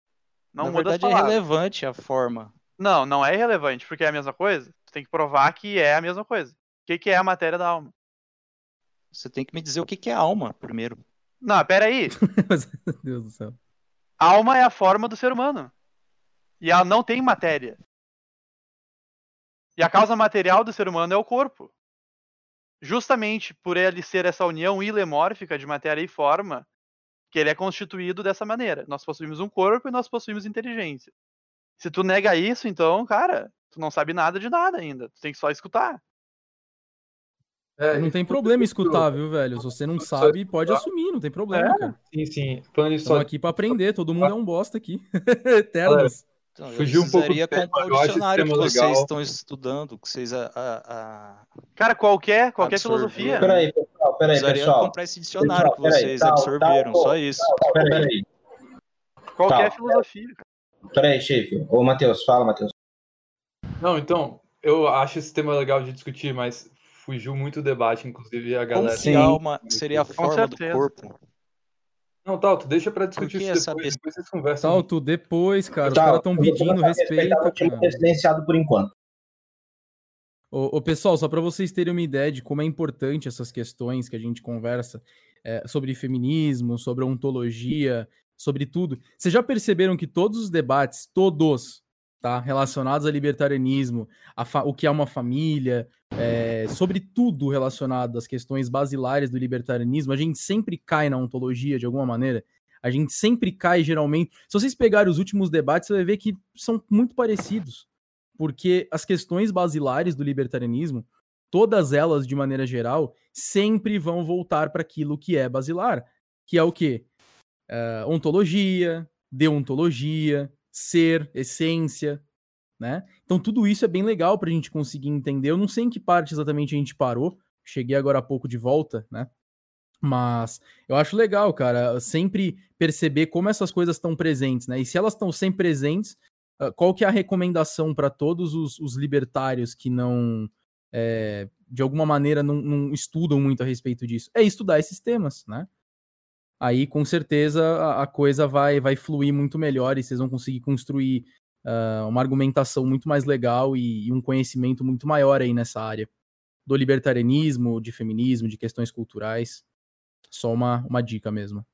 Não Na muda verdade, é relevante a forma. Não, não é irrelevante, porque é a mesma coisa. Tu tem que provar que é a mesma coisa. O que, que é a matéria da alma? Você tem que me dizer o que, que é alma primeiro. Não, peraí. Meu Deus do céu. Alma é a forma do ser humano. E ela não tem matéria. E a causa material do ser humano é o corpo. Justamente por ele ser essa união ilemórfica de matéria e forma, que ele é constituído dessa maneira. Nós possuímos um corpo e nós possuímos inteligência. Se tu nega isso, então, cara, tu não sabe nada de nada ainda. Tu tem que só escutar. É, não tem problema escutar, viu, velho? Se você não sabe, pode assumir, não tem problema, É, cara. Sim, sim. Falando isso, Estamos só- aqui pra aprender, todo mundo é um bosta aqui. Eternos. Então, eu Fugiu um pouco do comprar o dicionário que vocês legal. estão estudando, que vocês a, a- a- Cara, qualquer, qualquer absorveram. filosofia. Peraí, pessoal, peraí, Precisaria pessoal. comprar esse dicionário Pessoal, que peraí, vocês tal, absorveram, tal, só isso. tal, Peraí, Qualquer Tá. filosofia. peraí, chefe. Ô, Matheus, fala, Matheus. Não, então, eu acho esse tema legal de discutir, mas fugiu muito o debate, inclusive a Como galera. que a alma seria a forma do corpo? Não, Talto, deixa pra discutir isso essa depois, depois vocês conversam. Salto, depois, cara. Os Tá, caras estão eu pedindo respeito, respeitar o time cara. ter silenciado por enquanto. Ô, ô, pessoal, só para vocês terem uma ideia de como é importante essas questões que a gente conversa é, sobre feminismo, sobre ontologia, sobre tudo. Vocês já perceberam que todos os debates, todos, tá, relacionados a libertarianismo, a o que é uma família, é, sobre tudo relacionado às questões basilares do libertarianismo, a gente sempre cai na ontologia de alguma maneira. A gente sempre cai, geralmente. Se vocês pegarem os últimos debates, você vai ver que são muito parecidos porque as questões basilares do libertarianismo, todas elas, de maneira geral, sempre vão voltar para aquilo que é basilar, que é o quê? Eh, ontologia, deontologia, ser, essência, né? Então tudo isso é bem legal para a gente conseguir entender. Eu não sei em que parte exatamente a gente parou. Cheguei agora há pouco de volta, né? Mas eu acho legal, cara, sempre perceber como essas coisas estão presentes, né? E se elas estão sempre presentes, ah, qual que é a recomendação para todos os, os, libertários que não, é, de alguma maneira, não, não, estudam muito a respeito disso? É estudar esses temas, né? Aí, com certeza, a, coisa vai, vai fluir muito melhor e vocês vão conseguir construir uh, uma argumentação muito mais legal e, e um conhecimento muito maior aí nessa área do libertarianismo, de feminismo, de questões culturais. Só uma, uma dica mesmo.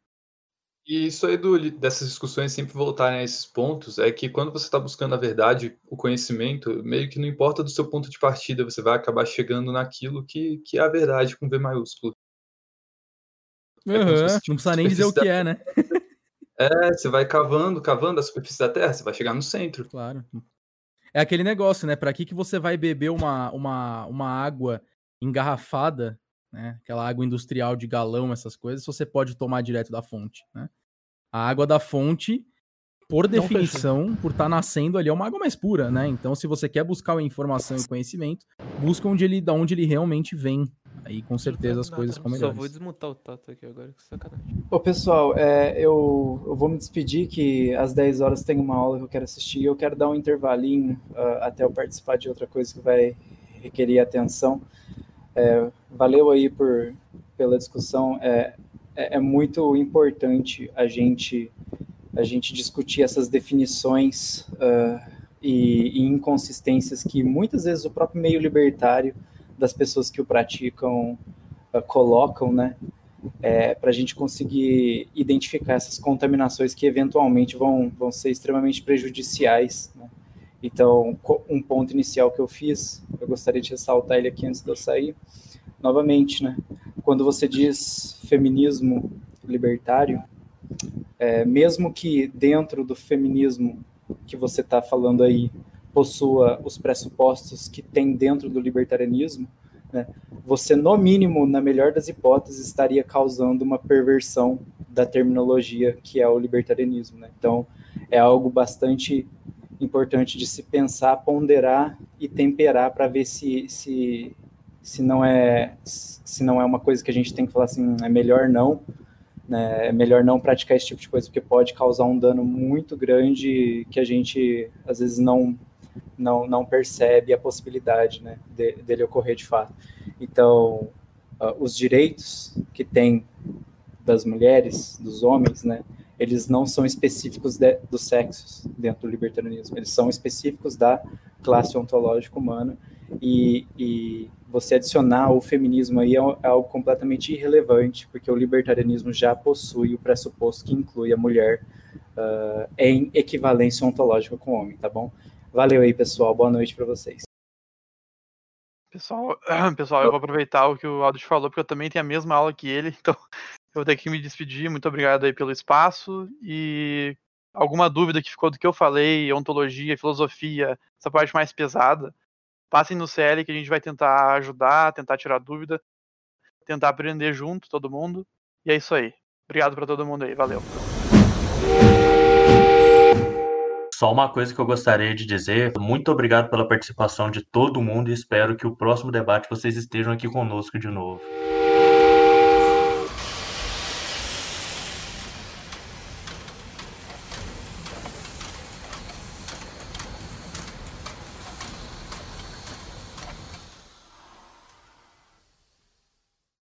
E isso aí do, dessas discussões sempre voltarem a esses pontos é que quando você está buscando a verdade, o conhecimento, meio que não importa do seu ponto de partida, você vai acabar chegando naquilo que, que é a verdade com V maiúsculo. Uhum, é não precisa nem dizer o que é, né? É, você vai cavando, cavando a superfície da Terra, você vai chegar no centro. Claro. É aquele negócio, né? Para que, que você vai beber uma, uma, uma água engarrafada né? Aquela água industrial de galão, essas coisas, você pode tomar direto da fonte, né? A água da fonte, por definição, por estar tá nascendo ali, é uma água mais pura, né? Então, se você quer buscar a informação e o conhecimento, busca onde ele, da onde ele realmente vem. Aí, com certeza, as coisas ficam melhores. Só vou desmutar o Tato aqui agora, que sacanagem. Ô, pessoal, é, eu, eu vou me despedir, que às 10 horas tem uma aula que eu quero assistir. Eu quero dar um intervalinho uh, até eu participar de outra coisa que vai requerer atenção. É, valeu aí por, pela discussão. É, é, é, muito importante a gente, a gente discutir essas definições uh, e, e, inconsistências que muitas vezes o próprio meio libertário das pessoas que o praticam uh, colocam, né? É, para a gente conseguir identificar essas contaminações que eventualmente vão, vão ser extremamente prejudiciais. Né? Então, um ponto inicial que eu fiz, eu gostaria de ressaltar ele aqui antes de eu sair, novamente, né? Quando você diz feminismo libertário, é, mesmo que dentro do feminismo que você está falando aí possua os pressupostos que tem dentro do libertarianismo, né, você, no mínimo, na melhor das hipóteses, estaria causando uma perversão da terminologia que é o libertarianismo. Né? Então, é algo bastante importante de se pensar, ponderar e temperar para ver se, se se não é se não é uma coisa que a gente tem que falar assim, é melhor não, né? É melhor não praticar esse tipo de coisa porque pode causar um dano muito grande que a gente às vezes não não, não percebe a possibilidade, né, de, dele ocorrer de fato. Então, uh, os direitos que tem das mulheres, dos homens, né, eles não são específicos de, dos sexos dentro do libertarianismo, eles são específicos da classe ontológica humana e, e você adicionar o feminismo aí é, é algo completamente irrelevante, porque o libertarianismo já possui o pressuposto que inclui a mulher uh, em equivalência ontológica com o homem, tá bom? Valeu aí, pessoal. Boa noite para vocês. Pessoal, pessoal, eu vou aproveitar o que o Aldo falou, porque eu também tenho a mesma aula que ele, então eu vou ter que me despedir. Muito obrigado aí pelo espaço e alguma dúvida que ficou do que eu falei, ontologia, filosofia, essa parte mais pesada, passem no CL que a gente vai tentar ajudar, tentar tirar dúvida, tentar aprender junto, todo mundo. E é isso aí. Obrigado para todo mundo aí, valeu. Só uma coisa que eu gostaria de dizer, muito obrigado pela participação de todo mundo e espero que o próximo debate vocês estejam aqui conosco de novo.